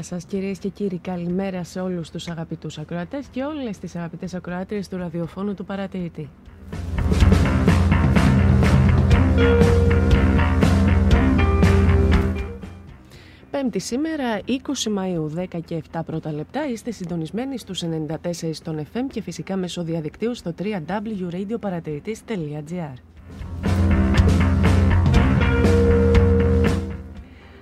Καλημέρα σας κυρίες και κύριοι, καλημέρα σε όλους τους αγαπητούς ακροατές και όλες τις αγαπητές ακροάτριες του ραδιοφώνου του παρατηρητή. Πέμπτη σήμερα, 20 Μαΐου, 10 και 7 πρώτα λεπτά, είστε συντονισμένοι στους 94 στον FM και φυσικά μέσω διαδικτύου στο www.radioparatηρητής.gr.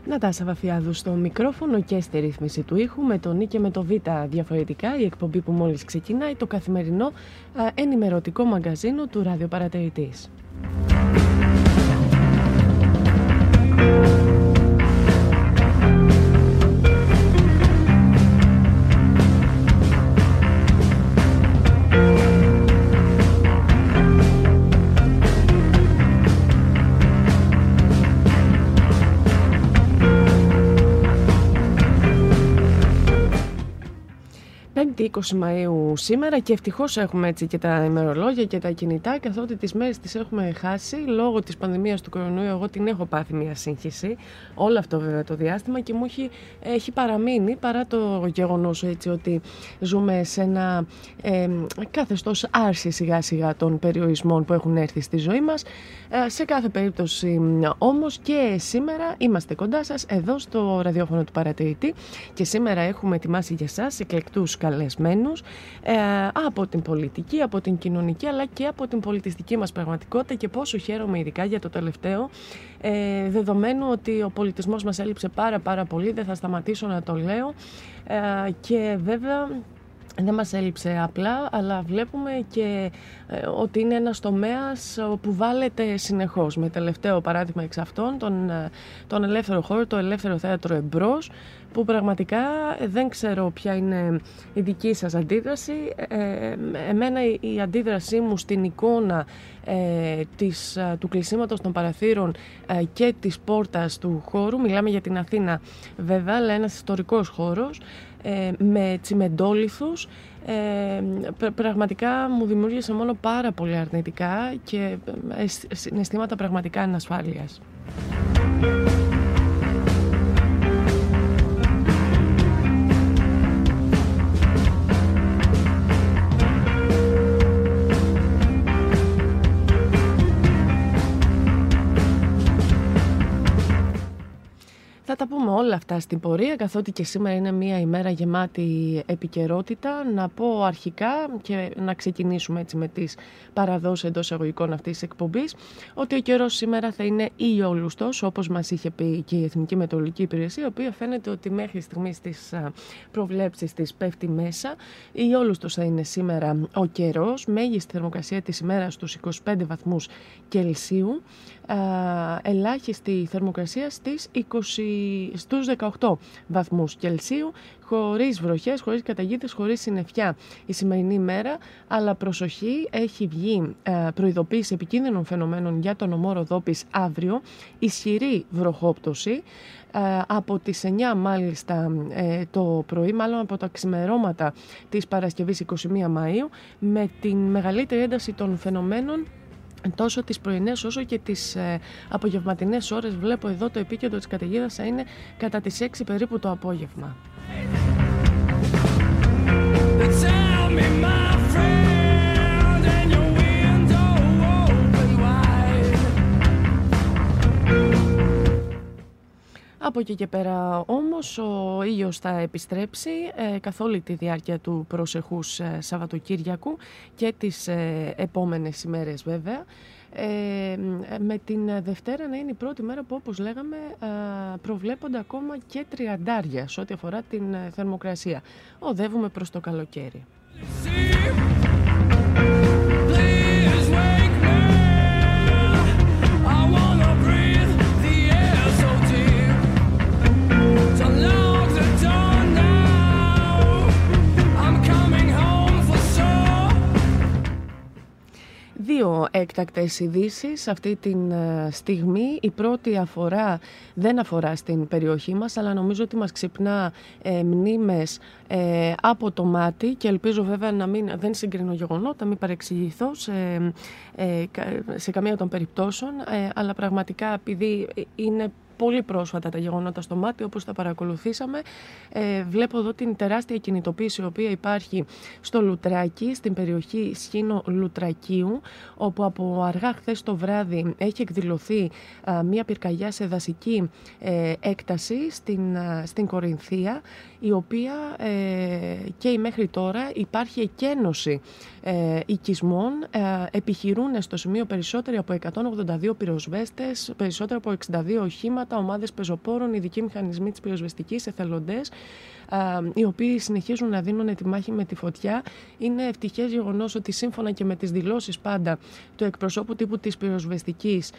Νατάσα Βαφιάδου στο μικρόφωνο και στη ρύθμιση του ήχου με τον Νί και με το Β διαφορετικά η εκπομπή που μόλις ξεκινάει το καθημερινό α, ενημερωτικό μαγκαζίνο του ραδιοπαρατηρητής. Πέμπτη 20 Μαΐου σήμερα και ευτυχώς έχουμε έτσι και τα ημερολόγια και τα κινητά καθότι τις μέρες τις έχουμε χάσει. Λόγω της πανδημίας του κορονοϊού εγώ την έχω πάθει μια σύγχυση. Όλο αυτό βέβαια το διάστημα και μου έχει, έχει παραμείνει παρά το γεγονός έτσι ότι ζούμε σε ένα ε, καθεστώς άρση σιγά σιγά των περιορισμών που έχουν έρθει στη ζωή μας. Ε, σε κάθε περίπτωση όμως και σήμερα είμαστε κοντά σας εδώ στο ραδιόφωνο του παρατηρητή. Και σήμερα έχουμε ετοιμάσει για σας εκλεκτούς καλεσμένους αποκλεισμένους ε, από την πολιτική, από την κοινωνική αλλά και από την πολιτιστική μας πραγματικότητα και πόσο χαίρομαι ειδικά για το τελευταίο ε, δεδομένου ότι ο πολιτισμός μας έλειψε πάρα πάρα πολύ, δεν θα σταματήσω να το λέω ε, και βέβαια δεν μας έλειψε απλά, αλλά βλέπουμε και ε, ότι είναι ένας τομέας που βάλετε συνεχώς. Με τελευταίο παράδειγμα εξ αυτών, τον, ε, τον ελεύθερο χώρο, το ελεύθερο θέατρο εμπρός, που πραγματικά δεν ξέρω ποια είναι η δική σας αντίδραση. Ε, εμένα η αντίδρασή μου στην εικόνα ε, της, του κλεισίματος των παραθύρων και της πόρτας του χώρου, μιλάμε για την Αθήνα βέβαια, αλλά ένας ιστορικός χώρος, ε, με τσιμεντόλιθους ε, πραγματικά μου δημιούργησε μόνο πάρα πολύ αρνητικά και ε, συναισθήματα πραγματικά ανασφάλειας. Θα τα πούμε όλα αυτά στην πορεία, καθότι και σήμερα είναι μια ημέρα γεμάτη επικαιρότητα. Να πω αρχικά και να ξεκινήσουμε έτσι με τις παραδόσεις εντός εγωγικών αυτής της εκπομπής, ότι ο καιρός σήμερα θα είναι ηλιόλουστος, όπως μας είχε πει και η Εθνική Μετεωρολογική Υπηρεσία, η οποία φαίνεται ότι μέχρι στιγμής στις προβλέψεις της πέφτει μέσα. Ηλιόλουστος θα είναι σήμερα ο καιρός, μέγιστη θερμοκρασία της ημέρας στους 25 βαθμούς Κελσίου ελάχιστη θερμοκρασία στις 20, στους 18 βαθμούς Κελσίου, χωρίς βροχές, χωρίς καταγίδες, χωρίς συννεφιά η σημερινή μέρα, αλλά προσοχή έχει βγει προειδοποίηση επικίνδυνων φαινομένων για τον ομό Ροδόπης αύριο, ισχυρή βροχόπτωση, από τις 9 μάλιστα ε, το πρωί, μάλλον από τα ξημερώματα της Παρασκευής 21 Μαΐου, με την μεγαλύτερη ένταση των φαινομένων τόσο τις πρωινές όσο και τις ε, απογευματινές ώρες βλέπω εδώ το επίκεντρο της καταιγίδας θα είναι κατά τις 6 περίπου το απόγευμα. Από εκεί και πέρα όμως ο ήλιος θα επιστρέψει ε, καθ' όλη τη διάρκεια του προσεχούς ε, Σαββατοκύριακου και τις ε, επόμενες ημέρες βέβαια. Ε, με την Δευτέρα να είναι η πρώτη μέρα που όπως λέγαμε προβλέπονται ακόμα και τριαντάρια σε ό,τι αφορά την θερμοκρασία. Οδεύουμε προς το καλοκαίρι. Δύο έκτακτες ειδήσεις αυτή τη ε, στιγμή. Η πρώτη αφορά, δεν αφορά στην περιοχή μας, αλλά νομίζω ότι μας ξυπνά ε, μνήμες ε, από το μάτι και ελπίζω βέβαια να μην, δεν συγκρίνω γεγονότα, μην παρεξηγηθώ σε, ε, σε καμία των περιπτώσεων, αλλά πραγματικά επειδή είναι πολύ πρόσφατα τα γεγονότα στο μάτι, όπως τα παρακολουθήσαμε. Ε, βλέπω εδώ την τεράστια κινητοποίηση η οποία υπάρχει στο Λουτράκι, στην περιοχή Σχήνο Λουτρακίου, όπου από αργά χθες το βράδυ έχει εκδηλωθεί μια πυρκαγιά σε δασική ε, έκταση στην, στην Κορινθία, η οποία ε, και η μέχρι τώρα υπάρχει εκένωση ε, οικισμών. Ε, επιχειρούν στο σημείο περισσότεροι από 182 πυροσβέστες, περισσότερο από 62 οχήματα, ομάδες πεζοπόρων, ειδικοί μηχανισμοί της πυροσβεστικής, εθελοντές οι οποίοι συνεχίζουν να δίνουν τη μάχη με τη φωτιά. Είναι ευτυχές γεγονός ότι σύμφωνα και με τις δηλώσεις πάντα του εκπροσώπου τύπου της πυροσβεστικής,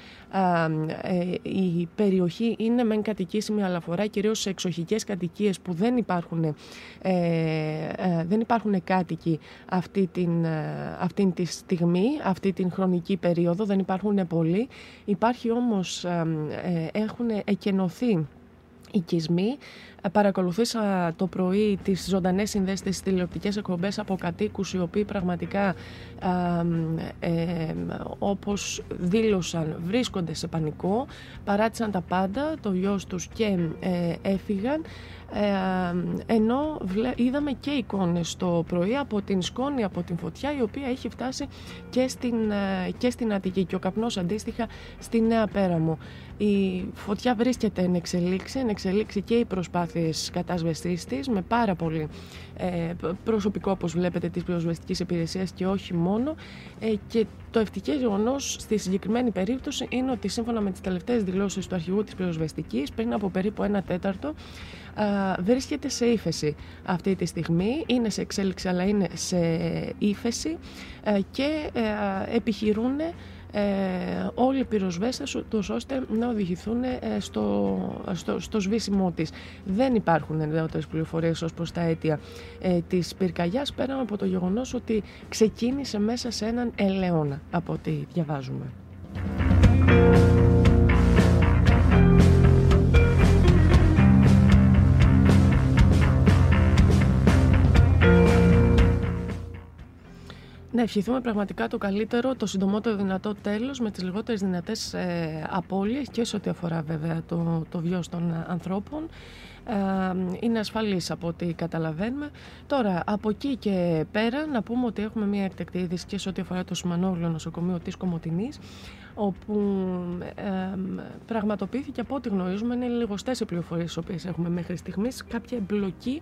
ε, η περιοχή είναι μεν κατοικήσιμη, αλλά αφορά κυρίως σε εξοχικές κατοικίες που δεν υπάρχουν, ε, ε, δεν υπάρχουν κάτοικοι αυτή την, αυτή τη στιγμή, αυτή την χρονική περίοδο, δεν υπάρχουν πολλοί. Υπάρχει όμως, έχουν εκενωθεί οικισμοί Παρακολουθήσα το πρωί τις ζωντανές συνδέσεις στις τηλεοπτικές εκπομπές από κατοίκους οι οποίοι πραγματικά ε, όπως δήλωσαν βρίσκονται σε πανικό, παράτησαν τα πάντα, το γιος τους και ε, έφυγαν ε, ενώ είδαμε και εικόνες το πρωί από την σκόνη, από την φωτιά η οποία έχει φτάσει και στην, ε, και στην Αττική και ο καπνός αντίστοιχα στη Νέα Πέραμο. Η φωτιά βρίσκεται εν εξελίξη, εν εξελίξη και η προσπάθεια προσπάθειες κατάσβεστής της με πάρα πολύ ε, προσωπικό όπως βλέπετε της πυροσβεστικής υπηρεσίας και όχι μόνο. Ε, και το ευτυχές γεγονός στη συγκεκριμένη περίπτωση είναι ότι σύμφωνα με τις τελευταίες δηλώσεις του αρχηγού της πυροσβεστικής πριν από περίπου ένα τέταρτο βρίσκεται σε ύφεση αυτή τη στιγμή, είναι σε εξέλιξη αλλά είναι σε ύφεση και επιχειρούν ε, όλοι οι πυροσβέστες ώστε να οδηγηθούν ε, στο, στο, στο σβήσιμό της. Δεν υπάρχουν νεότερες πληροφορίες ως προς τα αίτια ε, της πυρκαγιάς πέραν από το γεγονός ότι ξεκίνησε μέσα σε έναν ελαιόνα από ό,τι διαβάζουμε. Να ευχηθούμε πραγματικά το καλύτερο, το συντομότερο δυνατό τέλος με τις λιγότερες δυνατές ε, απώλειες και σε ό,τι αφορά βέβαια το, το βιός των ανθρώπων. Ε, είναι ασφαλής από ό,τι καταλαβαίνουμε. Τώρα, από εκεί και πέρα, να πούμε ότι έχουμε μια εκτεκτή είδηση και σε ό,τι αφορά το Σιμανόγλιο νοσοκομείο της Κομωτινής, όπου ε, πραγματοποιήθηκε από ό,τι γνωρίζουμε, είναι λιγοστές οι πληροφορίες τις οποίες έχουμε μέχρι στιγμής, κάποια εμπλοκή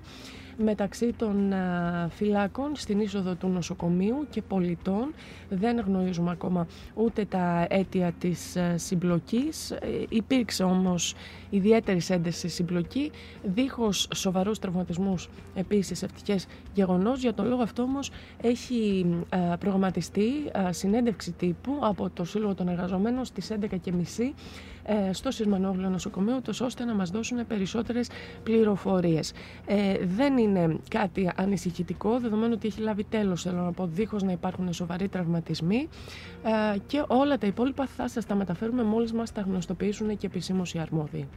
μεταξύ των φυλάκων στην είσοδο του νοσοκομείου και πολιτών. Δεν γνωρίζουμε ακόμα ούτε τα αίτια της συμπλοκής. Ε, υπήρξε όμως ιδιαίτερη ένταση συμπλοκή, δίχως σοβαρούς τραυματισμούς επίσης ευτυχές γεγονός. Για τον λόγο αυτό όμως έχει προγραμματιστεί συνέντευξη τύπου από το Σύλλογο των Εργαζομένων στις 11.30 ε, στο Σισμανόγλιο Νοσοκομείο, ώστε να μας δώσουν περισσότερες πληροφορίες. Ε, δεν είναι κάτι ανησυχητικό, δεδομένου ότι έχει λάβει τέλος, θέλω να πω, δίχως να υπάρχουν σοβαροί τραυματισμοί ε, και όλα τα υπόλοιπα θα σας τα μεταφέρουμε μόλις μας τα γνωστοποιήσουν και επισήμως οι αρμόδιοι.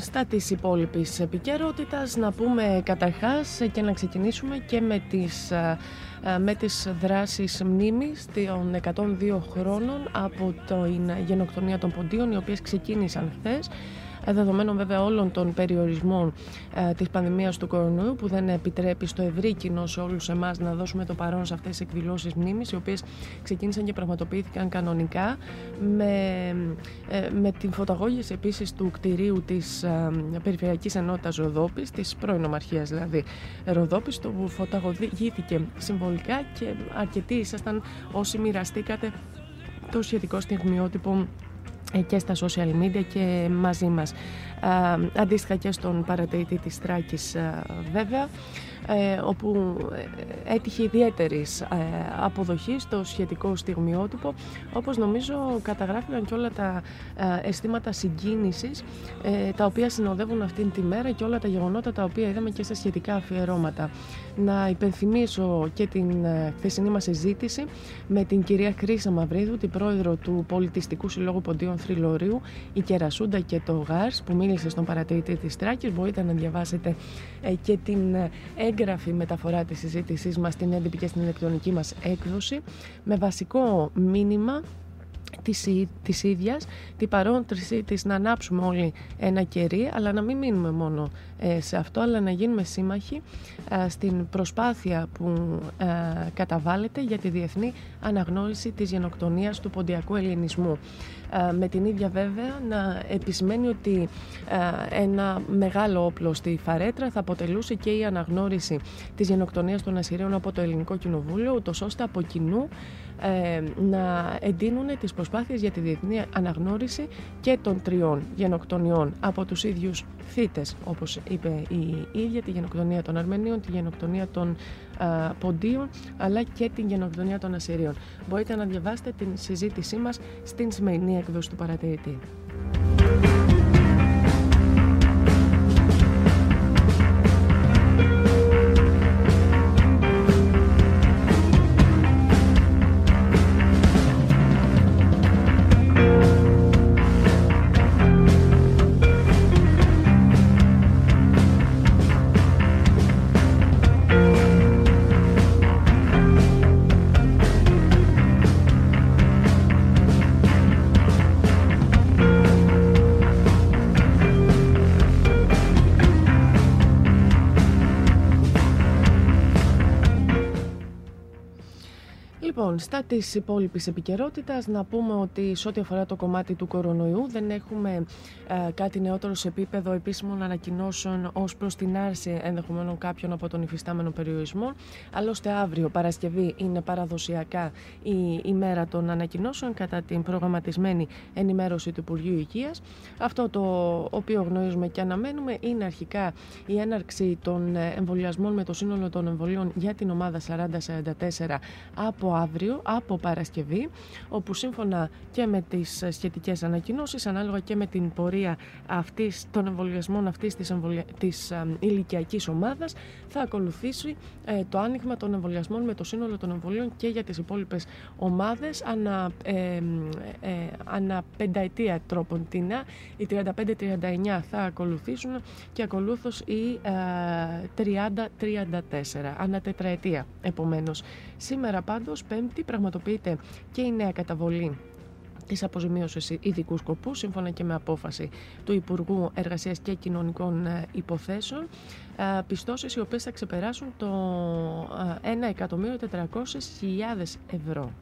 Στα της υπόλοιπης επικαιρότητας. Να πούμε καταρχάς και να ξεκινήσουμε και με τις, ε, ε, με τις δράσεις μνήμης των 102 χρόνων από την γενοκτονία των Ποντίων, οι οποίες ξεκίνησαν χθες. ε, δεδομένων βέβαια όλων των περιορισμών ε, της πανδημίας του κορονοϊού που δεν επιτρέπει στο ευρύ κοινό σε όλους εμάς να δώσουμε το παρόν σε αυτές τις εκδηλώσεις μνήμης οι οποίες ξεκίνησαν και πραγματοποιήθηκαν κανονικά με, ε, με την φωταγώγηση επίσης του κτηρίου της ε, Περιφερειακής Ενότητας Ροδόπης, της πρώην Ομαρχίας δηλαδή Ροδόπης, το που φωταγωγήθηκε συμβολικά και αρκετοί ήσασταν όσοι μοιραστήκατε το σχετικό στιγμιότυπο ε, και στα social media και μαζί μας. Αντίστοιχα και στον παρατηρητή της Τράκης βέβαια ε, όπου ε, έτυχε ιδιαίτερης ε, αποδοχής στο σχετικό στιγμιότυπο, όπως νομίζω καταγράφηκαν και όλα τα αισθήματα συγκίνησης τα οποία συνοδεύουν αυτήν τη μέρα και όλα τα γεγονότα τα οποία είδαμε και στα σχετικά αφιερώματα. Να υπενθυμίσω και την χθεσινή μας συζήτηση με την κυρία Χρύσα Μαυρίδου, την πρόεδρο του Πολιτιστικού Συλλόγου Ποντίων Θρυλωρίου, η Κερασούντα και το ΓΑΡΣ, που μίλησε στον παρατηρητή της Τράκης. Μπορείτε να διαβάσετε και την έγγραφη μεταφορά της συζήτησής μας στην έντυπη και στην ηλεκτρονική μας έκδοση με βασικό μήνυμα της, της ίδιας, την παρόντριση της να ανάψουμε όλοι ένα κερί, αλλά να μην μείνουμε μόνο ε, σε αυτό, αλλά να γίνουμε σύμμαχοι ε, στην προσπάθεια που ε, καταβάλλεται για τη διεθνή αναγνώριση της γενοκτονίας του ποντιακού ελληνισμού. Με την ίδια βέβαια να επισημαίνει ότι ένα μεγάλο όπλο στη Φαρέτρα θα αποτελούσε και η αναγνώριση της γενοκτονίας των Ασσυρίων από το Ελληνικό Κοινοβούλιο, ούτως ώστε από κοινού ε, να εντείνουν τις προσπάθειες για τη διεθνή αναγνώριση και των τριών γενοκτονιών από τους ίδιους θύτες, όπως είπε η ίδια, τη γενοκτονία των Αρμενίων, τη γενοκτονία των α, Ποντίων, αλλά και την γενοκτονία των Ασσυρίων. Μπορείτε να διαβάσετε την συζήτησή μας στην σημερινή έκδοση του παρατηρητή. Στα της υπόλοιπης επικαιρότητας, να πούμε ότι σε ό,τι αφορά το κομμάτι του κορονοϊού, δεν έχουμε ε, κάτι νεότερο σε επίπεδο επίσημων ανακοινώσεων ως προς την άρση ενδεχομένων κάποιων από τον υφιστάμενο περιορισμό. Άλλωστε, αύριο, Παρασκευή, είναι παραδοσιακά η ημέρα των ανακοινώσεων κατά την προγραμματισμένη ενημέρωση του Υπουργείου Υγείας. Αυτό το οποίο γνωρίζουμε και αναμένουμε είναι αρχικά η έναρξη των εμβολιασμών με το σύνολο των εμβολίων για την ομάδα 4044 από αύριο, από Παρασκευή, όπου σύμφωνα και με τις σχετικές ανακοινώσεις, ανάλογα και με την πορεία αυτής, των εμβολιασμών αυτής της, εμβολια... της α, ηλικιακής ομάδας, θα ακολουθήσει ε, το άνοιγμα των εμβολιασμών με το σύνολο των εμβολίων και για τις υπόλοιπες ομάδες ανα, ε, ε, ανα πενταετία τρόπον τινά. Οι 35-39 θα ακολουθήσουν και ακολούθως οι 30-34 ανα τετραετία επομένως. Σήμερα πάντως, Πέμπτη, πραγματοποιείται και η νέα καταβολή της αποζημίωσης ειδικούς σκοπούς, σύμφωνα και με απόφαση του Υπουργού Εργασίας και Κοινωνικών ε, Υποθέσεων. Ε, Πιστώσεις οι οποίες θα ξεπεράσουν το 1.400.000 ε, ευρώ.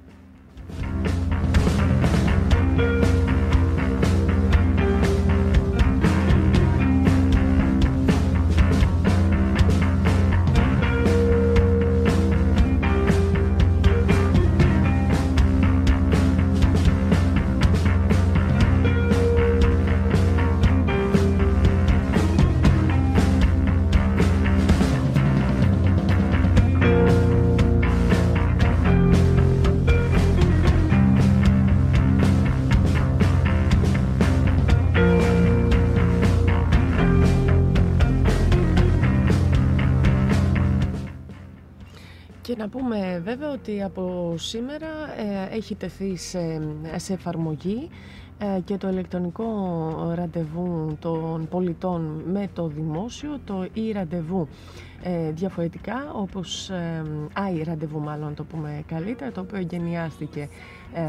Να πούμε βέβαια ότι από σήμερα ε, έχει τεθεί σε, σε εφαρμογή ε, και το ηλεκτρονικό ραντεβού των πολιτών με το δημόσιο, το e-ραντεβού ε, διαφορετικά όπως ε, i-ραντεβού μάλλον το πούμε καλύτερα, το οποίο εγκαινιάστηκε ε,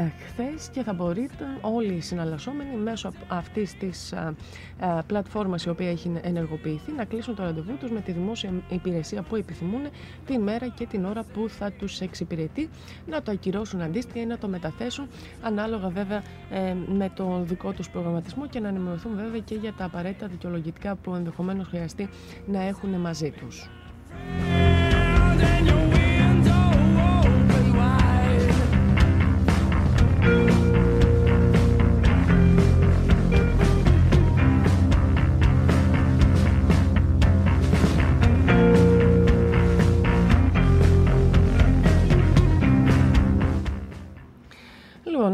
ε, χθες και θα μπορείτε όλοι οι συναλλασσόμενοι μέσω αυτής της ε, ε, πλατφόρμας η οποία έχει ενεργοποιηθεί να κλείσουν το ραντεβού τους με τη δημόσια υπηρεσία που επιθυμούν την μέρα και την ώρα που θα τους εξυπηρετεί να το ακυρώσουν αντίστοιχα ή να το μεταθέσουν ανάλογα βέβαια με το δικό τους προγραμματισμό και να ενημερωθούν βέβαια και για τα απαραίτητα δικαιολογητικά που ενδεχομένως χρειαστεί να έχουν μαζί τους. Bye.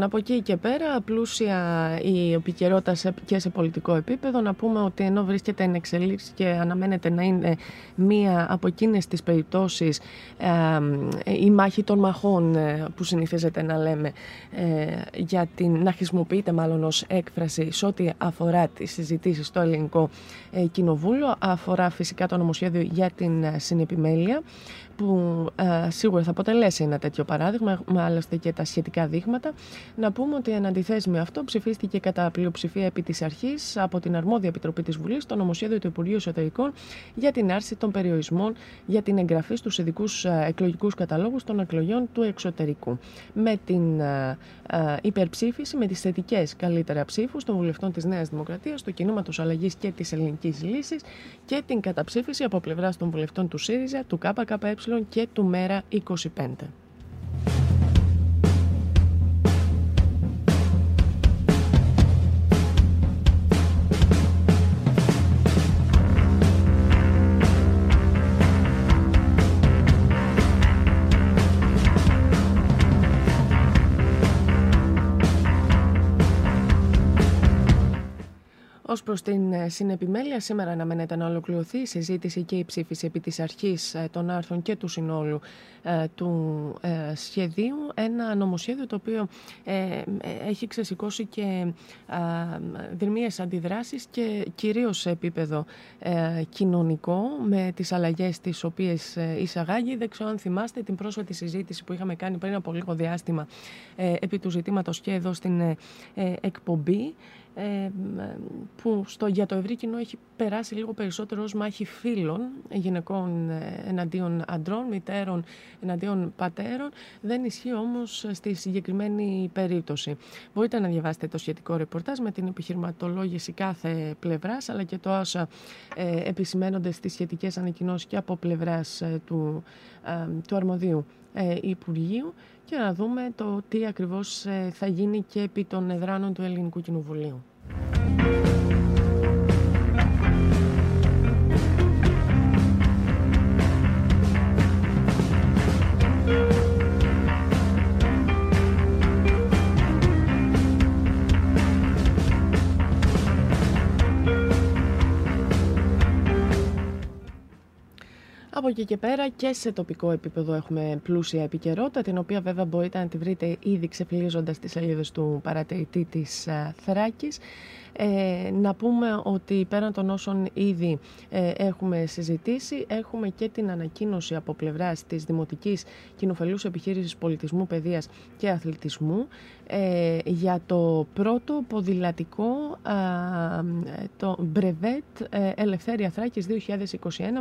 Λοιπόν, από εκεί και πέρα, πλούσια η επικαιρότητα και σε πολιτικό επίπεδο. Να πούμε ότι ενώ βρίσκεται εν εξελίξη και αναμένεται να είναι μία από εκείνες τις περιπτώσεις η μάχη των μαχών ε, που συνηθίζεται να λέμε, ε, για την, να χρησιμοποιείται μάλλον ως έκφραση σε ό,τι αφορά τις συζητήσεις στο ελληνικό ε, κοινοβούλιο, αφορά φυσικά το νομοσχέδιο για την συνεπιμέλεια που ε, σίγουρα θα αποτελέσει ένα τέτοιο παράδειγμα, με άλλωστε και τα σχετικά δείγματα. Να πούμε ότι εν αντιθέσει με αυτό ψηφίστηκε κατά πλειοψηφία επί της αρχής από την αρμόδια επιτροπή της Βουλής το νομοσχέδιο του Υπουργείου Εσωτερικών για την άρση των περιορισμών για την εγγραφή στους ειδικούς ε, εκλογικούς καταλόγους των εκλογών του εξωτερικού. Με την ε, ε υπερψήφιση, με τις θετικές καλύτερα ψήφους των βουλευτών της Νέας Δημοκρατίας, του Κινήματος Αλλαγής και της Ελληνικής Λύσης και την καταψήφιση από πλευράς των βουλευτών του ΣΥΡΙΖΑ, του ΚΚΕ και του Μέρα 25. Ω προς την ε, συνεπιμέλεια, σήμερα αναμένεται να ολοκληρωθεί η συζήτηση και η ψήφιση επί της αρχής ε, των άρθρων και του συνόλου ε, του σχεδίου. Ένα νομοσχέδιο το οποίο έχει ξεσηκώσει και δρυμίες αντιδράσεις και κυρίως σε επίπεδο κοινωνικό με τις αλλαγές τις οποίες εισαγάγει. Δεν ξέρω αν θυμάστε την πρόσφατη συζήτηση που είχαμε κάνει πριν από λίγο διάστημα επί του ζητήματος και εδώ στην εκπομπή ε, που στο, για το ευρύ κοινό έχει περάσει λίγο περισσότερο ως μάχη φίλων γυναικών ε, εναντίον αντρών, μητέρων εναντίον πατέρων. Δεν ισχύει όμως στη συγκεκριμένη περίπτωση. Μπορείτε να διαβάσετε το σχετικό ρεπορτάζ με την επιχειρηματολόγηση κάθε πλευράς αλλά και το όσα ε, επισημένονται στις σχετικές ανακοινώσεις και από πλευράς ε, του, ε, του αρμοδίου ε, Υπουργείου και να δούμε το τι ακριβώς ε, θα γίνει και επί των εδράνων του Ελληνικού Κοινοβουλίου. Από εκεί και πέρα και σε τοπικό επίπεδο έχουμε πλούσια επικαιρότητα, την οποία βέβαια μπορείτε να τη βρείτε ήδη ξεφυλίζοντας τις σελίδες του παρατηρητή της ε, Θράκης. Ε, να πούμε ότι πέραν των όσων ήδη ε, έχουμε συζητήσει, έχουμε και την ανακοίνωση από πλευράς της Δημοτικής Κοινοφελούς Επιχείρησης Πολιτισμού, Παιδείας και Αθλητισμού ε, για το πρώτο ποδηλατικό το Μπρεβέτ Ελευθέρια Θράκης 2021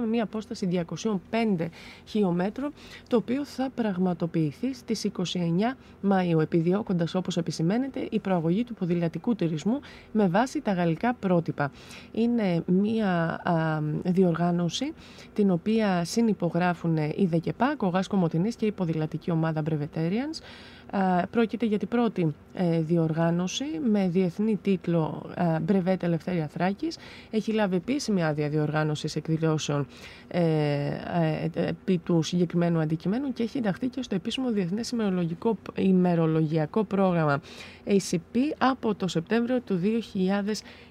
με μια απόσταση 205 χιλιόμετρων το οποίο θα πραγματοποιηθεί στις 29 Μαΐου επιδιώκοντας όπως επισημαίνεται η προαγωγή του ποδηλατικού τουρισμού με βάση τα γαλλικά πρότυπα. Είναι μια διοργάνωση την οποία συνυπογράφουν η ΔΕΚΕΠΑΚ, ο Γάσκο Μοτινής και η ποδηλατική ομάδα Brevetarians Πρόκειται για την πρώτη ε, διοργάνωση με διεθνή τίτλο Μπρεβέτ Ελευθέρια Θράκης. Έχει λάβει επίσημη άδεια διοργάνωσης εκδηλώσεων ε, ε, επί του συγκεκριμένου αντικειμένου και έχει ενταχθεί και στο επίσημο Διεθνές ημερολογιακό πρόγραμμα ACP από το Σεπτέμβριο του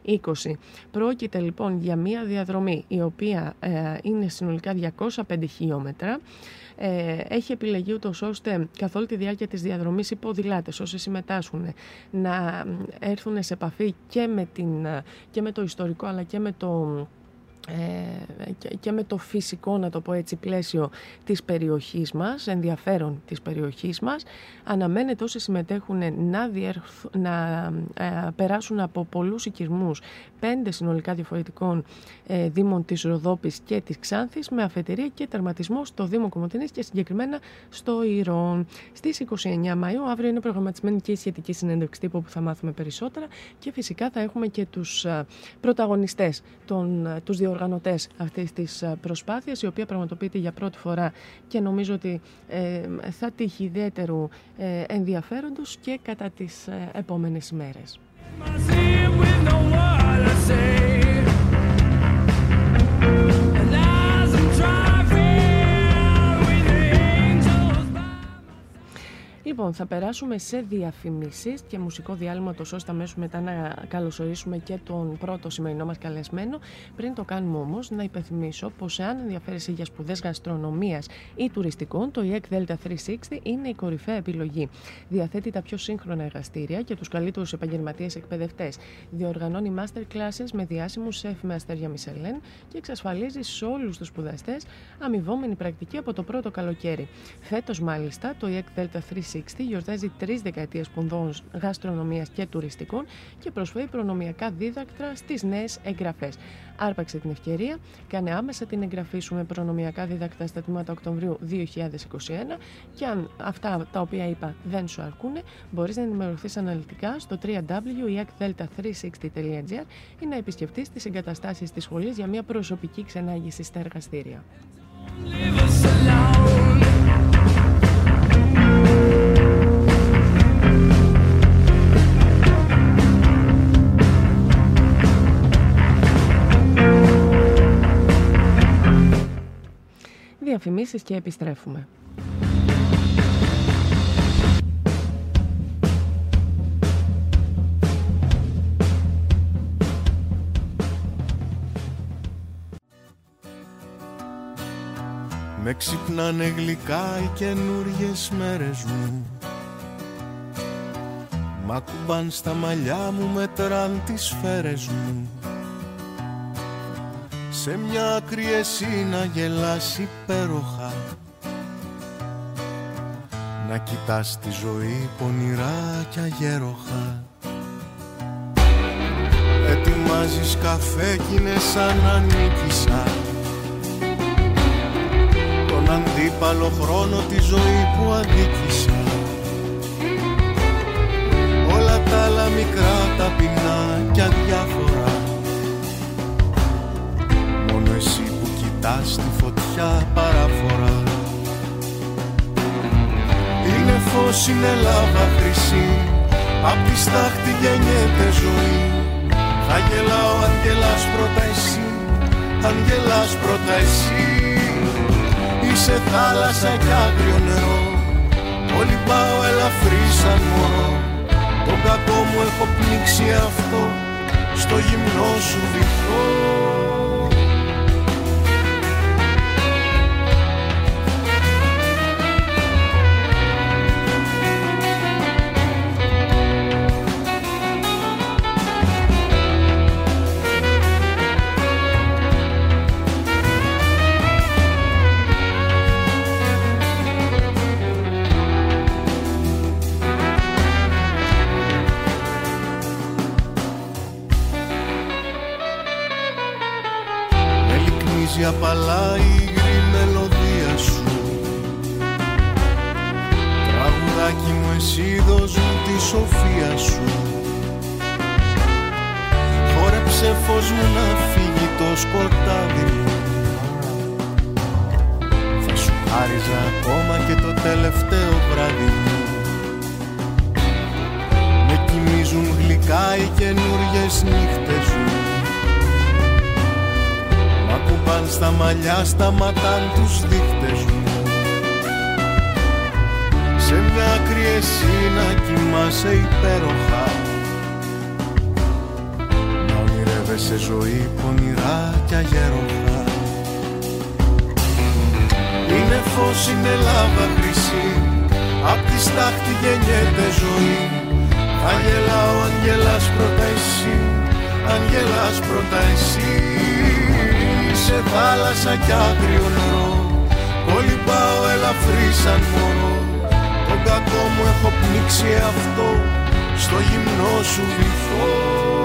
2020. Πρόκειται λοιπόν για μια διαδρομή η οποία είναι συνολικά 205 χιλιόμετρα ε, έχει επιλεγεί ούτως ώστε καθ' όλη τη διάρκεια της διαδρομής οι ποδηλάτες όσοι συμμετάσχουν να έρθουν σε επαφή και με, την, και με το ιστορικό αλλά και με το ε, και με το φυσικό, να το πω έτσι, πλαίσιο της περιοχής μας, ενδιαφέρον της περιοχής μας, αναμένεται όσοι συμμετέχουν να, να ε, περάσουν από πολλούς οικισμούς, πέντε συνολικά διαφορετικών ε, δήμων της Ροδόπης και της Ξάνθης, με αφετηρία και τερματισμό στο Δήμο Κομωτινής και συγκεκριμένα στο Ηρών. Στις 29 Μαΐου, αύριο είναι προγραμματισμένη και η σχετική συνέντευξη τύπου που θα μάθουμε περισσότερα και φυσικά θα έχουμε και τους πρωταγωνιστές, των, τους οργανωτές αυτής της ε, προσπάθειας, η οποία πραγματοποιείται για πρώτη φορά και νομίζω ότι ε, θα τύχει ιδιαίτερου ε, ενδιαφέροντος και κατά τις ε, επόμενες Λοιπόν, θα περάσουμε σε διαφημίσεις και μουσικό διάλειμμα, τόσο ώστε αμέσως μετά να καλωσορίσουμε και τον πρώτο σημερινό μας καλεσμένο. Πριν το κάνουμε όμως, να υπενθυμίσω πως εάν ενδιαφέρεσαι για σπουδές γαστρονομίας ή τουριστικών, το EEC Delta 360 είναι η κορυφαία επιλογή. Διαθέτει τα πιο σύγχρονα εργαστήρια και τους καλύτερους επαγγελματίες εκπαιδευτές. Διοργανώνει master classes με διάσημους σεφ με αστέρια Μισελέν και εξασφαλίζει σε όλους τους σπουδαστές αμοιβόμενη πρακτική από το πρώτο καλοκαίρι. Φέτος, μάλιστα, το EEC Delta 360 γιορτάζει τρεις δεκαετίες πονδών γαστρονομίας και τουριστικών και προσφέρει προνομιακά δίδακτρα στις νέες εγγραφές. Άρπαξε την ευκαιρία, κάνε άμεσα την εγγραφή σου με προνομιακά δίδακτρα στα τμήματα Οκτωβρίου 2021 και αν αυτά τα οποία είπα δεν σου αρκούν, μπορείς να ενημερωθείς αναλυτικά στο www.delta360.gr ή να επισκεφτείς τις εγκαταστάσεις της σχολής για μια προσωπική ξενάγηση στα εργαστήρια. Διαφημίσεις και επιστρέφουμε. Με ξυπνάνε γλυκά οι καινούριες μέρες μου Μ' ακουμπάν στα μαλλιά μου, μετράν τις σφαίρες μου σε μια άκρη εσύ να γελάς υπέροχα. Να κοιτάς τη ζωή πονηρά κι αγέροχα. Ετοιμάζεις καφέ κι είναι σαν να νίκησα. Τον αντίπαλο χρόνο τη ζωή που αδίκησα. Όλα τα άλλα μικρά ταπεινά κι αδιάφορα που κοιτάς τη φωτιά παραφορά Είναι φως, είναι λάβα χρυσή. Απ' τη στάχτη γεννιέται ζωή. Θα γελάω αν γελάς πρώτα εσύ. Αν γελάς πρώτα εσύ. Είσαι θάλασσα κι άγριο νερό. Όλοι πάω ελαφρύ σαν μωρό. Τον κακό μου έχω πνίξει αυτό. Στο γυμνό σου βυθό σταματάν τους δείχτες μου. Σε μια άκρη εσύ να κοιμάσαι υπέροχα. Να ονειρεύεσαι ζωή πονηρά κι αγέροχα. Είναι φως, είναι λάβα χρυσή. Απ' τη στάχτη γεννιέται ζωή. Θα γελάω αν γελάς πρώτα εσύ. Αν γελάς πρώτα εσύ σε θάλασσα κι άγριο νερό. Όλοι πάω ελαφρύ σαν μωρό Τον κακό μου έχω πνίξει αυτό Στο γυμνό σου βυθό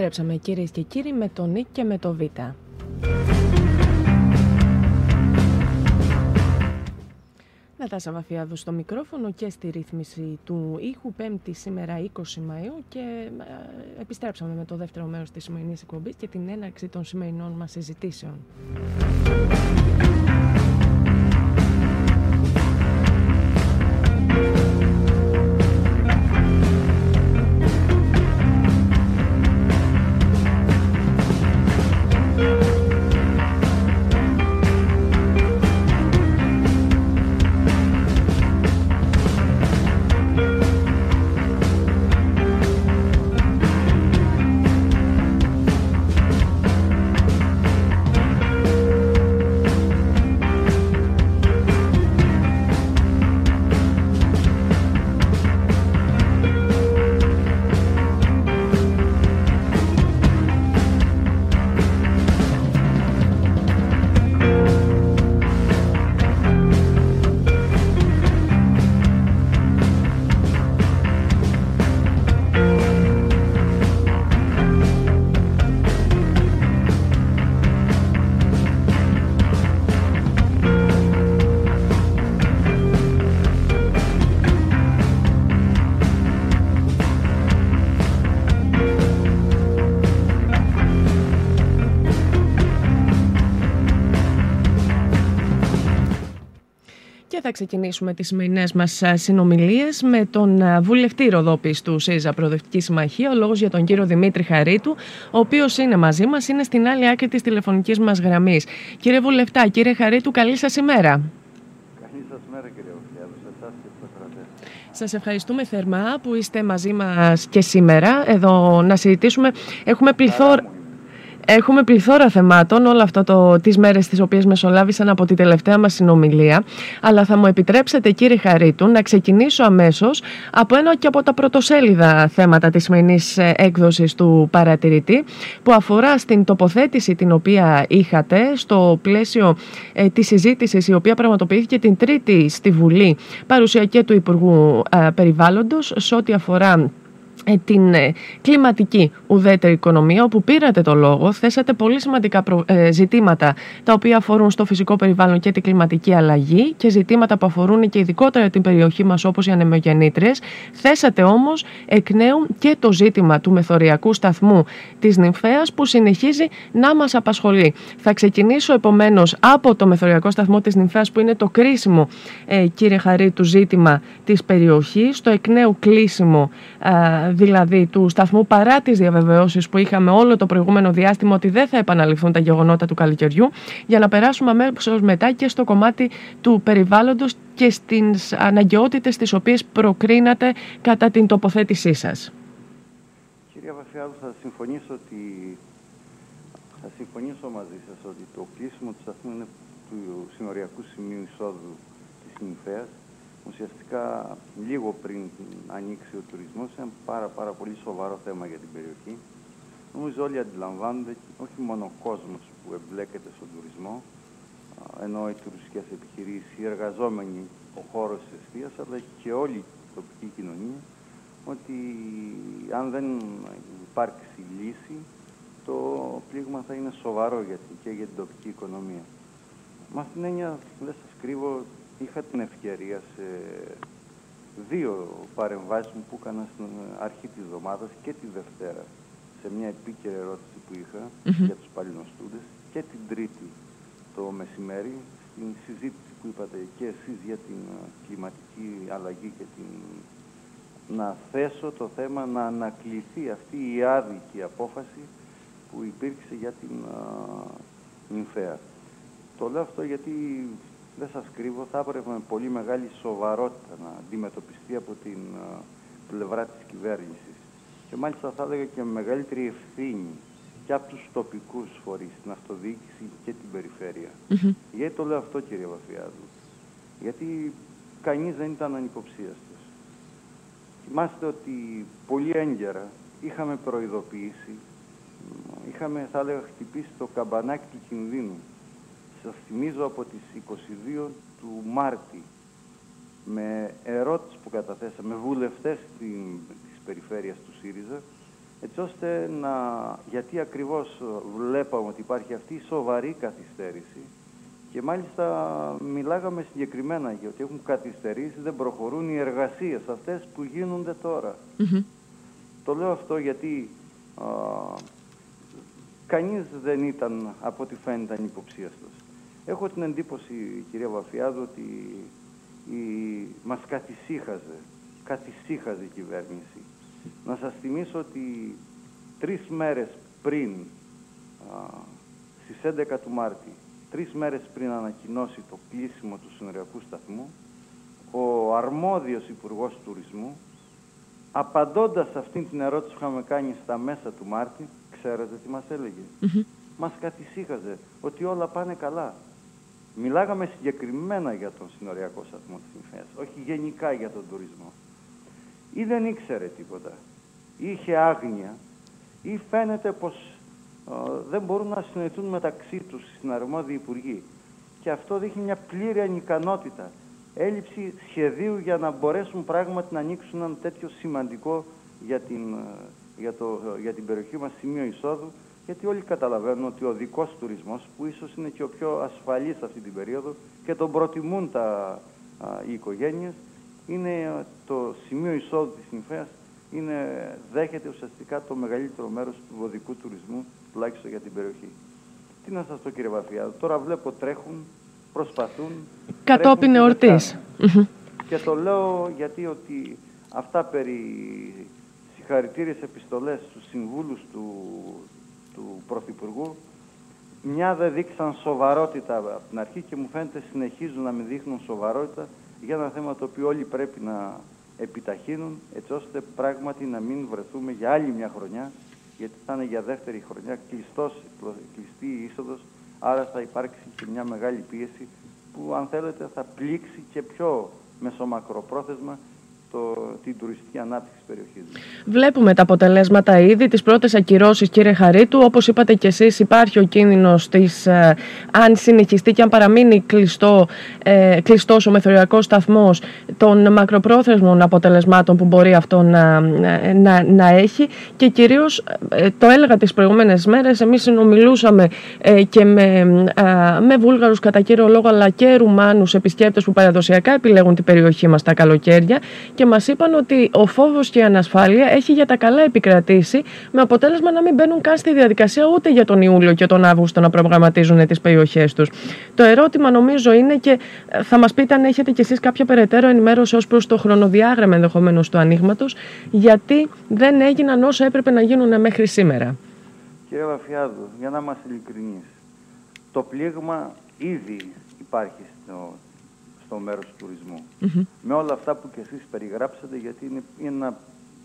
Επιστρέψαμε κυρίες και κύριοι με το Νίκ και με το Β. Νατάσα Βαφιάδου στο μικρόφωνο και στη ρύθμιση του ήχου 5η σήμερα 20 Μαΐου και ε, επιστρέψαμε με το δεύτερο μέρος της σημερινής εκπομπής και την έναρξη των σημερινών μας συζητήσεων. Θα ξεκινήσουμε τις σημερινές μας συνομιλίες με τον βουλευτή Ροδόπης του ΣΥΖΑ Προοδευτικής Συμμαχία, ο λόγος για τον κύριο Δημήτρη Χαρίτου, ο οποίος είναι μαζί μας, είναι στην άλλη άκρη της τηλεφωνικής μας γραμμής. Κύριε Βουλευτά, κύριε Χαρίτου, καλή σας ημέρα. Καλή σας ημέρα κύριε Οφιάδου, σε εσάς και τους Σας ευχαριστούμε θερμά που είστε μαζί μας και σήμερα εδώ να συζητήσουμε. Έχουμε πληθώρα... Έχουμε πληθώρα θεμάτων όλα αυτά το, τις μέρες τις οποίες μεσολάβησαν από τη τελευταία μας συνομιλία αλλά θα μου επιτρέψετε κύριε Χαρίτου να ξεκινήσω αμέσως από ένα και από τα πρωτοσέλιδα θέματα της σημερινής ε, έκδοσης του παρατηρητή που αφορά στην τοποθέτηση την οποία είχατε στο πλαίσιο ε, της συζήτησης η οποία πραγματοποιήθηκε την Τρίτη στη Βουλή παρουσία και του Υπουργού ε, Περιβάλλοντος σε ό,τι αφορά ε, την ε, κλιματική ουδέτερη οικονομία, όπου πήρατε το λόγο, θέσατε πολύ σημαντικά ε, ζητήματα τα οποία αφορούν στο φυσικό περιβάλλον και την κλιματική αλλαγή και ζητήματα που αφορούν και ειδικότερα την περιοχή μας όπως οι ανεμογεννήτρες. Θέσατε όμως εκ νέου και το ζήτημα του μεθοριακού σταθμού της Νυμφέας που συνεχίζει να μας απασχολεί. Θα ξεκινήσω επομένως από το μεθοριακό σταθμό της Νυμφέας που είναι το κρίσιμο κύριε Χαρή του ζήτημα της περιοχής, το εκ νέου κλείσιμο δηλαδή του σταθμού παρά τις διαβεβαιώσεις που είχαμε όλο το προηγούμενο διάστημα ότι δεν θα επαναληφθούν τα γεγονότα του καλοκαιριού, για να περάσουμε αμέσως μετά και στο κομμάτι του περιβάλλοντος και στις αναγκαιότητες τις οποίες προκρίνατε κατά την τοποθέτησή σας. Κυρία Βαφιάδου, θα συμφωνήσω ότι θα συμφωνήσω μαζί σας ότι το κλείσιμο του σταθμού είναι του συνοριακού σημείου εισόδου της Νυμφέας ουσιαστικά λίγο πριν ανοίξει ο τουρισμός είναι πάρα, πάρα πολύ σοβαρό θέμα για την περιοχή. Νομίζω όλοι αντιλαμβάνονται όχι μόνο ο κόσμος που εμπλέκεται στον τουρισμό, ενώ οι τουριστικές επιχειρήσεις, οι εργαζόμενοι, ο χώρος της εστίας, αλλά και όλη η τοπική κοινωνία, ότι αν δεν υπάρξει λύση, το πλήγμα θα είναι σοβαρό για και για την τοπική οικονομία. Μα την έννοια, δεν σας κρύβω, είχα την ευκαιρία σε δύο παρεμβάσεις μου που έκανα στην αρχή της εβδομάδας και τη Δευτέρα σε μια επίκαιρη ερώτηση που είχα για τους παλινοστούντες και την Τρίτη το μεσημέρι στην συζήτηση που είπατε και εσείς για την ε, κλιματική αλλαγή και την να θέσω το θέμα να ανακληθεί αυτή η άδικη απόφαση που υπήρξε για την uh, Το λέω αυτό γιατί δεν σας κρύβω, θα έπρεπε με πολύ μεγάλη σοβαρότητα να αντιμετωπιστεί από την πλευρά της κυβέρνησης. Και μάλιστα θα έλεγα και με μεγαλύτερη ευθύνη και από τους τοπικούς φορείς, την αυτοδιοίκηση και την περιφέρεια. Γιατί το λέω αυτό κύριε Βαφιάδου; Γιατί κανείς δεν ήταν ανυποψίαστος. Θυμάστε ότι πολύ έγκαιρα είχαμε προειδοποιήσει, είχαμε θα έλεγα χτυπήσει το καμπανάκι του κινδύνου σας θυμίζω από τις 22 του Μάρτη με ερώτηση που καταθέσαμε βουλευτές της περιφέρειας του ΣΥΡΙΖΑ έτσι ώστε να, γιατί ακριβώς βλέπαμε ότι υπάρχει αυτή η σοβαρή καθυστέρηση και μάλιστα μιλάγαμε συγκεκριμένα γιατί έχουν καθυστερήσει, δεν προχωρούν οι εργασίες αυτές που γίνονται τώρα. Το λέω αυτό γιατί α, κανείς δεν ήταν από ό,τι φαίνεται ανυποψίαστος. Έχω την εντύπωση, κυρία Βαφιάδου, ότι η... μας καθησύχαζε, καθησύχαζε η κυβέρνηση. Να σας θυμίσω ότι τρεις μέρες πριν, α, στις 11 του Μάρτη, τρεις μέρες πριν ανακοινώσει το κλείσιμο του συνοριακού σταθμού, ο αρμόδιος Υπουργός Τουρισμού, απαντώντας σε αυτήν την ερώτηση που είχαμε κάνει στα μέσα του Μάρτη, ξέρετε τι μας έλεγε; Mm Μας καθησύχαζε ότι όλα πάνε καλά. Μιλάγαμε συγκεκριμένα για τον συνοριακό σταθμό της Νυφαίας, όχι γενικά για τον τουρισμό. Ή δεν ήξερε τίποτα, ή είχε άγνοια, ή φαίνεται πως δεν μπορούν να συνοηθούν μεταξύ τους στην αρμόδιοι υπουργοί. Και αυτό δείχνει μια πλήρη ανικανότητα, έλλειψη σχεδίου για να μπορέσουν πράγματι να ανοίξουν ένα τέτοιο σημαντικό για την, για το, για την περιοχή μας σημείο εισόδου γιατί όλοι καταλαβαίνουν ότι ο δικός τουρισμός, που ίσως είναι και ο πιο ασφαλής αυτή την περίοδο και τον προτιμούν τα, οι οικογένειες, είναι το σημείο εισόδου της νυμφέας, είναι, δέχεται ουσιαστικά το μεγαλύτερο μέρος του οδικού τουρισμού, τουλάχιστον για την περιοχή. Τι να σας πω κύριε Βαφιάδο, τώρα βλέπω τρέχουν, προσπαθούν. Κατόπιν εορτής. Και το λέω γιατί ότι αυτά περί συγχαρητήριες επιστολές στους συμβούλους του, του Πρωθυπουργού. Μια δεν δείξαν σοβαρότητα από την αρχή και μου φαίνεται συνεχίζουν να μην δείχνουν σοβαρότητα για ένα θέμα το οποίο όλοι πρέπει να επιταχύνουν έτσι ώστε πράγματι να μην βρεθούμε για άλλη μια χρονιά γιατί θα είναι για δεύτερη χρονιά κλειστός, κλειστή η είσοδος άρα θα υπάρξει και μια μεγάλη πίεση που αν θέλετε θα πλήξει και πιο μεσομακροπρόθεσμα το, την τουριστική ανάπτυξη της περιοχής Βλέπουμε τα αποτελέσματα ήδη, τις πρώτες ακυρώσεις κύριε Χαρίτου. Όπως είπατε και εσείς υπάρχει ο κίνδυνος της, ε, αν συνεχιστεί και αν παραμείνει κλειστό, ε, κλειστός ο μεθοριακός σταθμός των μακροπρόθεσμων αποτελεσμάτων που μπορεί αυτό να, να, να έχει. Και κυρίως ε, το έλεγα τις προηγούμενες μέρες εμείς συνομιλούσαμε ε, και με, με Βούλγαρους κατά κύριο λόγο αλλά και Ρουμάνους επισκέπτες που παραδοσιακά επιλέγουν την περιοχή μας τα καλοκαίρια και μας είπαν ότι ο φόβος και η ανασφάλεια έχει για τα καλά επικρατήσει με αποτέλεσμα να μην μπαίνουν καν στη διαδικασία ούτε για τον Ιούλιο και τον Αύγουστο να προγραμματίζουν τις περιοχές τους. Το ερώτημα νομίζω είναι και ε, θα μας πείτε αν έχετε κι εσείς κάποια περαιτέρω ενημέρωση ως προς το χρονοδιάγραμμα ενδεχομένως του ανοίγματος, γιατί δεν έγιναν όσα έπρεπε να γίνουν μέχρι σήμερα. Κύριε Βαφιάδου, για να είμαστε ειλικρινείς, το πλήγμα ήδη υπάρχει στο στο μέρος του τουρισμού. Με όλα αυτά που και εσείς περιγράψατε, γιατί είναι, ένα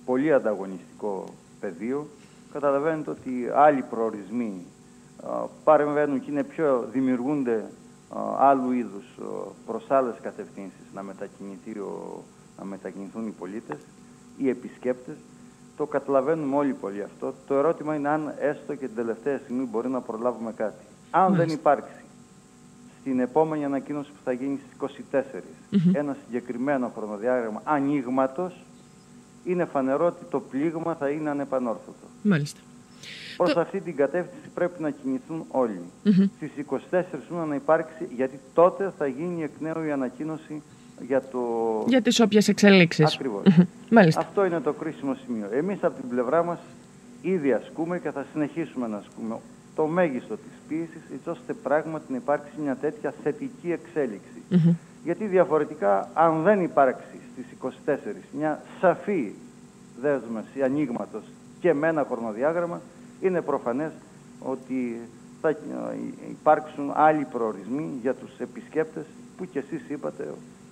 πολύ ανταγωνιστικό πεδίο, καταλαβαίνετε ότι άλλοι προορισμοί α, παρεμβαίνουν και είναι πιο, δημιουργούνται άλλου είδους προς άλλες κατευθύνσεις να, να μετακινηθούν οι πολίτες, οι επισκέπτες. Το καταλαβαίνουμε όλοι πολύ αυτό. Το ερώτημα είναι αν έστω και την τελευταία στιγμή μπορεί να προλάβουμε κάτι. Αν δεν υπάρξει στην επόμενη ανακοίνωση που θα γίνει στις 24. Ένα συγκεκριμένο χρονοδιάγραμμα ανοίγματος είναι φανερό ότι το πλήγμα θα είναι ανεπανόρθωτο. Μάλιστα. Προς αυτή την κατεύθυνση πρέπει να κινηθούν όλοι. Mm-hmm. Στις 24 να υπάρξει, γιατί τότε θα γίνει εκ νέου η ανακοίνωση για το... Για τις όποιες εξελίξεις. Μάλιστα. Αυτό είναι το κρίσιμο σημείο. Εμείς από την πλευρά μας ήδη ασκούμε και θα συνεχίσουμε να ασκούμε το μέγιστο της πίεσης έτσι ώστε πράγματι να υπάρξει μια τέτοια θετική εξέλιξη. Γιατί διαφορετικά αν δεν υπάρξει στις 24 μια σαφή δέσμευση ανοίγματος και με ένα χρονοδιάγραμμα είναι προφανές ότι θα υπάρξουν άλλοι προορισμοί για τους επισκέπτες που και εσείς είπατε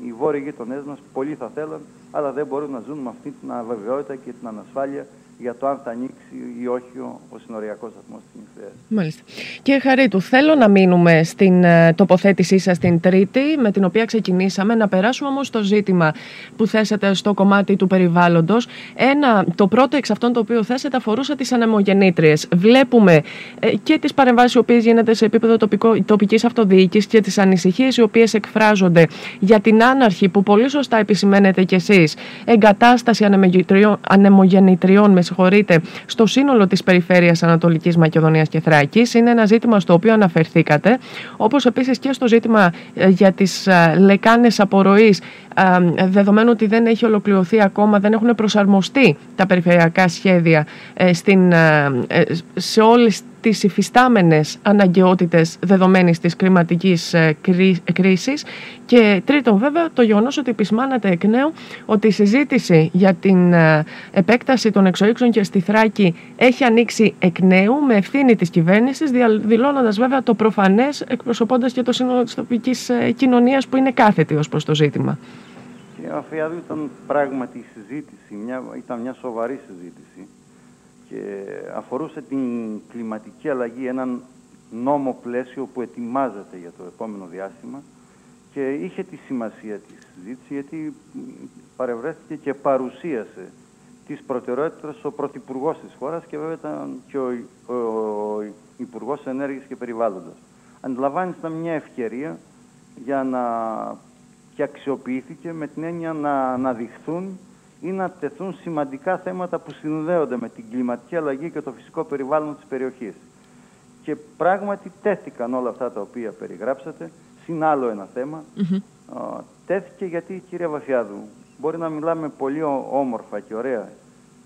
οι βόρειοι γείτονές μας πολύ θα θέλουν αλλά δεν μπορούν να ζουν με αυτή την αβεβαιότητα και την ανασφάλεια για το αν θα ανοίξει ή όχι ο, ο συνοριακός σταθμός της Νυχθέα. Μάλιστα. Κύριε Χαρίτου, θέλω να μείνουμε στην uh, τοποθέτησή σας την Τρίτη, με την οποία ξεκινήσαμε, να περάσουμε όμως στο ζήτημα που θέσατε στο κομμάτι του περιβάλλοντος. Ένα, το πρώτο εξ αυτών το οποίο θέσατε αφορούσε τις ανεμογεννήτριες. Βλέπουμε ε, και τις παρεμβάσεις οι οποίες γίνονται σε επίπεδο τοπικής αυτοδιοίκησης και τις ανησυχίες οι οποίες εκφράζονται για την άναρχη που πολύ σωστά επισημαίνετε κι εσείς εγκατάσταση ανεμογεννητριών με συγχωρείτε, στο σύνολο της περιφέρειας Ανατολικής Μακεδονίας και Θράκης. Είναι ένα ζήτημα στο οποίο αναφερθήκατε, όπως επίσης και στο ζήτημα ε, για τις ε, λεκάνες απορροής, ε, δεδομένου ότι δεν έχει ολοκληρωθεί ακόμα, δεν έχουν προσαρμοστεί τα περιφερειακά σχέδια στην, σε όλες τις υφιστάμενες αναγκαιότητες δεδομένης της κλιματικής ε, κρίσης και τρίτον βέβαια το γεγονός ότι επισημάνατε εκ νέου ότι η συζήτηση για την ε, επέκταση των εξοίξεων και στη Θράκη έχει ανοίξει εκ νέου με ευθύνη της κυβέρνησης δηλώνοντας βέβαια το προφανές εκπροσωπώντας και το σύνολο της τοπικής ε, κοινωνίας που είναι κάθετη ως προς το ζήτημα. Κύριε Αφιάδου, ήταν πράγματι η συζήτηση, μια, ήταν μια σοβαρή συζήτηση και αφορούσε την κλιματική αλλαγή, έναν νόμο πλαίσιο που ετοιμάζεται για το επόμενο διάστημα και είχε τη σημασία της συζήτησης γιατί παρευρέθηκε και παρουσίασε τις προτεραιότητες ο Πρωθυπουργός της χώρας και βέβαια ήταν και ο, ο, ο Υπουργός Ενέργειας και Περιβάλλοντος. Αντιλαμβάνεστε ήταν μια ευκαιρία για να και αξιοποιήθηκε με την έννοια να αναδειχθούν ή να τεθούν σημαντικά θέματα που συνδέονται με την κλιματική αλλαγή και το φυσικό περιβάλλον της περιοχής. Και πράγματι τέθηκαν όλα αυτά τα οποία περιγράψατε, συν άλλο ένα θέμα. τέθηκε γιατί, κύριε Βαθιάδου, μπορεί να μιλάμε πολύ όμορφα και ωραία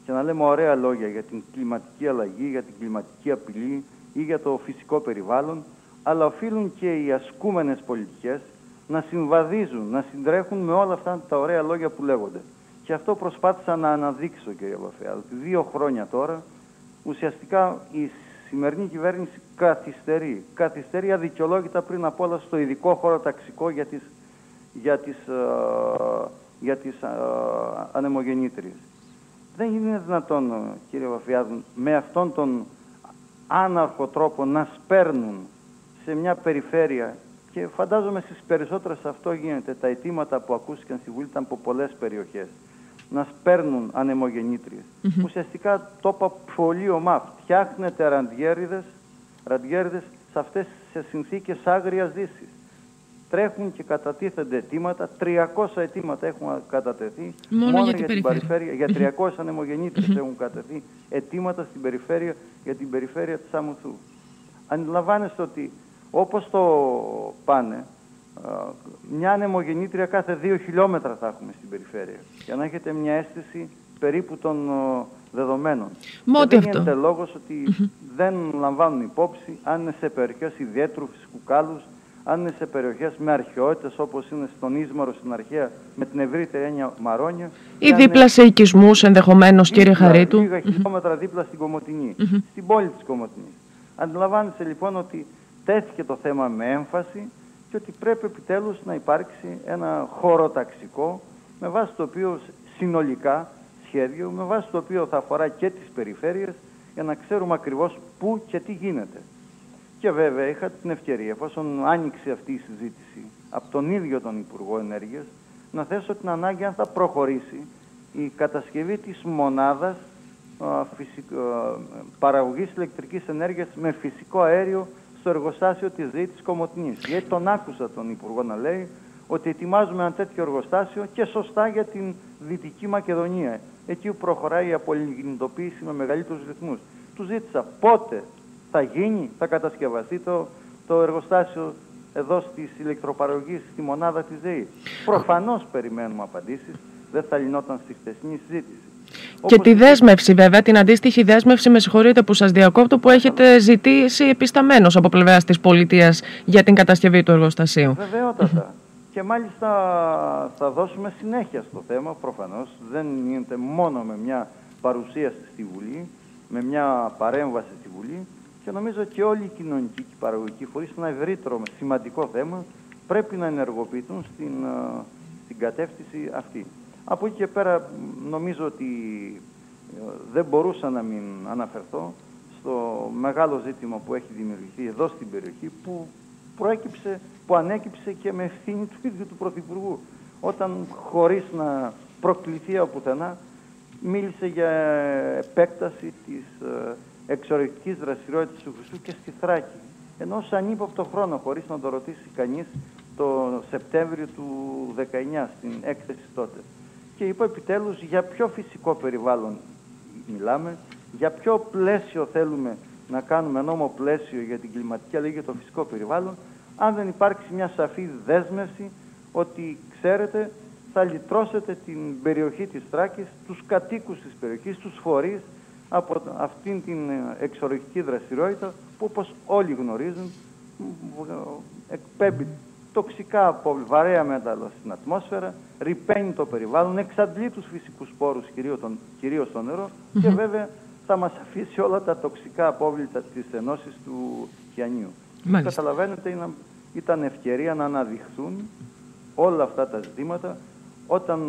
και να λέμε ωραία λόγια για την κλιματική αλλαγή, για την κλιματική απειλή ή για το φυσικό περιβάλλον, αλλά οφείλουν και οι ασκούμενες πολιτικές να συμβαδίζουν, να συντρέχουν με όλα αυτά τα ωραία λόγια που λέγονται. Και αυτό προσπάθησα να αναδείξω, κύριε Βαφέα, ότι δύο χρόνια τώρα ουσιαστικά η σημερινή κυβέρνηση καθυστερεί. Καθυστερεί αδικαιολόγητα πριν απ' όλα στο ειδικό χώρο ταξικό για τις, για τις, ε, για τις ε, ανεμογεννήτριες. Δεν είναι δυνατόν, κύριε Βαφιάδου, με αυτόν τον άναρχο τρόπο να σπέρνουν σε μια περιφέρεια και φαντάζομαι στις περισσότερες αυτό γίνεται. Τα αιτήματα που ακούστηκαν στη Βουλή ήταν από πολλές περιοχές. Να σπέρνουν ανεμογεννήτριες. Mm-hmm. Ουσιαστικά το είπα πολύ ομά. Φτιάχνετε ραντιέριδες, ραντιέριδες σε αυτές σε συνθήκες άγριας δύσης. Τρέχουν και κατατίθενται αιτήματα, 300 αιτήματα έχουν κατατεθεί μόνο, μόνο για, για, την περιφέρεια. Για 300 ανεμογεννήτριες έχουν κατατεθεί αιτήματα στην περιφέρεια, για την περιφέρεια της Αμουθού. Αντιλαμβάνεστε ότι όπως το πάνε, μια ανεμογεννήτρια κάθε δύο χιλιόμετρα θα έχουμε στην περιφέρεια. Για να έχετε μια αίσθηση περίπου των δεδομένων. Μόνο δεν αυτό. γίνεται λόγος ότι δεν λαμβάνουν υπόψη αν είναι σε περιοχές ιδιαίτερου φυσικού κάλους, αν είναι σε περιοχές με αρχαιότητες όπως είναι στον Ίσμαρο στην αρχαία με την ευρύτερη έννοια Μαρόνια. Ή δίπλα σε οικισμούς ενδεχομένως, κύριε Χαρίτου. Λίγα χιλιόμετρα δίπλα στην Κομωτινή, στην πόλη της Κομωτινής. Αντιλαμβάνεστε λοιπόν ότι τέθηκε το θέμα με έμφαση και ότι πρέπει επιτέλους να υπάρξει ένα χώρο ταξικό με βάση το οποίο συνολικά σχέδιο, με βάση το οποίο θα αφορά και τις περιφέρειες για να ξέρουμε ακριβώς πού και τι γίνεται. Και βέβαια είχα την ευκαιρία, εφόσον άνοιξε αυτή η συζήτηση από τον ίδιο τον Υπουργό Ενέργειας, να θέσω την ανάγκη αν θα προχωρήσει η κατασκευή της μονάδας α, φυσικ, α, παραγωγής ηλεκτρικής ενέργειας με φυσικό αέριο στο εργοστάσιο της ΔΕΗ της Κομωτινής. Γιατί τον άκουσα τον Υπουργό να λέει ότι ετοιμάζουμε ένα τέτοιο εργοστάσιο και σωστά για την Δυτική Μακεδονία. Εκεί που προχωράει η απολυγνητοποίηση με μεγαλύτερους ρυθμούς. Του ζήτησα πότε θα γίνει, θα κατασκευαστεί το, το εργοστάσιο εδώ στις ηλεκτροπαραγωγής, στη μονάδα της ΔΕΗ. Προφανώς περιμένουμε απαντήσεις, δεν θα λυνόταν στη χθεσινή συζήτηση. Και τη δέσμευση, βέβαια, την αντίστοιχη δέσμευση, με συγχωρείτε που σας διακόπτω, που έχετε ζητήσει επισταμένω από πλευράς της πολιτείας για την κατασκευή του εργοστασίου. Βεβαιότατα. Και μάλιστα θα δώσουμε συνέχεια στο θέμα, προφανώς. Δεν γίνεται μόνο με μια παρουσίαση στη Βουλή, με μια παρέμβαση στη Βουλή και νομίζω και όλοι οι κοινωνικοί και οι παραγωγικοί φορείς, ένα ευρύτερο σημαντικό θέμα, πρέπει να ενεργοποιηθούν στην, στην κατεύθυνση αυτή. Από εκεί και πέρα νομίζω ότι ε, δεν μπορούσα να μην αναφερθώ στο μεγάλο ζήτημα που έχει δημιουργηθεί εδώ στην περιοχή που προέκυψε, που ανέκυψε και με ευθύνη του ίδιου του Πρωθυπουργού. Όταν χωρίς να προκληθεί από πουθενά μίλησε για επέκταση της ε, εξορρυκτικής δραστηριότητας του Χρυσού και στη Θράκη. Ενώ σαν ύποπτο χρόνο, χωρίς να το ρωτήσει κανείς, το Σεπτέμβριο του 19 στην έκθεση τότε. Και είπα επιτέλους για ποιο φυσικό περιβάλλον μιλάμε, για ποιο πλαίσιο θέλουμε να κάνουμε νόμο πλαίσιο για την κλιματική αλλαγή και το φυσικό περιβάλλον, αν δεν υπάρξει μια σαφή δέσμευση ότι, ξέρετε, θα λυτρώσετε την περιοχή της Θράκης, τους κατοίκους της περιοχής, τους φορείς από αυτήν την εξορρυκτική δραστηριότητα που όπως όλοι γνωρίζουν εκπέμπει τοξικά από βαρέα μέταλλα στην ατμόσφαιρα, ρηπαίνει το περιβάλλον, εξαντλεί τους φυσικούς πόρους, κυρίως, τον, κυρίως το νερό και βέβαια θα μας αφήσει όλα τα τοξικά απόβλητα της ενώσης του χιανίου. Καταλαβαίνετε, ήταν, ήταν ευκαιρία να αναδειχθούν όλα αυτά τα ζητήματα όταν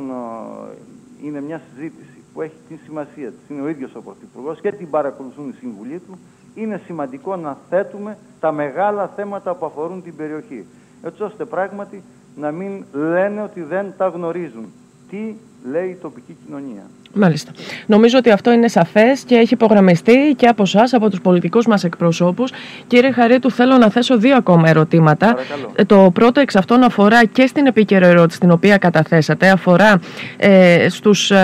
ε, είναι μια συζήτηση που έχει την σημασία της, είναι ο ίδιος ο Πρωθυπουργός και την παρακολουθούν οι συμβουλοί του, είναι σημαντικό να θέτουμε τα μεγάλα θέματα που αφορούν την περιοχή. Έτσι ώστε πράγματι να μην λένε ότι δεν τα γνωρίζουν. Τι λέει η τοπική κοινωνία. Μάλιστα. Νομίζω ότι αυτό είναι σαφές και έχει υπογραμμιστεί και από εσάς, από τους πολιτικούς μας εκπροσώπους. Κύριε Χαρίτου, θέλω να θέσω δύο ακόμα ερωτήματα. Παρακαλώ. Ε, Το πρώτο εξ αυτών αφορά και στην επίκαιρο ερώτηση την οποία καταθέσατε. Αφορά ε, στους ε,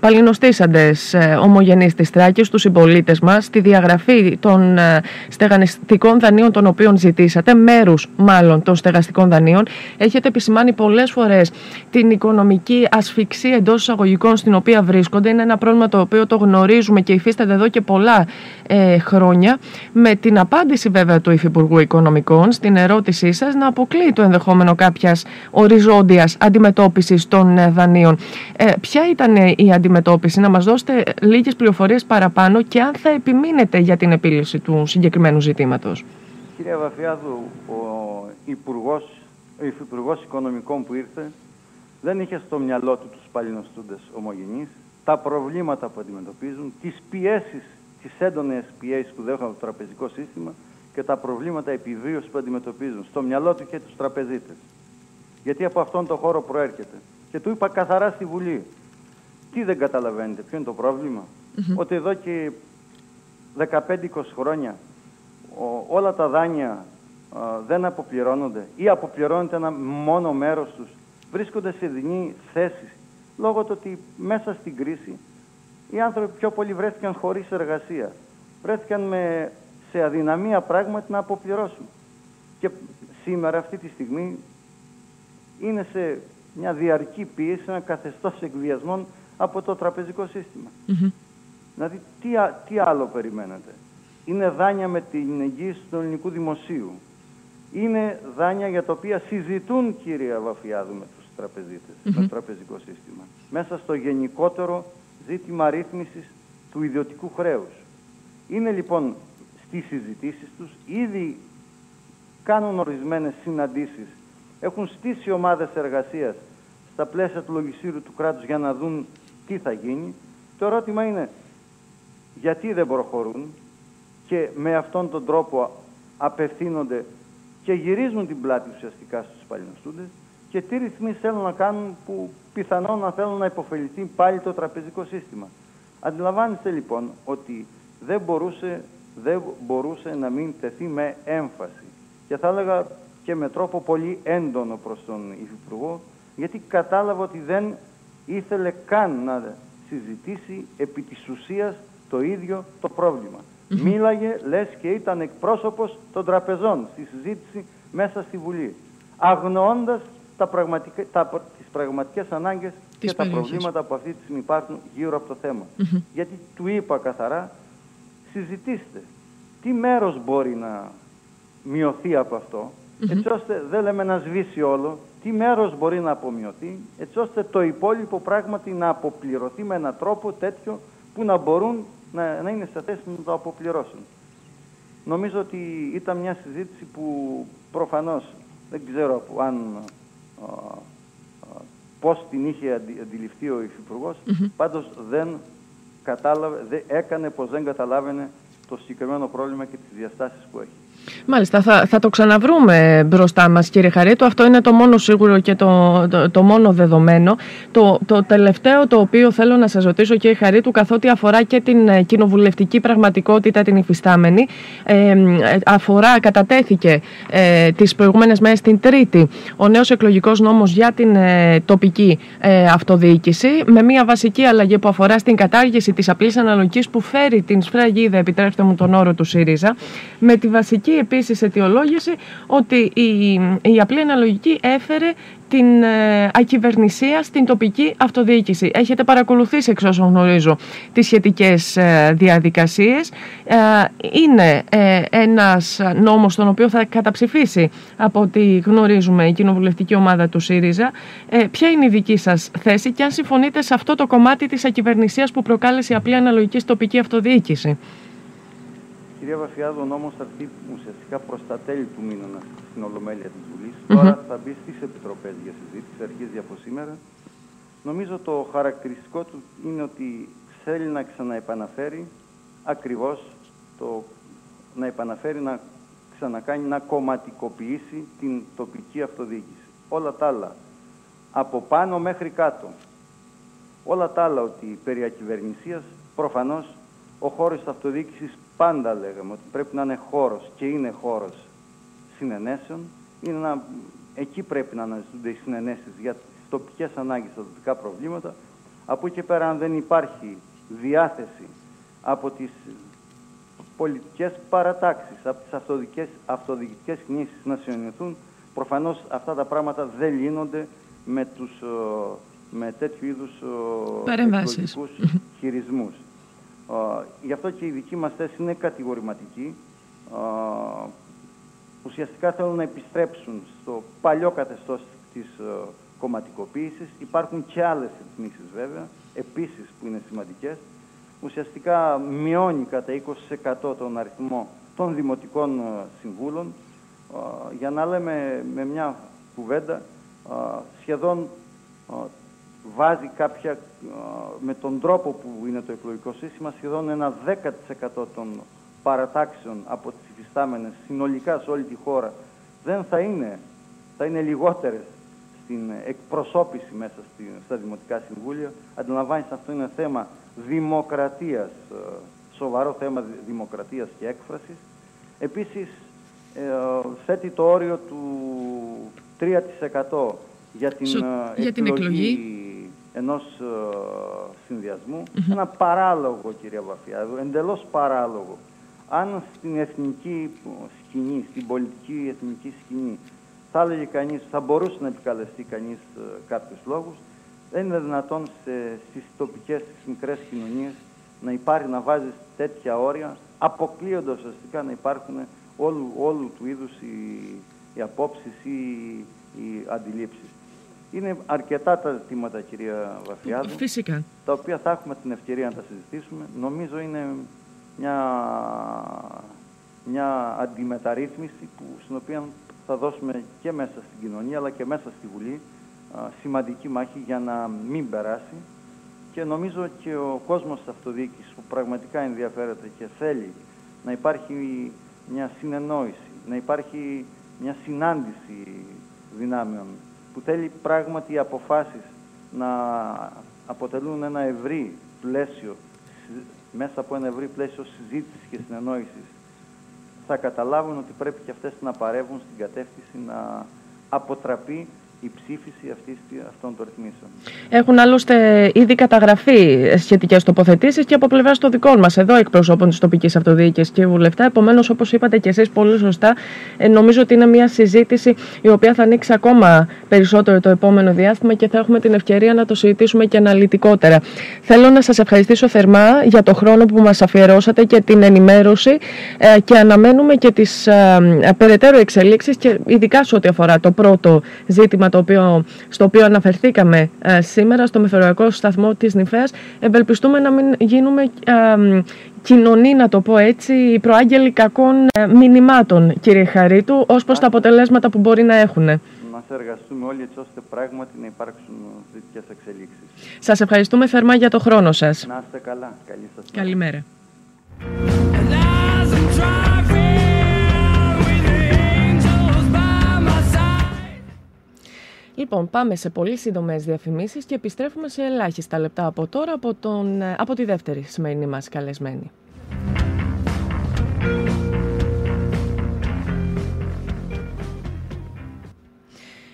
παλινοστήσαντες ε, ομογενείς της Θράκη, στους συμπολίτες μας, τη διαγραφή των ε, στεγαστικών δανείων των οποίων ζητήσατε, μέρους μάλλον των στεγαστικών δανείων. Έχετε επισημάνει πολλές φορές την οικονομική ασφυξία εντός εισαγωγικών στην οποία βρίσκονται βρίσκονται. Είναι ένα πρόβλημα το οποίο το γνωρίζουμε και υφίσταται εδώ και πολλά ε, χρόνια. Με την απάντηση βέβαια του Υφυπουργού Οικονομικών στην ερώτησή σας να αποκλείει το ενδεχόμενο κάποιας οριζόντιας αντιμετώπισης των ε, δανείων. Ε, ποια ήταν η αντιμετώπιση, να μας δώσετε λίγες πληροφορίες παραπάνω και αν θα επιμείνετε για την επίλυση του συγκεκριμένου ζητήματος. Κυρία Βαφιάδου, ο Υπουργός, ο Υφυπουργός Οικονομικών που ήρθε δεν είχε στο μυαλό του τους παλινοστούντες ομογενείς, τα προβλήματα που αντιμετωπίζουν, τις πιέσεις, τις έντονες πιέσεις που δέχονται το τραπεζικό σύστημα και τα προβλήματα επιβίωσης που αντιμετωπίζουν. Στο μυαλό του είχε τους τραπεζίτες. Γιατί από αυτόν τον χώρο προέρχεται. Και του είπα καθαρά στη Βουλή. Τι δεν καταλαβαίνετε, ποιο είναι το πρόβλημα; Ότι εδώ και 15-20 χρόνια όλα τα δάνεια δεν αποπληρώνονται ή αποπληρώνεται ένα μόνο μέρος τους, βρίσκονται σε δινή θέση λόγω του ότι μέσα στην κρίση οι άνθρωποι πιο πολύ βρέθηκαν χωρίς εργασία. Βρέθηκαν με, σε αδυναμία πράγματι να αποπληρώσουν. Και σήμερα αυτή τη στιγμή είναι σε μια διαρκή πίεση, ένα καθεστώς εκβιασμών από το τραπεζικό σύστημα. Δηλαδή, τι, τι άλλο περιμένετε; Είναι δάνεια με την εγγύηση του ελληνικού δημοσίου. Είναι δάνεια για τα οποία συζητούν, κύριε Βαφιάδου, με τους τραπεζίτες, με το τραπεζικό σύστημα. Μέσα στο γενικότερο ζήτημα ρύθμισης του ιδιωτικού χρέους. Είναι λοιπόν στις συζητήσεις τους, ήδη κάνουν ορισμένες συναντήσεις, έχουν στήσει ομάδες εργασίας στα πλαίσια του λογιστήρου του κράτους για να δουν τι θα γίνει. Το ερώτημα είναι γιατί δεν προχωρούν, και με αυτόν τον τρόπο απευθύνονται και γυρίζουν την πλάτη ουσιαστικά στους παλινοστούντες και τι ρυθμίσεις θέλουν να κάνουν που πιθανόν να θέλουν να υποφεληθεί πάλι το τραπεζικό σύστημα. Αντιλαμβάνεστε λοιπόν ότι δεν μπορούσε, δεν μπορούσε να μην τεθεί με έμφαση και θα έλεγα και με τρόπο πολύ έντονο προς τον Υφυπουργό γιατί κατάλαβα ότι δεν ήθελε καν να συζητήσει επί της ουσίας το ίδιο το πρόβλημα. Μίλαγε, λες και ήταν εκπρόσωπος των τραπεζών στη συζήτηση μέσα στη Βουλή. Αγνοώντας τα πραγματικά, τα, τις πραγματικές ανάγκες και τα προβλήματα που αυτή τη στιγμή υπάρχουν γύρω από το θέμα. Γιατί του είπα καθαρά, συζητήστε. Τι μέρος μπορεί να μειωθεί από αυτό, έτσι ώστε δεν λέμε να σβήσει όλο, τι μέρος μπορεί να απομειωθεί, έτσι ώστε το υπόλοιπο πράγματι να αποπληρωθεί με έναν τρόπο τέτοιο που να μπορούν να, να είναι σε θέση να το αποπληρώσουν. Νομίζω ότι ήταν μια συζήτηση που προφανώς δεν ξέρω αν πώς την είχε αντιληφθεί ο Υφυπουργός, mm πάντως δεν κατάλαβε, δεν, έκανε πως δεν καταλάβαινε το συγκεκριμένο πρόβλημα και τις διαστάσεις που έχει. Μάλιστα, θα, θα το ξαναβρούμε μπροστά μας κύριε Χαρίτου. Αυτό είναι το μόνο σίγουρο και το, το, μόνο δεδομένο. Το, το τελευταίο το οποίο θέλω να σας ρωτήσω κύριε Χαρίτου καθότι αφορά και την ε, κοινοβουλευτική πραγματικότητα την υφιστάμενη ε, αφορά, κατατέθηκε ε, τις προηγούμενες μέρες την Τρίτη ο νέος εκλογικός νόμος για την ε, τοπική ε, αυτοδιοίκηση με μια βασική αλλαγή που αφορά στην κατάργηση της απλής αναλογικής που φέρει την σφραγίδα, επιτρέψτε μου τον όρο του ΣΥΡΙΖΑ, με τη βασική επίσης αιτιολόγηση ότι η, η απλή αναλογική έφερε την ε, ακυβερνησία στην τοπική αυτοδιοίκηση. Έχετε παρακολουθήσει εξ όσων γνωρίζω τις σχετικές ε, διαδικασίες. Ε, είναι ε, ένας νόμος τον οποίο θα καταψηφίσει από ό,τι γνωρίζουμε η κοινοβουλευτική ομάδα του ΣΥΡΙΖΑ. Ε, ποια είναι η δική σας θέση και αν συμφωνείτε σε αυτό το κομμάτι της ακυβερνησίας που προκάλεσε η απλή αναλογική τοπική αυτοδιοίκηση; Κυρία Βαφιάδου, ο νόμος θα έρθει ουσιαστικά προς τα τέλη του μήνα στην Ολομέλεια της Βουλής. Τώρα θα μπει στις επιτροπές για συζήτηση, αρχίζει από σήμερα. Νομίζω το χαρακτηριστικό του είναι ότι θέλει να ξαναεπαναφέρει ακριβώς το να επαναφέρει, να ξανακάνει, να κομματικοποιήσει την τοπική αυτοδιοίκηση. Όλα τα άλλα, από πάνω μέχρι κάτω, όλα τα άλλα ότι περί ακυβερνησίας, προφανώς ο χώρος της αυτοδιοίκησης πάντα λέγαμε ότι πρέπει να είναι χώρος και είναι χώρος συνενέσεων. Είναι να, εκεί πρέπει να αναζητούνται οι συνενέσεις για τις τοπικές ανάγκες, τα τοπικά προβλήματα. Από εκεί πέρα αν δεν υπάρχει διάθεση από τις πολιτικές παρατάξεις, από τις αυτοδικές, αυτοδιοικητικές κινήσεις να συνοηθούν, προφανώς αυτά τα πράγματα δεν λύνονται με, τους, με τέτοιου είδους Παρεμβάσεις. εκλογικούς χειρισμούς. Ε, γι' αυτό και η δική μας θέση είναι κατηγορηματική. Ε, ουσιαστικά θέλουν να επιστρέψουν στο παλιό καθεστώς της ε, κομματικοποίησης. Υπάρχουν και άλλες ρυθμίσεις βέβαια, επίσης που είναι σημαντικές. Ουσιαστικά μειώνει κατά 20% τον αριθμό των δημοτικών ε, συμβούλων. Ε, για να λέμε με μια κουβέντα, ε, σχεδόν ε, βάζει κάποια, ε, με τον τρόπο που είναι το εκλογικό σύστημα, σχεδόν ένα 10% των παρατάξεων από τις υφιστάμενες συνολικά σε όλη τη χώρα δεν θα είναι, θα είναι λιγότερες στην εκπροσώπηση μέσα στη, στα Δημοτικά Συμβούλια. Αντιλαμβάνεις αυτό είναι θέμα δημοκρατίας, ε, σοβαρό θέμα δη- δημοκρατίας και έκφρασης. Επίσης, ε, θέτει το όριο του 3% για την, Στο- ε, για την εκλογή. Ενός ε, συνδυασμού. Ένα παράλογο, κυρία Βαφιάδου, εντελώς παράλογο. Αν στην εθνική σκηνή, στην πολιτική εθνική σκηνή, θα έλεγε κανείς, θα μπορούσε να επικαλεστεί κανείς ε, κάποιους λόγους, δεν είναι δυνατόν σε, στις τοπικές, στις μικρές κοινωνίες να υπάρχει, να βάζει τέτοια όρια, αποκλείοντας ουσιαστικά να υπάρχουν όλου, όλου του είδους οι, οι απόψεις ή οι αντιλήψεις. Είναι αρκετά τα ζητήματα, κυρία Βαφιάδου, Φυσικά. τα οποία θα έχουμε την ευκαιρία να τα συζητήσουμε. Νομίζω είναι μια, μια αντιμεταρρύθμιση που, στην οποία θα δώσουμε και μέσα στην κοινωνία αλλά και μέσα στη Βουλή α, σημαντική μάχη για να μην περάσει και νομίζω και ο κόσμος της αυτοδιοίκησης που πραγματικά ενδιαφέρεται και θέλει να υπάρχει μια συνεννόηση, να υπάρχει μια συνάντηση δυνάμεων που θέλει πράγματι οι αποφάσεις να αποτελούν ένα ευρύ πλαίσιο, συ- μέσα από ένα ευρύ πλαίσιο συζήτησης και συνεννόησης, θα καταλάβουν ότι πρέπει και αυτές να παρεύουν στην κατεύθυνση να αποτραπεί η ψήφιση αυτής, αυτών των ρυθμίσεων. Έχουν άλλωστε ήδη καταγραφεί σχετικές τοποθετήσεις και από πλευράς των δικών μας, εδώ εκπροσώπων της τοπικής αυτοδιοίκησης και βουλευτά. Επομένως, όπως είπατε και εσείς πολύ σωστά, ε, νομίζω ότι είναι μια συζήτηση η οποία θα ανοίξει ακόμα περισσότερο το επόμενο διάστημα και θα έχουμε την ευκαιρία να το συζητήσουμε και αναλυτικότερα. Θέλω να σας ευχαριστήσω θερμά για το χρόνο που μας αφιερώσατε και την ενημέρωση ε, και αναμένουμε και τις περαιτέρω εξελίξεις και ειδικά σε ό,τι αφορά το πρώτο ζήτημα το οποίο, στο οποίο αναφερθήκαμε ε, σήμερα στο μεθοριακό σταθμό της Νυφαίας. Ευελπιστούμε να μην γίνουμε ε, κοινωνοί, να το πω έτσι, προάγγελοι κακών ε, μηνυμάτων, κύριε Χαρίτου, ως προς τα αποτελέσματα που μπορεί να έχουν. Να εργαστούμε όλοι έτσι ώστε πράγματι να υπάρξουν θετικές εξελίξεις. Σας ευχαριστούμε θερμά για το χρόνο σας. Να είστε καλά. Καλή σας μέρα. Καλημέρα. Λοιπόν, πάμε σε πολύ σύντομες διαφημίσεις και επιστρέφουμε σε ελάχιστα λεπτά από τώρα από, τον, ε, από τη δεύτερη σημερινή μας καλεσμένη.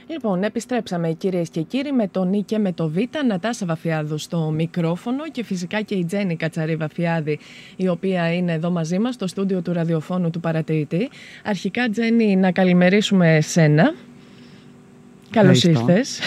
Λοιπόν, επιστρέψαμε κυρίες και κύριοι με τον Νί και με το Β. Νατάσα Βαφιάδου στο μικρόφωνο και φυσικά και η Τζέννη Κατσαρή Βαφιάδη, η οποία είναι εδώ μαζί μας στο στούντιο του ραδιοφώνου του παρατηρητή. Αρχικά, Τζέννη, να καλημερίσουμε εσένα. Καλώς Ευχαριστώ. ήρθες.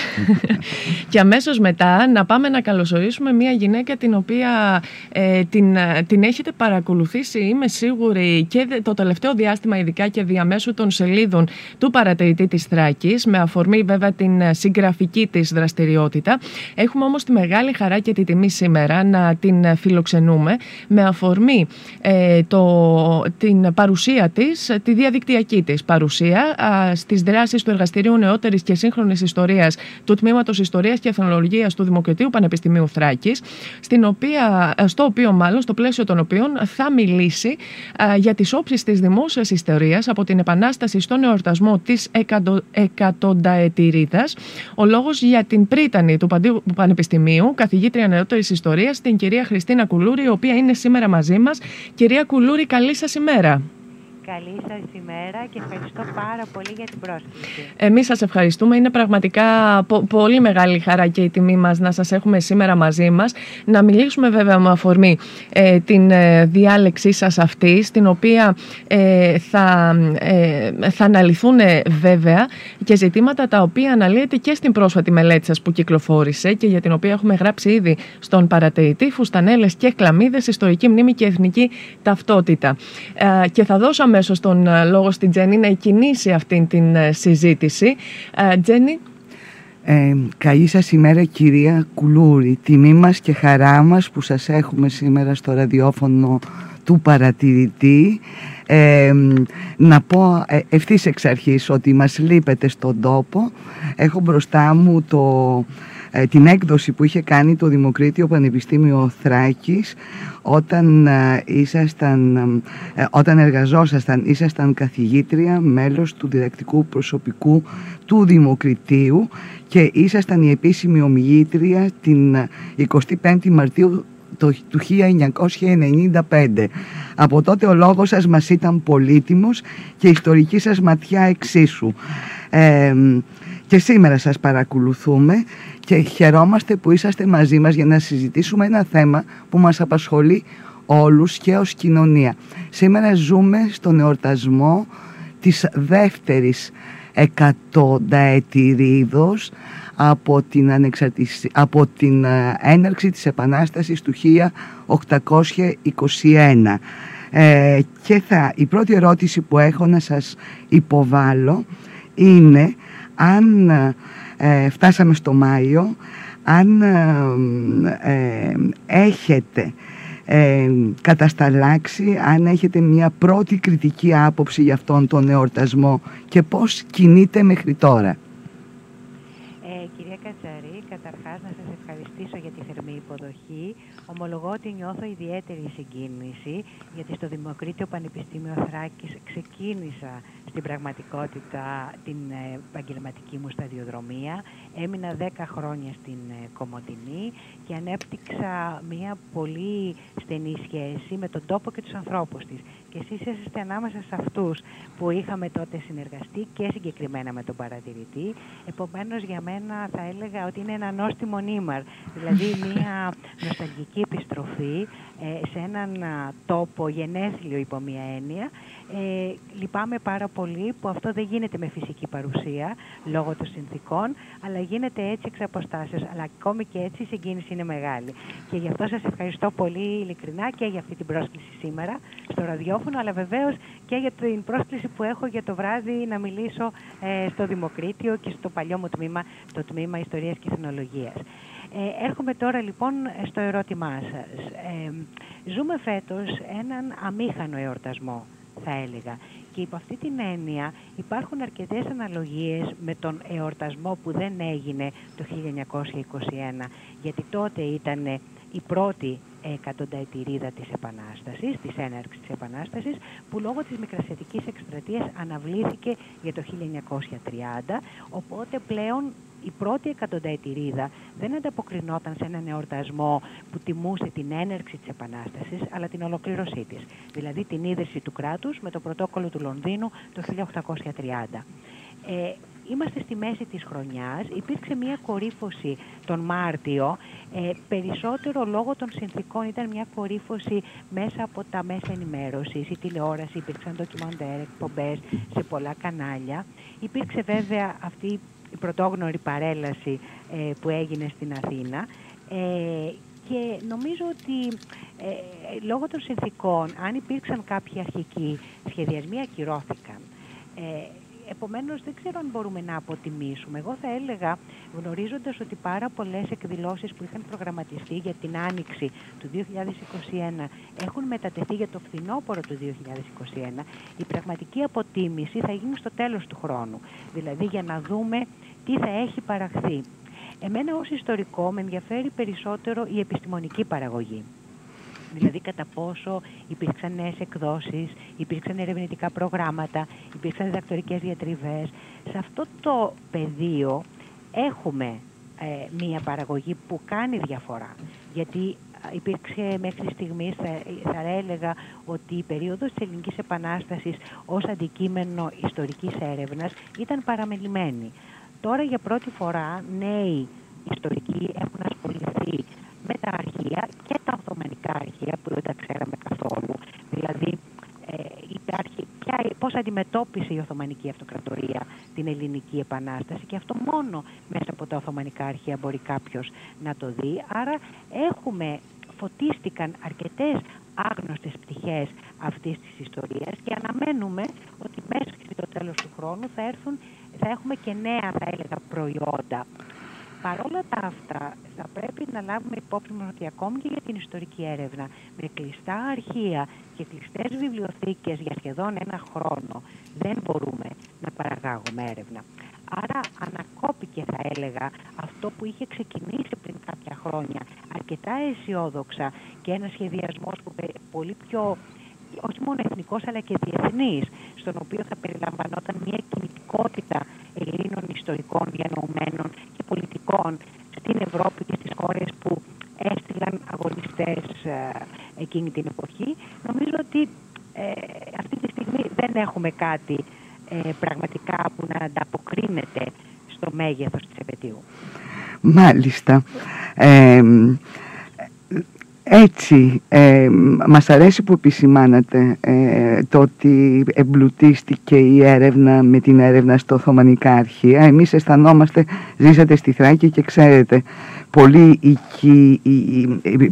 και αμέσως μετά να πάμε να καλωσορίσουμε μια γυναίκα την οποία ε, την, ε, την έχετε παρακολουθήσει, είμαι σίγουρη, και δε- το τελευταίο διάστημα, ειδικά και διαμέσου των σελίδων του παρατηρητή της Θράκης, με αφορμή βέβαια την ε, συγγραφική της δραστηριότητα. Έχουμε όμως τη μεγάλη χαρά και τη τιμή σήμερα να την ε, φιλοξενούμε με αφορμή ε, το, την παρουσία της, ε, τη διαδικτυακή της παρουσία α, στις δράσεις του Εργαστηρίου Νεότερης και Σύγχρονης Ιστορίας του Τμήματος Ιστορίας και Εθνολογίας του Δημοκρατίου Πανεπιστημίου Θράκης, στην οποία, ε, στο οποίο μάλλον, στο πλαίσιο των οποίων θα μιλήσει α, για τις όψεις της δημόσιας ιστορίας από την Επανάσταση στον εορτασμό της εκατο, εκατονταετηρίδας. Ο λόγος για την πρίτανη του Παντίου- Πανεπιστημίου, καθηγήτρια νεότερης ιστορίας, την κυρία Χριστίνα Κουλούρη, η οποία είναι σήμερα μαζί μας. Κυρία Κουλούρη, καλή σας ημέρα. Καλή σας ημέρα και ευχαριστώ πάρα πολύ για την πρόσκληση. Εμείς σας ευχαριστούμε. Είναι πραγματικά πολύ μεγάλη χαρά και η τιμή μας να σας έχουμε σήμερα μαζί μας. Να μιλήσουμε βέβαια με αφορμή ε, την ε, διάλεξή σας αυτή, στην οποία ε, θα, θα αναλυθούν βέβαια και ζητήματα τα οποία αναλύεται και στην πρόσφατη μελέτη σας που κυκλοφόρησε και για την οποία έχουμε γράψει ήδη στον παρατηρητή «Φουστανέλες και κλαμίδες, ιστορική μνήμη και εθνική ταυτότητα». Και θα δώσω αμέσως τον λόγο στην Τζέννη να κινήσει αυτή την συζήτηση. Τζέννη. Ε, καλή σας ημέρα κυρία Κουλούρη. Τιμή μας και χαρά μας που σας έχουμε σήμερα στο ραδιόφωνο του παρατηρητή. Ε, να πω ε, ευθύς εξ αρχής ότι μας λείπετε στον τόπο. Έχω μπροστά μου το, ε, την έκδοση που είχε κάνει το Δημοκρίτιο Πανεπιστήμιο Θράκης όταν, ε, ήσασταν, ε, όταν εργαζόσασταν, ήσασταν καθηγήτρια, μέλος του διδακτικού προσωπικού του Δημοκριτίου και ήσασταν η επίσημη ομιλήτρια την 25η Μαρτίου του 1995. Από τότε ο λόγος σας μας ήταν πολύτιμος και η ιστορική σας ματιά εξίσου. και σήμερα σας παρακολουθούμε και χαιρόμαστε που είσαστε μαζί μας για να συζητήσουμε ένα θέμα που μας απασχολεί όλους και ως κοινωνία. Σήμερα ζούμε στον εορτασμό της δεύτερης εκατονταετηρίδος από την, από την ε, έναρξη της Επανάστασης του 1821. Ε, και θα, η πρώτη ερώτηση που έχω να σας υποβάλω είναι αν ε, φτάσαμε στο Μάιο, αν ε, έχετε ε, κατασταλάξει, αν έχετε μια πρώτη κριτική άποψη για αυτόν τον εορτασμό και πώς κινείται μέχρι τώρα. κυρία Κατσαρή, καταρχάς να σας ευχαριστήσω για τη θερμή υποδοχή. Ομολογώ ότι νιώθω ιδιαίτερη συγκίνηση, γιατί στο Δημοκρίτιο Πανεπιστήμιο Θράκης ξεκίνησα στην πραγματικότητα την ε, επαγγελματική μου σταδιοδρομία. Έμεινα 10 χρόνια στην ε, Κομωτινή και ανέπτυξα μια πολύ στενή σχέση με τον τόπο και τους ανθρώπους της. Και εσείς είστε ανάμεσα σε αυτούς που είχαμε τότε συνεργαστεί και συγκεκριμένα με τον παρατηρητή. Επομένως για μένα θα έλεγα ότι είναι ένα νόστιμο νήμαρ, δηλαδή μια νοσταλγική επιστροφή ε, σε έναν τόπο γενέθλιο υπό μια έννοια ε, λυπάμαι πάρα πολύ που αυτό δεν γίνεται με φυσική παρουσία λόγω των συνθήκων, αλλά γίνεται έτσι εξ αποστάσεως. Αλλά ακόμη και έτσι η συγκίνηση είναι μεγάλη. Και γι' αυτό σας ευχαριστώ πολύ ειλικρινά και για αυτή την πρόσκληση σήμερα στο ραδιόφωνο, αλλά βεβαίως και για την πρόσκληση που έχω για το βράδυ να μιλήσω ε, στο Δημοκρίτιο και στο παλιό μου τμήμα, το τμήμα Ιστορίας και Εθνολογίας. Ε, έρχομαι τώρα λοιπόν στο ερώτημά σας. Ε, ζούμε φέτος έναν αμήχανο εορτασμό θα έλεγα. Και υπό αυτή την έννοια υπάρχουν αρκετές αναλογίες με τον εορτασμό που δεν έγινε το 1921, γιατί τότε ήταν η πρώτη εκατονταετηρίδα της Επανάστασης, της έναρξης της Επανάστασης, που λόγω της Μικρασιατικής Εκστρατείας αναβλήθηκε για το 1930, οπότε πλέον η πρώτη εκατονταετηρίδα δεν ανταποκρινόταν σε έναν εορτασμό που τιμούσε την έναρξη της Επανάστασης, αλλά την ολοκλήρωσή της, δηλαδή την ίδρυση του κράτους με το πρωτόκολλο του Λονδίνου το 1830. Ε, είμαστε στη μέση της χρονιάς, υπήρξε μια κορύφωση τον Μάρτιο, ε, περισσότερο λόγω των συνθήκων ήταν μια κορύφωση μέσα από τα μέσα ενημέρωσης, η τηλεόραση, υπήρξαν ντοκιμαντέρ, εκπομπές σε πολλά κανάλια. Υπήρξε βέβαια αυτή η πρωτόγνωρη παρέλαση ε, που έγινε στην Αθήνα ε, και νομίζω ότι ε, λόγω των συνθήκων, αν υπήρξαν κάποιοι αρχικοί σχεδιασμοί, ακυρώθηκαν. Ε, επομένως δεν ξέρω αν μπορούμε να αποτιμήσουμε. Εγώ θα έλεγα, γνωρίζοντας ότι πάρα πολλές εκδηλώσεις που είχαν προγραμματιστεί για την άνοιξη του 2021 έχουν μετατεθεί για το φθινόπωρο του 2021, η πραγματική αποτίμηση θα γίνει στο τέλος του χρόνου. Δηλαδή για να δούμε τι θα έχει παραχθεί. Εμένα ως ιστορικό με ενδιαφέρει περισσότερο η επιστημονική παραγωγή. Δηλαδή κατά πόσο υπήρξαν νέες εκδόσεις, υπήρξαν ερευνητικά προγράμματα, υπήρξαν διδακτορικές διατριβές. Σε αυτό το πεδίο έχουμε ε, μία παραγωγή που κάνει διαφορά. Γιατί υπήρξε μέχρι στιγμής, θα, θα έλεγα, ότι η περίοδος της Ελληνικής Επανάστασης ως αντικείμενο ιστορικής έρευνας ήταν παραμελημένη. Τώρα για πρώτη φορά νέοι ιστορικοί έχουν ασχοληθεί με τα αρχεία και τα Οθωμανικά αρχεία που δεν τα ξέραμε καθόλου. Δηλαδή ε, υπάρχει, ποια, πώς αντιμετώπισε η Οθωμανική Αυτοκρατορία την Ελληνική Επανάσταση και αυτό μόνο μέσα από τα Οθωμανικά αρχεία μπορεί κάποιος να το δει. Άρα έχουμε, φωτίστηκαν αρκετές άγνωστες πτυχές αυτής της ιστορίας και αναμένουμε ότι μέσα στο τέλος του χρόνου θα, έρθουν, θα έχουμε και νέα θα έλεγα προϊόντα Παρόλα τα αυτά, θα πρέπει να λάβουμε υπόψη μας ότι ακόμη και για την ιστορική έρευνα, με κλειστά αρχεία και κλειστές βιβλιοθήκες για σχεδόν ένα χρόνο, δεν μπορούμε να παραγάγουμε έρευνα. Άρα ανακόπηκε θα έλεγα αυτό που είχε ξεκινήσει πριν κάποια χρόνια αρκετά αισιόδοξα και ένα σχεδιασμός που πολύ πιο όχι μόνο εθνικός αλλά και διεθνής στον οποίο θα περιλαμβανόταν μια κινητικότητα Ελλήνων ιστορικών διανοουμένων και πολιτικών στην Ευρώπη και στις χώρες που έστειλαν αγωνιστές ε, εκείνη την εποχή. Νομίζω ότι ε, αυτή τη στιγμή δεν έχουμε κάτι ε, πραγματικά που να ανταποκρίνεται στο μέγεθος της επαιτίου. Μάλιστα. Ε, έτσι, ε, μας αρέσει που επισημάνατε ε, το ότι εμπλουτίστηκε η έρευνα με την έρευνα στο Οθωμανικά Αρχεία. Εμείς αισθανόμαστε, ζήσατε στη Θράκη και ξέρετε, πολύ, οικία,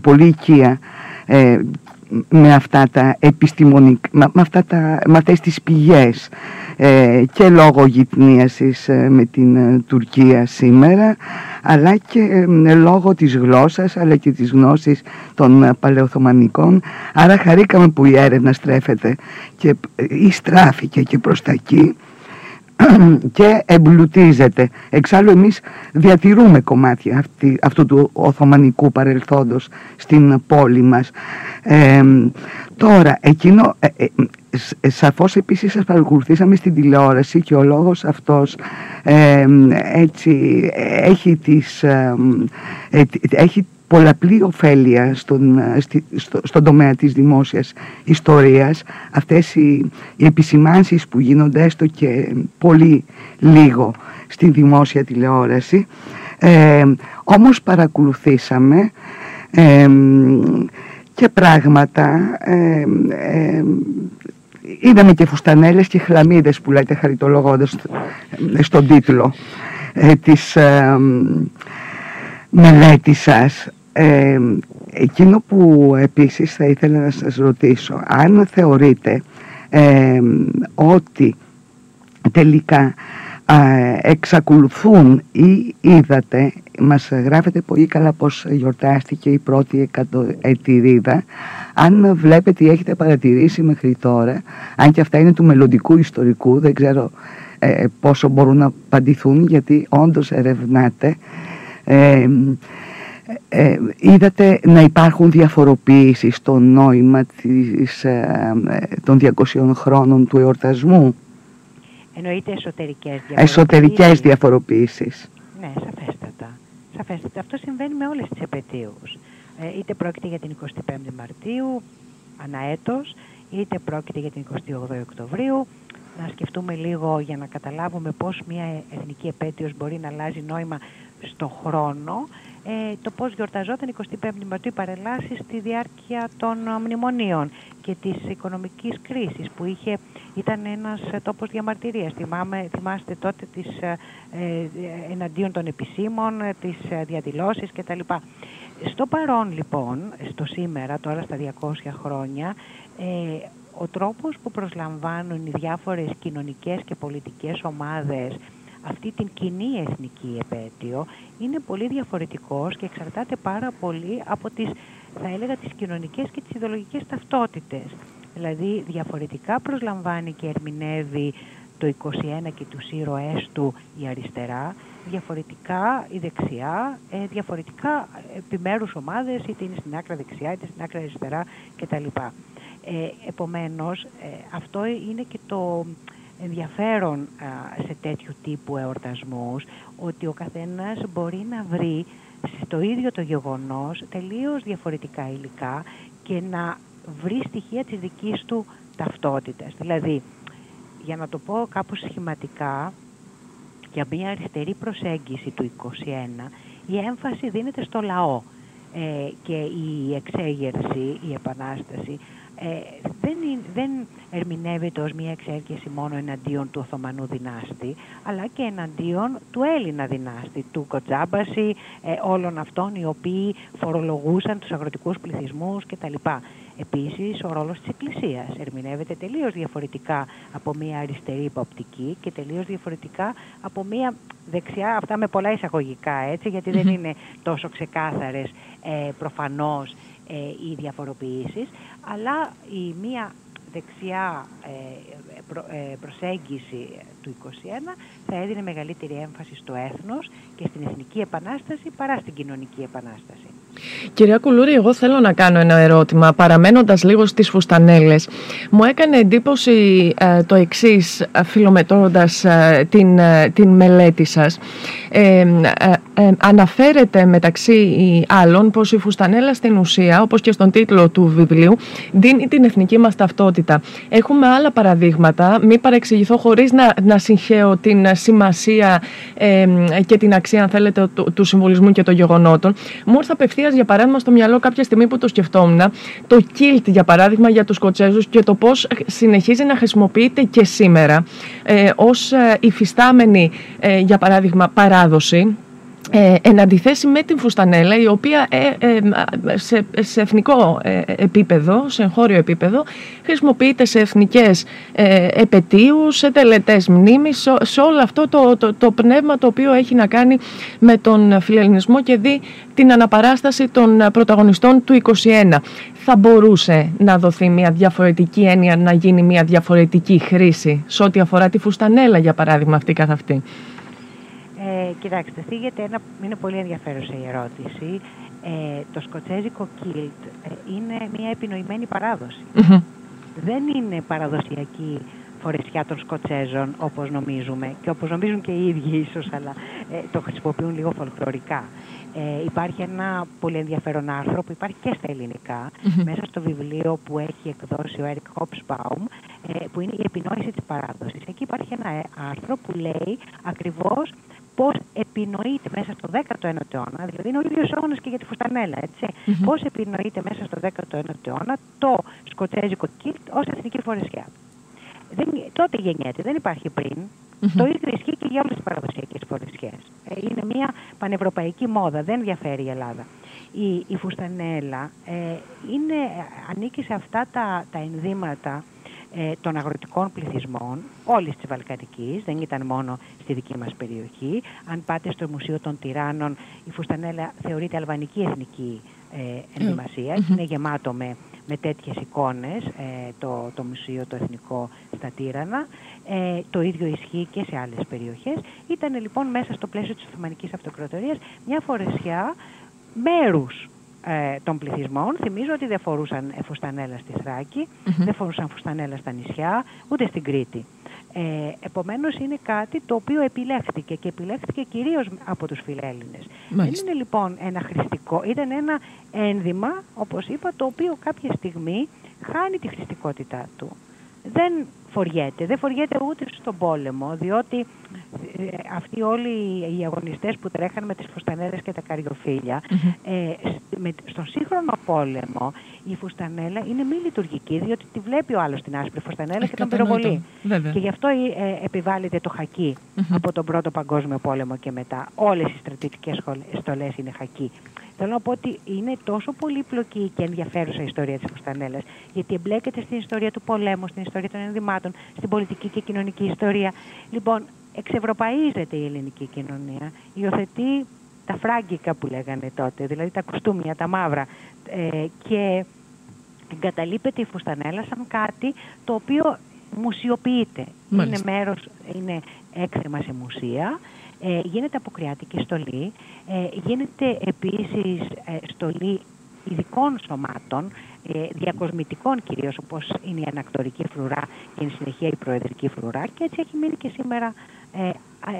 πολύ οικία ε, με αυτά τα επιστημονικά, με, αυτά τα, με αυτές τις πηγές ε, και λόγω γυτνίασης ε, με την ε, Τουρκία σήμερα αλλά και λόγω της γλώσσας αλλά και της γνώσης των παλαιοθωμανικών. Άρα χαρήκαμε που η έρευνα στρέφεται και ή στράφηκε και προς τα εκεί και εμπλουτίζεται. Εξάλλου εμείς διατηρούμε κομμάτια αυτή, αυτού του Οθωμανικού παρελθόντος στην πόλη μας. τώρα, εκείνο, ε, ε, ε, σαφώς επίσης σας παρακολουθήσαμε στην τηλεόραση και ο λόγος αυτός έτσι έχει, τις, έχει πολλαπλή ωφέλεια στον, στο, στον τομέα της δημόσιας ιστορίας. Αυτές οι, οι επισημάνσεις που γίνονται έστω και πολύ λίγο στη δημόσια τηλεόραση. Ε, όμως παρακολουθήσαμε και πράγματα ε, είδαμε και φουστανέλες και χλαμίδες που λέτε χαριτολογώντας στον τίτλο ε, της ε, μελέτης σας ε, εκείνο που επίσης θα ήθελα να σας ρωτήσω, αν θεωρείτε ε, ότι τελικά εξακολουθούν ή είδατε, μας γράφετε πολύ καλά πως γιορτάστηκε η πρώτη ετηρίδα, αν βλέπετε ή έχετε παρατηρήσει μέχρι τώρα, αν και αυτά είναι του μελλοντικού ιστορικού, δεν ξέρω ε, πόσο μπορούν να απαντηθούν γιατί όντως ερευνάτε, ε, είδατε να υπάρχουν διαφοροποιήσεις στο νόημα της, ε, των 200 χρόνων του εορτασμού; Εννοείται εσωτερικές διαφοροποιήσεις. Εσωτερικές διαφοροποιήσεις. Ναι, σαφέστατα. σαφέστατα. Αυτό συμβαίνει με όλες τις επαιτίους. Ε, είτε πρόκειται για την 25η Μαρτίου, αναέτος, είτε πρόκειται για την 28η Οκτωβρίου. Να σκεφτούμε λίγο για να καταλάβουμε πώς μια εθνική επέτειος μπορεί να αλλάζει νόημα στο χρόνο ε, το πώς γιορταζόταν 25η Μαρτίου παρελάσεις στη διάρκεια των μνημονίων και της οικονομικής κρίσης που είχε, ήταν ένας τόπος διαμαρτυρίας. Θυμάμαι, θυμάστε τότε τις, ε, ε εναντίον των επισήμων, ε, τις ε, διαδηλώσεις κτλ. Στο παρόν λοιπόν, στο σήμερα, τώρα στα 200 χρόνια, ε, ο τρόπος που προσλαμβάνουν οι διάφορες κοινωνικές και πολιτικές ομάδες αυτή την κοινή εθνική επέτειο είναι πολύ διαφορετικός και εξαρτάται πάρα πολύ από τις, θα έλεγα, τις κοινωνικές και τις ιδεολογικές ταυτότητες. Δηλαδή διαφορετικά προσλαμβάνει και ερμηνεύει το 21 και τους ήρωές του η αριστερά, διαφορετικά η δεξιά, ε, διαφορετικά επιμέρους ομάδες, είτε είναι στην άκρα δεξιά, είτε στην άκρα αριστερά κτλ. Ε, επομένως, ε, αυτό είναι και το, ενδιαφέρον σε τέτοιου τύπου εορτασμούς ότι ο καθένας μπορεί να βρει στο ίδιο το γεγονός τελείως διαφορετικά υλικά και να βρει στοιχεία της δικής του ταυτότητας. Δηλαδή, για να το πω κάπως σχηματικά, για μια αριστερή προσέγγιση του 21, η έμφαση δίνεται στο λαό ε, και η εξέγερση, η επανάσταση ε, δεν, δεν ερμηνεύεται ως μια εξέγερση μόνο εναντίον του Οθωμανού δυνάστη, αλλά και εναντίον του Έλληνα δυνάστη, του Κοτζάμπαση, ε, όλων αυτών οι οποίοι φορολογούσαν τους αγροτικούς πληθυσμούς κτλ. Επίσης, ο ρόλος της Εκκλησίας ερμηνεύεται τελείως διαφορετικά από μια αριστερή υποπτική και τελείως διαφορετικά από μια δεξιά, αυτά με πολλά εισαγωγικά έτσι, γιατί δεν είναι τόσο ξεκάθαρες ε, προφανώς ε, οι διαφοροποιήσεις, αλλά η μία δεξιά ε, ε, προσέγγιση του 21 θα έδινε μεγαλύτερη έμφαση στο έθνος και στην εθνική επανάσταση παρά στην κοινωνική επανάσταση. Κυρία Κουλούρη, εγώ θέλω να κάνω ένα ερώτημα, παραμένοντας λίγο στις φουστανέλες. Μου έκανε εντύπωση ε, το εξής, φιλομετρώντας την, την μελέτη σας. Ε, αναφέρεται μεταξύ άλλων πως η φουστανέλα στην ουσία, όπως και στον τίτλο του βιβλίου, δίνει την εθνική μας ταυτότητα. Έχουμε άλλα παραδείγματα, μην παρεξηγηθώ χωρίς να, να συγχαίω την σημασία και την αξία, αν θέλετε, του, του συμβολισμού και των γεγονότων. Μου ήρθε απευθείας, για παράδειγμα, στο μυαλό κάποια στιγμή που το σκεφτόμουν, το κίλτ, για παράδειγμα, για τους Σκοτσέζους και το πώς συνεχίζει να χρησιμοποιείται και σήμερα ε, ως ε, υφιστάμενη, ε, για παράδειγμα, παράδοση ε, εν αντιθέσει με την φουστανέλα η οποία ε, ε, σε, σε εθνικό ε, επίπεδο, σε εγχώριο επίπεδο χρησιμοποιείται σε εθνικές ε, επαιτίους, σε τελετές μνήμης σε, όλο αυτό το, το, το, πνεύμα το οποίο έχει να κάνει με τον φιλελληνισμό και δει την αναπαράσταση των πρωταγωνιστών του 21. Θα μπορούσε να δοθεί μια διαφορετική έννοια, να γίνει μια διαφορετική χρήση σε ό,τι αφορά τη φουστανέλα για παράδειγμα αυτή καθ' αυτή; Ε, κοιτάξτε, θίγεται ένα, είναι πολύ ενδιαφέρουσα η ερώτηση. Ε, το σκοτσέζικο κίλτ ε, είναι μια επινοημένη Δεν είναι παραδοσιακή φορεσιά των Σκοτσέζων όπως νομίζουμε και όπως νομίζουν και οι ίδιοι ίσως, αλλά ε, το χρησιμοποιούν λίγο φολκλωρικά. Ε, υπάρχει ένα πολύ ενδιαφέρον άρθρο που υπάρχει και στα ελληνικα μέσα στο βιβλίο που έχει εκδώσει ο Έρικ Χόψμπαουμ ε, που είναι η επινόηση της παράδοσης. Εκεί υπάρχει ένα άρθρο που λέει ακριβώς πώς επινοείται μέσα στο 19ο αιώνα, δηλαδή είναι ο ίδιος αιώνας και για τη φουστανέλα, έτσι. Mm-hmm. Πώς επινοείται μέσα στο 19ο αιώνα το σκοτσέζικο κιλτ ως εθνική φορεσιά. Δεν, τότε γεννιέται, δεν υπάρχει πριν. Mm-hmm. Το ίδιο ισχύει και για όλες τις παραδοσιακές φορεσιές. Ε, είναι μια πανευρωπαϊκή μόδα, δεν διαφέρει η Ελλάδα. Η, η φουστανέλα ε, είναι, ανήκει σε αυτά τα, τα ενδύματα ε, των αγροτικών πληθυσμών όλης της Βαλκανικής, δεν ήταν μόνο στη δική μας περιοχή. Αν πάτε στο Μουσείο των Τυράννων, η Φουστανέλα θεωρείται αλβανική εθνική ε, ενδυμασία. Είναι γεμάτο με, με τέτοιες εικόνες ε, το, το Μουσείο το Εθνικό στα Τύρανα. Ε, το ίδιο ισχύει και σε άλλες περιοχές. Ήταν λοιπόν μέσα στο πλαίσιο της Οθωμανικής Αυτοκρατορίας μια φορεσιά μέρους ε, των πληθυσμών. Θυμίζω ότι δεν φορούσαν φουστανέλα στη θρακη δεν φορούσαν φουστανέλα στα νησιά, ούτε στην Κρήτη. Ε, επομένως είναι κάτι το οποίο επιλέχθηκε και επιλέχθηκε κυρίως από τους φιλέλληνες. Δεν είναι λοιπόν ένα χρηστικό, ήταν ένα ένδυμα, όπως είπα, το οποίο κάποια στιγμή χάνει τη χρηστικότητά του. Δεν φοριέται, δεν φοριέται ούτε στον πόλεμο, διότι ε, αυτοί όλοι οι αγωνιστές που τρέχαν με τις φουστανέλες και τα καριοφύλια, ε, με, στον σύγχρονο πόλεμο η φουστανέλα είναι μη λειτουργική, διότι τη βλέπει ο άλλος την άσπρη φουστανέλα και τον πυροβολεί. Και γι' αυτό ε, επιβάλλεται το χακί από τον Πρώτο Παγκόσμιο Πόλεμο και μετά. Όλες οι στρατιωτικές στολές είναι χακί. Θέλω να πω ότι είναι τόσο πολύπλοκη και ενδιαφέρουσα η ιστορία της Φουστανέλα, γιατί εμπλέκεται στην ιστορία του πολέμου, στην ιστορία των ενδυμάτων, στην πολιτική και κοινωνική ιστορία. Λοιπόν, εξευρωπαίζεται η ελληνική κοινωνία, υιοθετεί τα φράγκικα που λέγανε τότε, δηλαδή τα κουστούμια, τα μαύρα, ε, και εγκαταλείπεται η Φουστανέλα σαν κάτι το οποίο μουσιοποιείται. Είναι μέρος, είναι έκθεμα σε μουσεία, ε, γίνεται αποκριάτικη στολή, ε, γίνεται επίσης ε, στολή ειδικών σωμάτων, ε, διακοσμητικών κυρίως όπως είναι η ανακτορική φρουρά και η συνεχεία η προεδρική φρουρά και έτσι έχει μείνει και σήμερα. Ε,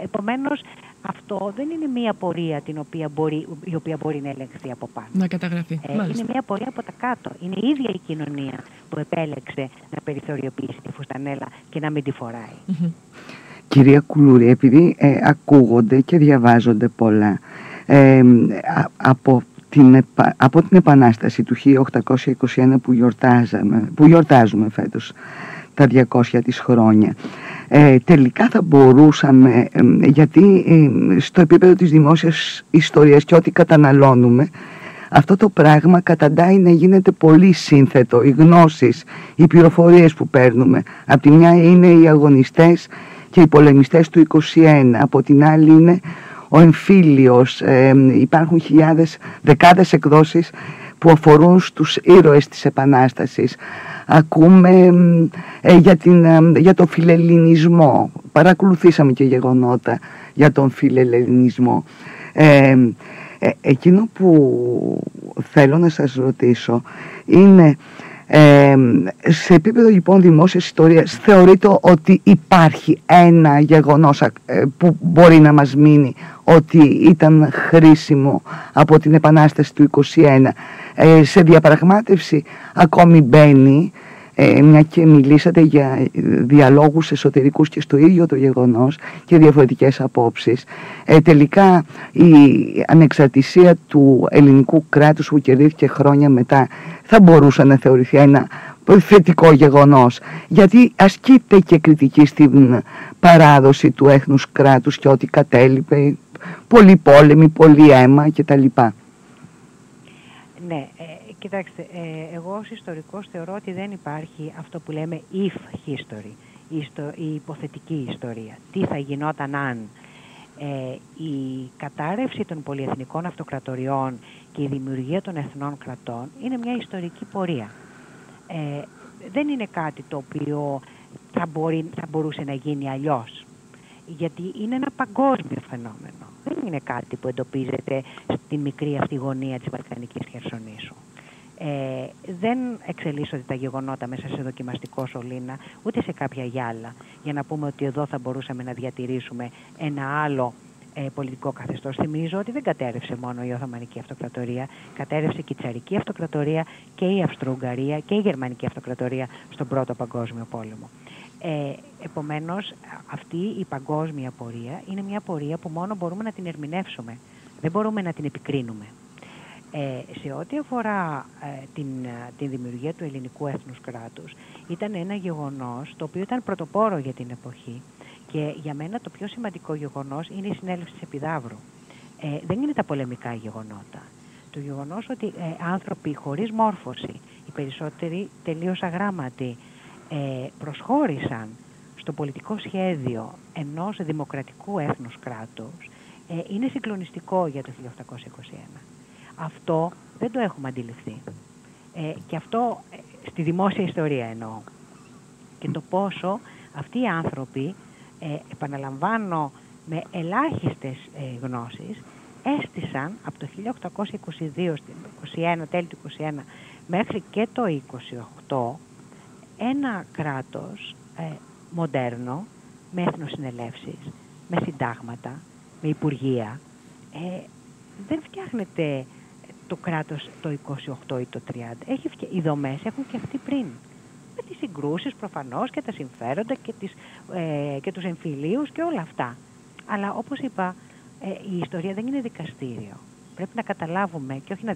επομένως αυτό δεν είναι μία πορεία την οποία μπορεί, η οποία μπορεί να ελεγχθεί από πάνω. Να καταγραφεί. Ε, είναι μία πορεία από τα κάτω. Είναι η ίδια η κοινωνία που επέλεξε να περιθωριοποιήσει τη φουστανέλα και να μην τη φοράει. Κυρία Κουλούρη, επειδή ε, ακούγονται και διαβάζονται πολλά ε, από, την, από την Επανάσταση του 1821 που, γιορτάζαμε, που γιορτάζουμε φέτος τα 200 της χρόνια ε, τελικά θα μπορούσαμε γιατί στο επίπεδο της δημόσιας ιστορίας και ό,τι καταναλώνουμε αυτό το πράγμα καταντάει να γίνεται πολύ σύνθετο. Οι γνώσεις, οι πληροφορίες που παίρνουμε από τη μια είναι οι αγωνιστές και οι πολεμιστές του 21 από την άλλη είναι ο εμφύλιος. Υπάρχουν χιλιάδες, δεκάδες εκδόσεις που αφορούν στους ήρωες της Επανάστασης. Ακούμε ε, για, την, για το φιλελληνισμό. Παρακολουθήσαμε και γεγονότα για τον φιλελληνισμό. Ε, εκείνο που θέλω να σας ρωτήσω είναι σε επίπεδο λοιπόν δημόσιας ιστορίας θεωρείτε ότι υπάρχει ένα γεγονός ε, που μπορεί να μας μείνει ότι ήταν χρήσιμο από την Επανάσταση του 21 ε, σε διαπραγμάτευση ακόμη μπαίνει ε, μια και μιλήσατε για διαλόγους εσωτερικούς και στο ίδιο το γεγονός και διαφορετικές απόψεις. Ε, τελικά η ανεξαρτησία του ελληνικού κράτους που κερδίθηκε χρόνια μετά θα μπορούσε να θεωρηθεί ένα θετικό γεγονός γιατί ασκείται και κριτική στην παράδοση του έθνους κράτους και ότι κατέλειπε πολύ πόλεμη, πολύ αίμα κτλ. Ναι, ε, κοιτάξτε, ε, εγώ ως ιστορικός θεωρώ ότι δεν υπάρχει αυτό που λέμε if history, η, υποθετική ιστορία. Τι θα γινόταν αν ε, η κατάρρευση των πολυεθνικών αυτοκρατοριών και η δημιουργία των εθνών κρατών είναι μια ιστορική πορεία. Ε, δεν είναι κάτι το οποίο θα, μπορεί, θα μπορούσε να γίνει αλλιώς. Γιατί είναι ένα παγκόσμιο φαινόμενο. Δεν είναι κάτι που εντοπίζεται στη μικρή αυτή γωνία της Βαλκανικής Χερσονήσου. Ε, δεν εξελίσσονται τα γεγονότα μέσα σε δοκιμαστικό σωλήνα, ούτε σε κάποια γυάλα, για να πούμε ότι εδώ θα μπορούσαμε να διατηρήσουμε ένα άλλο ε, πολιτικό καθεστώς. Θυμίζω ότι δεν κατέρευσε μόνο η Οθωμανική Αυτοκρατορία, κατέρευσε και η Τσαρική Αυτοκρατορία και η Αυστρο-Ουγγαρία και η Γερμανική Αυτοκρατορία στον Πρώτο Παγκόσμιο Πόλεμο. Ε, επομένως, αυτή η παγκόσμια πορεία είναι μια πορεία που μόνο μπορούμε να την ερμηνεύσουμε. Δεν μπορούμε να την επικρίνουμε. Ε, σε ό,τι αφορά ε, την, την δημιουργία του ελληνικού έθνους κράτους, ήταν ένα γεγονός το οποίο ήταν πρωτοπόρο για την εποχή και για μένα το πιο σημαντικό γεγονός είναι η συνέλευση της Επιδαύρου. Ε, δεν είναι τα πολεμικά γεγονότα. Το γεγονός ότι ε, άνθρωποι χωρίς μόρφωση, οι περισσότεροι τελείως αγράμματοι, ε, προσχώρησαν στο πολιτικό σχέδιο ενός δημοκρατικού έθνους κράτους, ε, είναι συγκλονιστικό για το 1821. Αυτό δεν το έχουμε αντιληφθεί. Ε, και αυτό στη δημόσια ιστορία εννοώ. Και το πόσο αυτοί οι άνθρωποι ε, επαναλαμβάνω με ελάχιστες ε, γνώσεις, έστησαν από το 1822 21, τέλη του 21 μέχρι και το 28 ένα κράτος ε, μοντέρνο, με εθνοσυνελεύσεις, με συντάγματα, με υπουργεία. Ε, δεν φτιάχνεται το κράτος το 28 ή το 30. Έχει, οι δομές έχουν και αυτοί πριν με τις συγκρούσεις προφανώς και τα συμφέροντα και, τις, ε, και τους εμφυλίους και όλα αυτά. Αλλά όπως είπα, ε, η ιστορία δεν είναι δικαστήριο. Πρέπει να καταλάβουμε και όχι να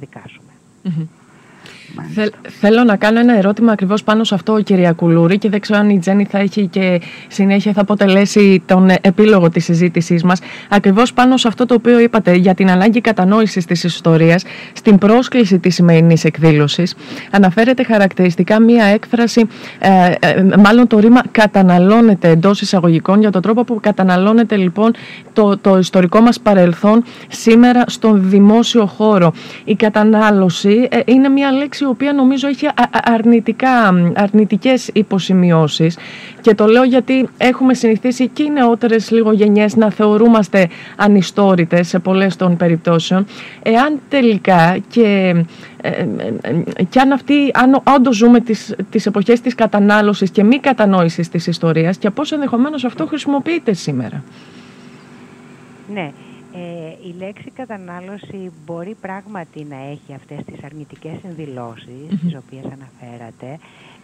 δικασουμε θέλω να κάνω ένα ερώτημα ακριβώς πάνω σε αυτό, κυρία Κουλούρη, και δεν ξέρω αν η Τζέννη θα έχει και συνέχεια θα αποτελέσει τον επίλογο της συζήτησής μας. Ακριβώς πάνω σε αυτό το οποίο είπατε για την ανάγκη κατανόησης της ιστορίας, στην πρόσκληση της σημερινής εκδήλωσης, αναφέρεται χαρακτηριστικά μία έκφραση, ε, ε, μάλλον το ρήμα καταναλώνεται εντός εισαγωγικών, για τον τρόπο που καταναλώνεται λοιπόν το, το ιστορικό μας παρελθόν σήμερα στον δημόσιο χώρο. Η κατανάλωση ε, είναι μια λέξη η οποία νομίζω έχει αρνητικά, αρνητικές υποσημειώσεις και το λέω γιατί έχουμε συνηθίσει και οι νεότερες λίγο γενιές να θεωρούμαστε ανιστόρητες σε πολλές των περιπτώσεων. Εάν τελικά και, ε, ε, ε, και αν, αυτή, αν όντως ζούμε τις, τις εποχές της κατανάλωσης και μη κατανόησης της ιστορίας και πώς ενδεχομένως αυτό χρησιμοποιείται σήμερα. Ναι, ε, η λέξη κατανάλωση μπορεί πράγματι να έχει αυτές τις αρνητικές συνδηλώσεις, Μμμ. τις οποίες αναφέρατε.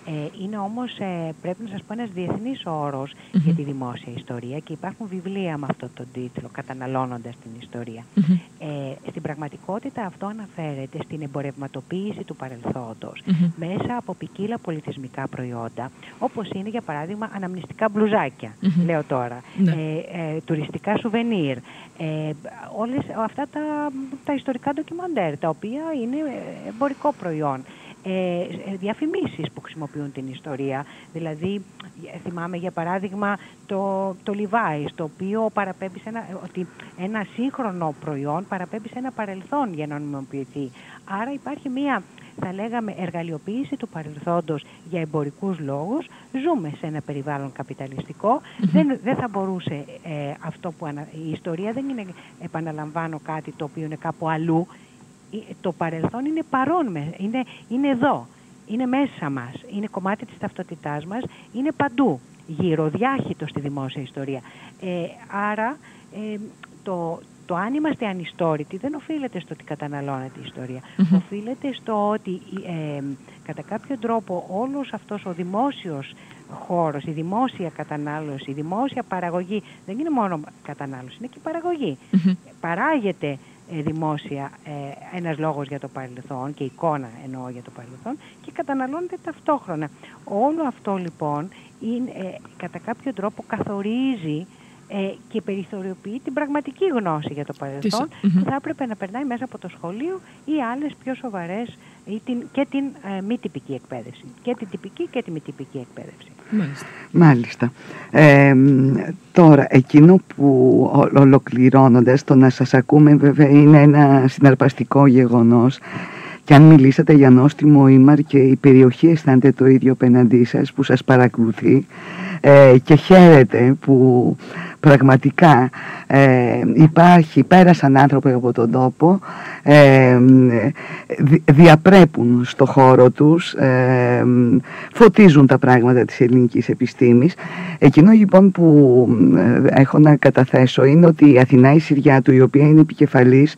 Ε, είναι όμως, ε, πρέπει να σας πω, ένας διεθνής όρος Μμμ. για τη δημόσια ιστορία και υπάρχουν βιβλία με αυτό τον τίτλο, «Καταναλώνοντας την ιστορία». Μμμ. Ε, στην πραγματικότητα αυτό αναφέρεται στην εμπορευματοποίηση του παρελθόντος Μμμ. μέσα από ποικίλα πολιτισμικά προϊόντα, όπως είναι για παράδειγμα αναμνηστικά μπλουζάκια, Μμμ. λέω τώρα, Ναι. ε, ε, τουριστικά σουβενίρ, ε, όλες αυτά τα, τα ιστορικά ντοκιμαντέρ, τα οποία είναι ε, εμπορικό προϊόν. Ε, ε, διαφημίσεις που χρησιμοποιούν την ιστορία. Δηλαδή, ε, θυμάμαι για παράδειγμα το, το Levi's, το οποίο παραπέμπει σε ένα, ότι ένα σύγχρονο προϊόν παραπέμπει σε ένα παρελθόν για να νομιμοποιηθεί. Άρα υπάρχει μία, θα λέγαμε, εργαλειοποίηση του παρελθόντος για εμπορικούς λόγους. Ζούμε σε ένα περιβάλλον καπιταλιστικό. Δεν, δεν θα μπορούσε ε, αυτό που ανα... η ιστορία δεν είναι, επαναλαμβάνω, κάτι το οποίο είναι κάπου αλλού. Ε, Το παρελθόν είναι παρόν, με- είναι, είναι εδώ, είναι μέσα μας, είναι κομμάτι της ταυτότητάς μας, είναι παντού, γύρω, διάχυτο στη δημόσια ιστορία. Ε, άρα, ε, το, το αν είμαστε ανιστόρητοι δεν οφείλεται στο ότι καταναλώνεται η ιστορία. Μμμ. Οφείλεται στο ότι ε, κατά κάποιο τρόπο όλος αυτός ο δημόσιος χώρος, η δημόσια κατανάλωση, η δημόσια παραγωγή, δεν είναι μόνο κατανάλωση, είναι και παραγωγή Μμμ. παράγεται ε, δημόσια ε, ένας λόγος για το παρελθόν και εικόνα εννοώ για το παρελθόν και καταναλώνεται ταυτόχρονα. Όλο αυτό λοιπόν είναι, ε, κατά κάποιο τρόπο καθορίζει ε, και περιθωριοποιεί την πραγματική γνώση για το παρελθόν Μμμ. που θα έπρεπε να περνάει μέσα από το σχολείο ή άλλες πιο σοβαρές ή την, και την ε, μη τυπική εκπαίδευση. Και την τυπική και τη μη τυπική εκπαίδευση. Μάλιστα. Μάλιστα. Ε, μ, τώρα, εκείνο που ο- ολοκληρώνοντας, το να σας ακούμε βέβαια είναι ένα συναρπαστικό γεγονός και αν μιλήσατε για νόστιμο ήμαρ και η περιοχή αισθάνεται το ίδιο απέναντί σας που σας παρακολουθεί ε, και χαίρεται που πραγματικά ε, υπάρχει, πέρασαν άνθρωποι από τον τόπο, ε, δι- διαπρέπουν στο χώρο τους, ε, φωτίζουν τα πράγματα της ελληνικής επιστήμης. Εκείνο λοιπόν που ε, έχω να καταθέσω είναι ότι η Αθηνά η Συριάτου, η οποία είναι επικεφαλής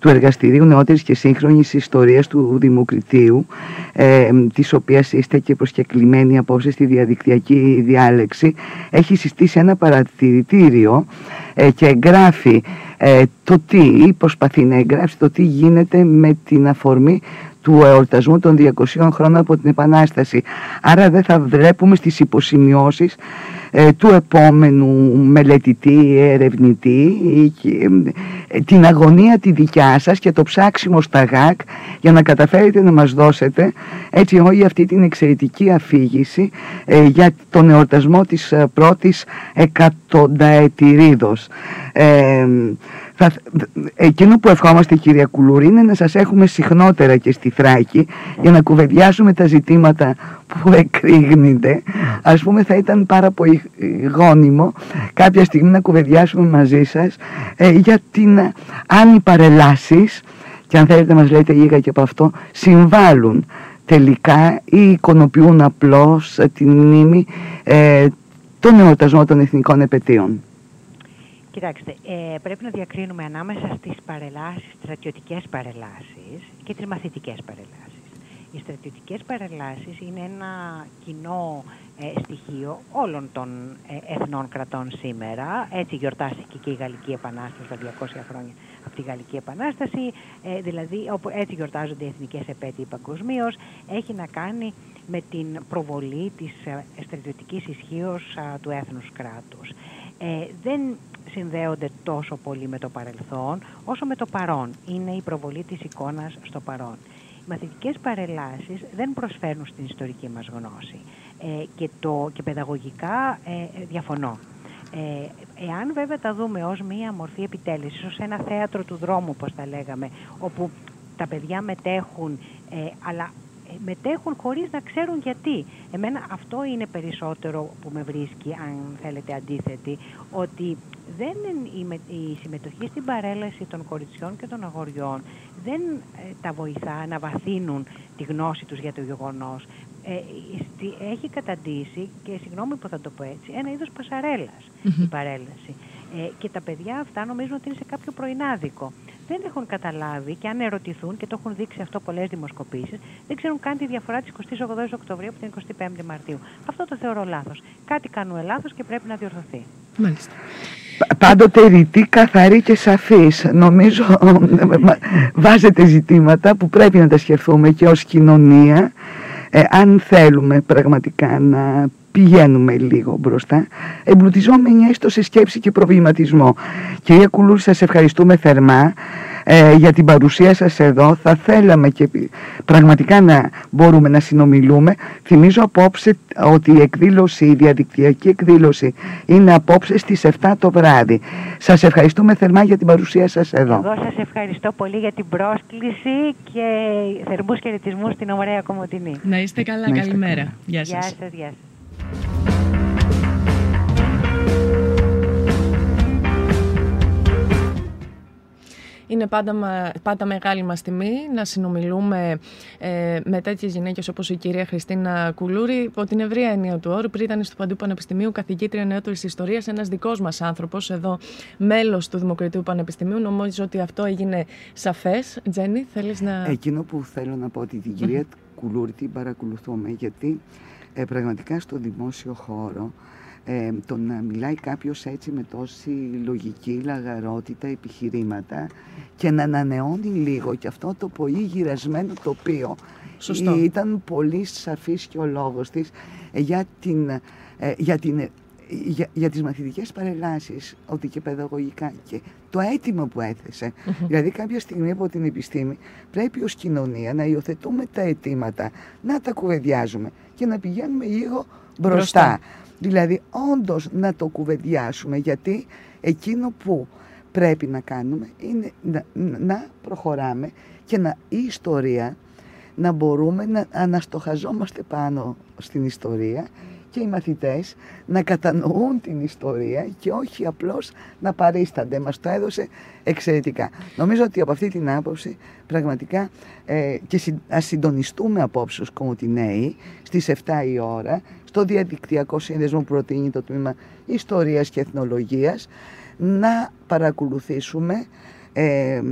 του Εργαστηρίου Νεότερης και Σύγχρονης Ιστορίας του Δημοκριτίου, ε, της οποίας είστε και προσκεκλημένοι απόψε στη διαδικτυακή διάλεξη, έχει συστήσει ένα παρατηρητήριο ε, και εγγράφει ε, το τι, ή προσπαθεί να εγγράψει το τι γίνεται με την αφορμή του εορτασμού των 200 χρόνων από την Επανάσταση. Άρα δεν θα βλέπουμε στις υποσημειώσεις ε, του επόμενου μελετητή, ερευνητή ή και, ε, την αγωνία τη δικιά σας και το ψάξιμο στα ΓΑΚ για να καταφέρετε να μας δώσετε έτσι όλη αυτή την εξαιρετική αφήγηση ε, για τον εορτασμό της ε, πρώτης εκατονταετηρίδος. Ε, θα, εκείνο που ευχόμαστε κυρία Κουλούρη είναι να σας έχουμε συχνότερα και στη Θράκη για να κουβεντιάσουμε τα ζητήματα που εκρήγνεται. Ας πούμε θα ήταν πάρα πολύ γόνιμο κάποια στιγμή να κουβεντιάσουμε μαζί σας ε, για την ε, αν οι παρελάσεις και αν θέλετε μας λέτε λίγα και από αυτό συμβάλλουν τελικά ή εικονοποιούν απλώς ε, την μνήμη ε, των εορτασμών των εθνικών επαιτίων. Κοιτάξτε, ε, πρέπει να διακρίνουμε ανάμεσα στις παρελάσεις, στρατιωτικές παρελάσεις και τις μαθητικές παρελάσεις. Οι στρατιωτικές παρελάσεις είναι ένα κοινό ε, στοιχείο όλων των ε, εθνών κρατών σήμερα. Έτσι γιορτάστηκε και η Γαλλική Επανάσταση τα 200 χρόνια από τη Γαλλική Επανάσταση. Ε, δηλαδή, όπου έτσι γιορτάζονται οι εθνικές επέτειοι παγκοσμίως. Έχει να κάνει με την προβολή της ε, στρατιωτικής ισχύως του έθνους κράτους. Ε, δεν συνδέονται τόσο πολύ με το παρελθόν όσο με το παρόν. Είναι η προβολή της εικόνας στο παρόν. Οι μαθητικές παρελάσεις δεν προσφέρουν στην ιστορική μας γνώση ε, και, το, και παιδαγωγικά ε, διαφωνώ. Ε, εάν βέβαια τα δούμε ως μία μορφή επιτέλεσης, ως ένα θέατρο του δρόμου, όπως τα λέγαμε, όπου τα παιδιά μετέχουν, ε, αλλά ε, μετέχουν χωρίς να ξέρουν γιατί. Εμένα αυτό είναι περισσότερο που με βρίσκει, αν θέλετε αντίθετη, ότι δεν είναι η, με- η συμμετοχή στην παρέλαση των κοριτσιών και των αγοριών δεν ε, τα βοηθά να βαθύνουν τη γνώση τους για το γεγονός. ε, στη- έχει καταντήσει και συγγνώμη που θα το πω έτσι, ένα είδος πασαρέλας Μμμ. η παρέλαση. Ε, και τα παιδιά αυτά νομίζουν ότι είναι σε κάποιο πρωινάδικο. Δεν έχουν καταλάβει και αν ερωτηθούν, και το έχουν δείξει αυτό πολλές δημοσκοπήσεις, δεν ξέρουν καν τη διαφορά της 28 Οκτωβρίου από την 25η Μαρτίου. Αυτό το θεωρώ λάθος. Κάτι κάνουμε λάθος και πρέπει να διορθωθεί. Μάλιστα. Πα- Πάντοτε ρητή, καθαρή και σαφής. Νομίζω μα- βάζετε ζητήματα που πρέπει να τα σκεφτούμε και ως κοινωνία ε, αν θέλουμε πραγματικά να πηγαίνουμε λίγο μπροστά, εμπλουτιζόμενοι έστω σε σκέψη και προβληματισμό. Κυρία Κουλούρη, σας ευχαριστούμε θερμά ε, για την παρουσία σας εδώ. Θα θέλαμε και πι- πραγματικά να μπορούμε να συνομιλούμε. Θυμίζω απόψε ότι η εκδήλωση, η διαδικτυακή εκδήλωση είναι απόψε στις 7 το βράδυ. Σας ευχαριστούμε θερμά για την παρουσία σας εδώ. Εγώ σας ευχαριστώ πολύ για την πρόσκληση και θερμούς χαιρετισμούς στην ωραία Κομωτινή. Να είστε καλά, Να είστε καλημέρα. καλά. Γεια Γεια σας. σας, γεια σας. Είναι πάντα, μα- πάντα μεγάλη μας τιμή να συνομιλούμε ε, με τέτοιες γυναίκες όπως η κυρία Χριστίνα Κουλούρη υπό την ευρία έννοια του όρου. Πριν ήταν στο Παντού Πανεπιστημίου καθηγήτρια νεότερης ιστορίας, ένας δικός μας άνθρωπος εδώ μέλος του Δημοκρατίου Πανεπιστημίου. Νομίζω ότι αυτό έγινε σαφές. Τζένι, θέλεις να... Εκείνο που θέλω να πω ότι την κυρία Κουλούρη την παρακολουθούμε γιατί ε, πραγματικά στο δημόσιο χώρο ε, το να μιλάει κάποιος έτσι με τόση λογική, λαγαρότητα, επιχειρήματα και να ανανεώνει λίγο και αυτό το πολύ γυρασμένο τοπίο. Σωστό. Ε, Ήταν πολύ σαφής και ο λόγος της ε, για, την, ε, για, την, ε, για, για τις μαθητικές παρελάσεις, ότι και παιδαγωγικά και το αίτημα που έθεσε. Δηλαδή κάποια στιγμή από την επιστήμη πρέπει ως κοινωνία να υιοθετούμε τα αιτήματα, να τα κουβεντιάζουμε και να πηγαίνουμε λίγο μπροστά. Μπροστά. Δηλαδή όντως να το κουβεντιάσουμε γιατί εκείνο που πρέπει να κάνουμε είναι να, να προχωράμε και να η ιστορία να μπορούμε να αναστοχαζόμαστε πάνω στην ιστορία και οι μαθητές να κατανοούν την ιστορία και όχι απλώς να παρίστανται. Μας το έδωσε εξαιρετικά. Νομίζω ότι από αυτή την άποψη πραγματικά ε, και συν, ας συντονιστούμε απόψε ως Κομωτινέοι στις 7 η ώρα στο διαδικτυακό σύνδεσμο που προτείνει το τμήμα Ιστορίας και Εθνολογίας να παρακολουθήσουμε ε,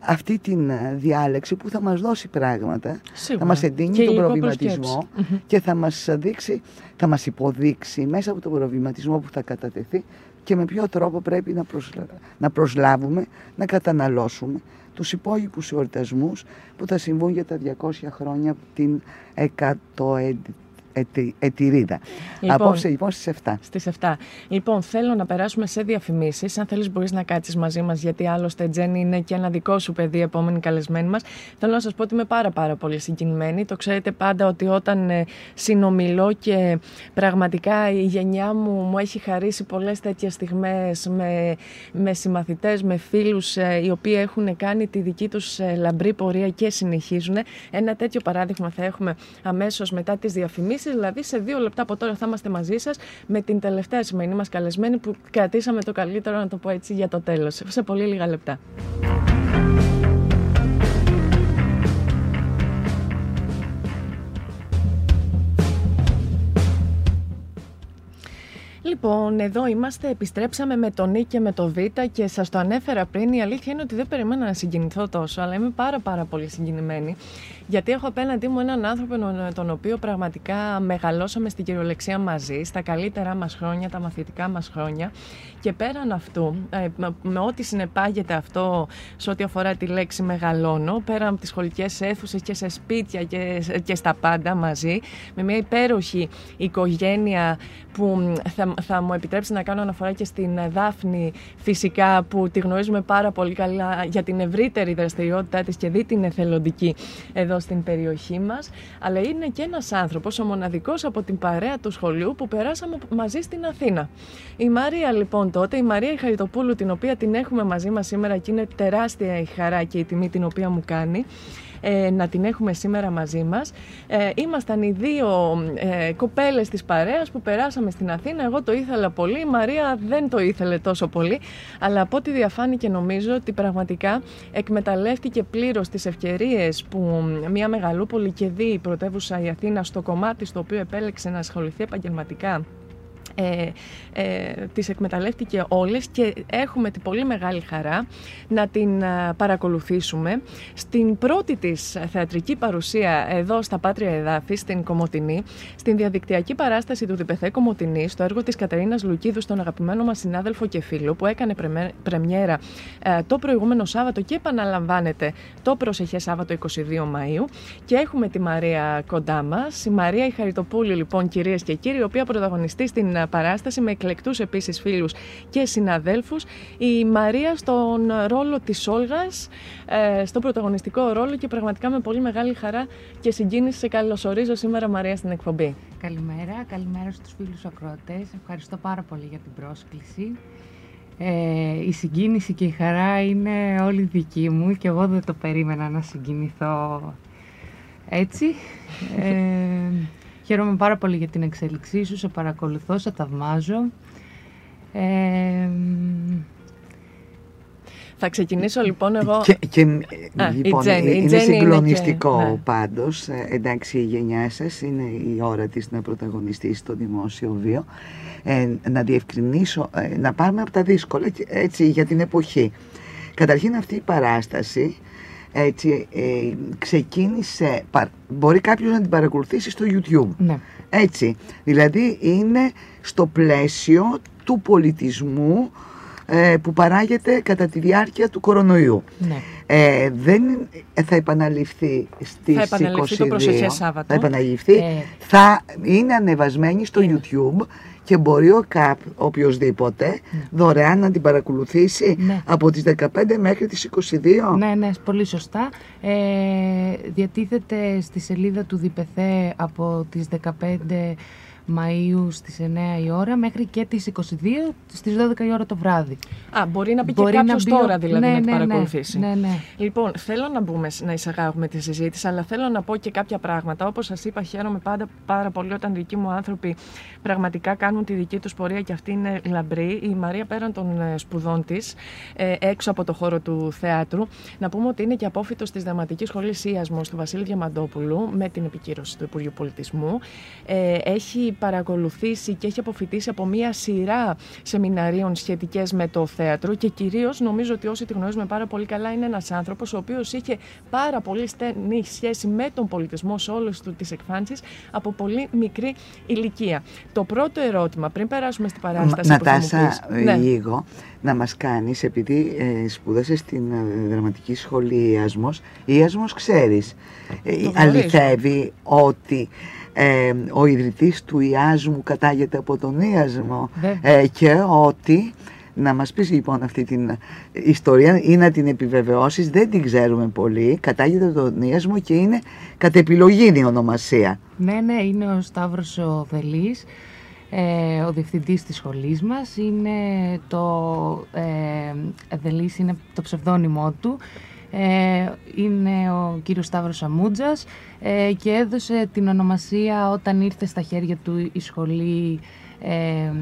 αυτή την ε, διάλεξη που θα μας δώσει πράγματα, Σίγουρα. θα μας εντείνει Και τον υλικό προβληματισμό προσκέψη. Μμμ. και θα μας δείξει, θα μας υποδείξει μέσα από τον προβληματισμό που θα κατατεθεί και με ποιο τρόπο πρέπει να, προσλα... να προσλάβουμε, να καταναλώσουμε τους υπόλοιπους εορτασμούς που θα συμβούν για τα 200 χρόνια από την 100 ετη... ετηρίδα. Λοιπόν, Απόψε λοιπόν στις 7. Στις 7. Λοιπόν, θέλω να περάσουμε σε διαφημίσεις. Αν θέλεις, μπορείς να κάτσεις μαζί μας, γιατί άλλωστε, Τζέννη, είναι και ένα δικό σου παιδί, επόμενη καλεσμένη μας. Θέλω να σας πω ότι είμαι πάρα, πάρα πολύ συγκινημένη. Το ξέρετε πάντα ότι όταν ε, συνομιλώ και πραγματικά η γενιά μου μου έχει χαρίσει πολλές τέτοιες στιγμές με, με συμμαθητές, με φίλους οι οποίοι έχουν κάνει τη δική τους λαμπρή πορεία και συνεχίζουν. Ένα τέτοιο παράδειγμα θα έχουμε αμέσως μετά τις διαφημίσει. Δηλαδή, σε δύο λεπτά από τώρα θα είμαστε μαζί σας με την τελευταία σημερινή μας καλεσμένη που κρατήσαμε το καλύτερο, να το πω έτσι, για το τέλος. Σε πολύ λίγα λεπτά. Λοιπόν, εδώ είμαστε, επιστρέψαμε με τον Νί και με το Β και σας το ανέφερα πριν. Η αλήθεια είναι ότι δεν περιμένα να συγκινηθώ τόσο, αλλά είμαι πάρα πάρα πολύ συγκινημένη. Γιατί έχω απέναντί μου έναν άνθρωπο με τον οποίο πραγματικά μεγαλώσαμε στην κυριολεξία μαζί, στα καλύτερά μας χρόνια, τα μαθητικά μας χρόνια. Και πέραν αυτού, ε, με, με ό,τι συνεπάγεται αυτό σε ό,τι αφορά τη λέξη μεγαλώνω, πέραν από τις σχολικές αίθουσες και σε σπίτια και, και στα πάντα μαζί, με μια υπέροχη οικογένεια που θα, θα μου επιτρέψει να κάνω αναφορά και στην Δάφνη φυσικά που τη γνωρίζουμε πάρα πολύ καλά για την ευρύτερη δραστηριότητά της και δει την εθελοντική εδώ στην περιοχή μας αλλά είναι και ένας άνθρωπος, ο μοναδικός από την παρέα του σχολείου που περάσαμε μαζί στην Αθήνα. Η Μαρία λοιπόν τότε, η Μαρία Χαριτοπούλου την οποία την έχουμε μαζί μας σήμερα και είναι τεράστια η χαρά και η τιμή την οποία μου κάνει ε, να την έχουμε σήμερα μαζί μας. Ε, ήμασταν οι δύο ε, κοπέλες της παρέας που περάσαμε στην Αθήνα. Εγώ το ήθελα πολύ, η Μαρία δεν το ήθελε τόσο πολύ, αλλά από ό,τι διαφάνηκε νομίζω ότι πραγματικά εκμεταλλεύτηκε πλήρως τις ευκαιρίες που μια μεγαλούπολη και δει η πρωτεύουσα η Αθήνα στο κομμάτι στο οποίο επέλεξε να ασχοληθεί επαγγελματικά ε, ε, τις εκμεταλλεύτηκε όλες και έχουμε την πολύ μεγάλη χαρά να την ε, παρακολουθήσουμε στην πρώτη της θεατρική παρουσία εδώ στα Πάτρια Εδάφη, στην Κομωτινή, στην διαδικτυακή παράσταση του Διπεθέ Κομωτινή, στο έργο της Κατερίνας Λουκίδου, στον αγαπημένο μας συνάδελφο και φίλο, που έκανε πρεμιέρα ε, το προηγούμενο Σάββατο και επαναλαμβάνεται το προσεχές Σάββατο 22 Μαΐου και έχουμε τη Μαρία κοντά μας. Η Μαρία η Χαριτοπούλη λοιπόν κυρίες και κύριοι, η οποία πρωταγωνιστεί στην παράσταση με εκλεκτούς επίσης φίλους και συναδέλφους. Η Μαρία στον ρόλο της Όλγας, ε, στον πρωταγωνιστικό ρόλο και πραγματικά με πολύ μεγάλη χαρά και συγκίνηση σε καλωσορίζω σήμερα Μαρία στην εκπομπή. Καλημέρα, καλημέρα στους φίλους ακροατές. Ευχαριστώ πάρα πολύ για την πρόσκληση. Ε, η συγκίνηση και η χαρά είναι όλη δική μου και εγώ δεν το περίμενα να συγκινηθώ έτσι. Ε, Χαίρομαι πάρα πολύ για την εξέλιξή σου, σε παρακολουθώ, σε θαυμάζω. Ε, θα ξεκινήσω λοιπόν εγώ. Και, και λοιπόν, είναι συγκλονιστικό είναι και... πάντως. Ε, εντάξει, η γενιά σας είναι η ώρα της να πρωταγωνιστεί στο δημόσιο βίο. Ε, να διευκρινίσω, ε, να πάρουμε από τα δύσκολα έτσι, για την εποχή. Καταρχήν αυτή η παράσταση έτσι, ε, ξεκίνησε, μπορεί κάποιος να την παρακολουθήσει στο YouTube. Ναι. Έτσι, δηλαδή είναι στο πλαίσιο του πολιτισμού ε, που παράγεται κατά τη διάρκεια του κορονοϊού. Ναι. Ε, δεν θα επαναληφθεί στις θα επαναληφθεί 22. Το Σάββατο. Θα επαναληφθεί. Ε. Θα είναι ανεβασμένη στο YouTube και μπορεί ο ΚΑΠ οποιοδήποτε ναι. δωρεάν να την παρακολουθήσει ναι. από τις 15 μέχρι τις 22. Ναι, ναι, πολύ σωστά. Ε, διατίθεται στη σελίδα του ΔΙΠΕΘΕ από τις 15 Μαΐου στις 9 η ώρα μέχρι και τις 22 στις 12 η ώρα το βράδυ. Α, μπορεί να μπει μπορεί και κάποιος τώρα δηλαδή ναι, να την ναι, παρακολουθήσει. Ναι, ναι. Λοιπόν, θέλω να μπούμε, να εισαγάγουμε τη συζήτηση, αλλά θέλω να πω και κάποια πράγματα. Όπως σας είπα, χαίρομαι πάντα πάρα πολύ όταν δικοί μου άνθρωποι πραγματικά κάνουν τη δική τους πορεία και αυτή είναι λαμπρή. Η Μαρία πέραν των ε, σπουδών της, ε, έξω από το χώρο του θεάτρου, να πούμε ότι είναι και απόφυτος της Δραματικής Σχολής Ιασμός του Βασίλη Διαμαντόπουλου με την επικύρωση του Υπουργείου Πολιτισμού. Ε, έχει παρακολουθήσει και έχει αποφυτίσει από μία σειρά σεμιναρίων σχετικές με το θέατρο και κυρίως νομίζω ότι όσοι τη γνωρίζουμε πάρα πολύ καλά είναι ένας άνθρωπος ο οποίος είχε πάρα πολύ στενή σχέση με τον πολιτισμό σε όλες τις εκφάνσεις από πολύ μικρή ηλικία. Το πρώτο ερώτημα, πριν περάσουμε στην παράσταση. Νατάσα, ναι. λίγο να μας κάνεις, επειδή ε, σπούδασες στην ε, δραματική σχολή Ιασμός, Ιασμός ξέρεις, ε, αληθεύει ότι ε, ο ιδρυτής του Ιάσμου κατάγεται από τον Ιασμό ε, και ότι να μας πεις λοιπόν αυτή την ιστορία ή να την επιβεβαιώσεις, δεν την ξέρουμε πολύ, κατάγεται από τον Ιασμό και είναι κατ' επιλογή η ονομασία. Ναι, ναι, είναι ο Σταύρος ο Βελής, ε, ο διευθυντής της σχολής μας, είναι το, ε, Βελής είναι το ψευδόνυμό του. ε, είναι ο κύριος Σταύρος Αμούτζας ε, και έδωσε την ονομασία όταν ήρθε στα χέρια του η σχολή ε,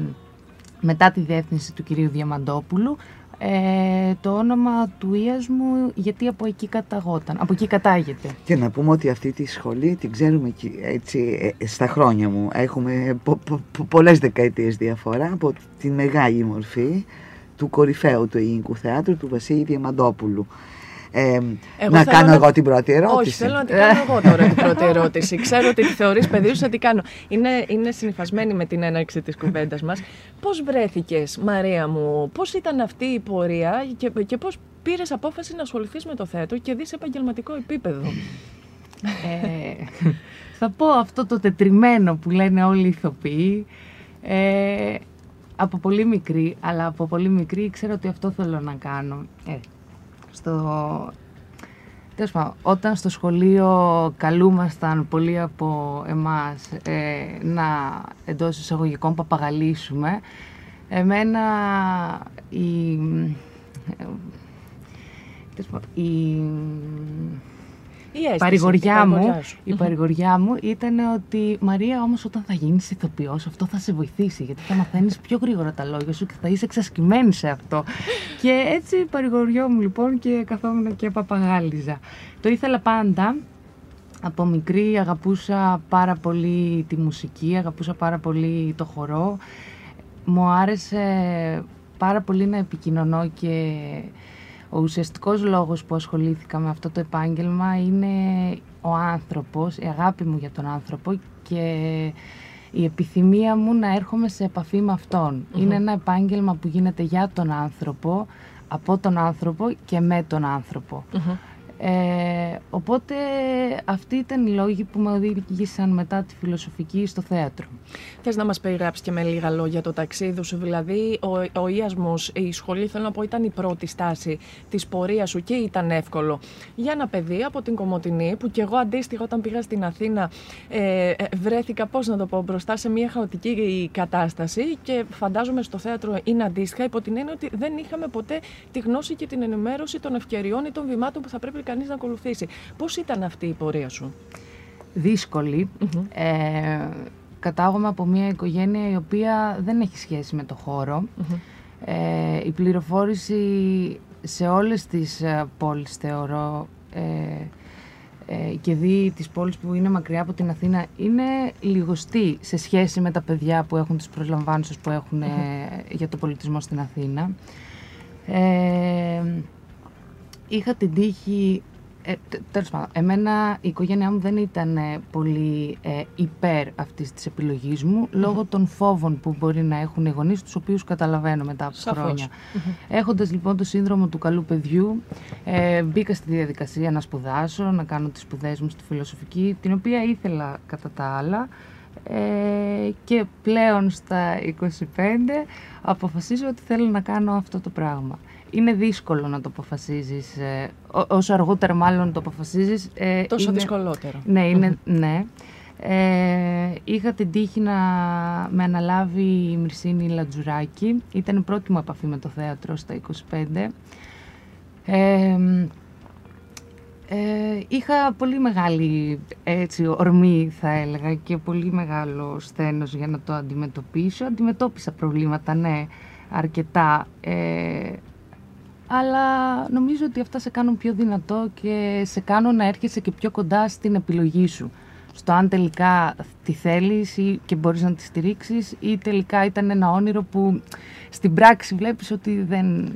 μετά τη διεύθυνση του κυρίου Διαμαντόπουλου ε, το όνομα του Ιασμού γιατί από εκεί καταγόταν, από εκεί κατάγεται. Και να πούμε ότι αυτή τη σχολή την ξέρουμε έτσι στα χρόνια μου. Έχουμε πο, πο, πολλές δεκαετίες διαφορά από τη μεγάλη μορφή του κορυφαίου του ελληνικού θεάτρου του Βασίλη Διαμαντόπουλου. Ε, να κάνω εγώ την πρώτη ερώτηση. Όχι, θέλω να την κάνω εγώ τώρα την πρώτη ερώτηση. Ξέρω ότι τη θεωρείς παιδί σου, θα την κάνω. Είναι, είναι συνηθισμένη με την έναρξη της κουβέντας μας. Πώς βρέθηκες, Μαρία μου, πώς ήταν αυτή η πορεία και, και πώς πήρες απόφαση να ασχοληθείς με το θέατρο και δεις σε επαγγελματικό επίπεδο; Ε, θα πω αυτό το τετριμένο που λένε όλοι οι ηθοποιοί. Ε, από πολύ μικρή, αλλά από πολύ μικρή ξέρω ότι αυτό θέλω να κάνω. Ε, στο... όταν στο σχολείο καλούμασταν πολλοί από εμάς ε, να εντός εισαγωγικών παπαγαλίσουμε, εμένα η, η, Η αίσθηση, παρηγοριά η μου, παρηγοριά σου. η παρηγοριά μου ήταν ότι Μαρία όμως όταν θα γίνεις ηθοποιός αυτό θα σε βοηθήσει γιατί θα μαθαίνεις πιο γρήγορα τα λόγια σου και θα είσαι εξασκημένη σε αυτό. και έτσι παρηγοριόμουν λοιπόν και καθόμουν και παπαγάλιζα. Το ήθελα πάντα. Από μικρή αγαπούσα πάρα πολύ τη μουσική, αγαπούσα πάρα πολύ το χορό. Μου άρεσε πάρα πολύ να επικοινωνώ και ο ουσιαστικός λόγος που ασχολήθηκα με αυτό το επάγγελμα είναι ο άνθρωπος, η αγάπη μου για τον άνθρωπο και η επιθυμία μου να έρχομαι σε επαφή με αυτον Είναι ένα επάγγελμα που γίνεται για τον άνθρωπο, από τον άνθρωπο και με τον άνθρωπο. Ε, οπότε αυτοί ήταν οι λόγοι που με οδήγησαν μετά τη φιλοσοφική στο θέατρο. Θες να μας περιγράψεις και με λίγα λόγια το ταξίδι σου, δηλαδή ο, ο Ιασμό, η σχολή, θέλω να πω, ήταν η πρώτη στάση της πορείας σου και ήταν εύκολο για ένα παιδί από την Κομωτινή, που κι εγώ αντίστοιχα όταν πήγα στην Αθήνα ε, ε, βρέθηκα, πώς να το πω, μπροστά σε μια χαοτική κατάσταση και φαντάζομαι στο θέατρο είναι αντίστοιχα, υπό την έννοια ότι δεν είχαμε ποτέ τη γνώση και την ενημέρωση των ευκαιριών ή των βημάτων που θα πρέπει κανείς να ακολουθήσει. Πώς ήταν αυτή η πορεία σου, δύσκολη. Ε, κατάγομαι από μια οικογένεια η οποία δεν έχει σχέση με το χώρο. Ε, η πληροφόρηση σε όλες τις ε, πόλεις θεωρώ ε, ε, και δει τις πόλεις που είναι μακριά από την Αθήνα είναι λιγοστή σε σχέση με τα παιδιά που έχουν τις προσλαμβάνουσες που έχουν ε, για το πολιτισμό στην Αθήνα. Ε, είχα την τύχη ε, τέλος πάντων, εμένα η οικογένειά μου δεν ήταν ε, πολύ ε, υπέρ αυτής της επιλογής μου λόγω των φόβων που μπορεί να έχουν οι γονείς τους οποίους καταλαβαίνω μετά από Σαφώς. χρόνια. Έχοντας λοιπόν το σύνδρομο του καλού παιδιού ε, μπήκα στη διαδικασία να σπουδάσω, να κάνω τις σπουδές μου στη φιλοσοφική την οποία ήθελα κατά τα άλλα ε, και πλέον στα 25 αποφασίζω ότι θέλω να κάνω αυτό το πράγμα. Είναι δύσκολο να το αποφασίζεις, ε, ό- όσο αργότερα μάλλον το αποφασίζεις. ε, τόσο είναι- δυσκολότερο. Ναι, είναι, ναι. Ε, είχα την τύχη να με αναλάβει η Μυρσίνη Λατζουράκη. Ήταν η πρώτη μου επαφή με το θέατρο στα 25. Ε, ε, είχα πολύ μεγάλη έτσι, ορμή θα έλεγα και πολύ μεγάλο σθένος για να το αντιμετωπίσω. Αντιμετώπισα προβλήματα, ναι, αρκετά. Ε, αλλά νομίζω ότι αυτά σε κάνουν πιο δυνατό και σε κάνουν να έρχεσαι και πιο κοντά στην επιλογή σου. Στο αν τελικά τη θέλεις ή και μπορείς να τη στηρίξεις ή τελικά ήταν ένα όνειρο που στην πράξη βλέπεις ότι δεν...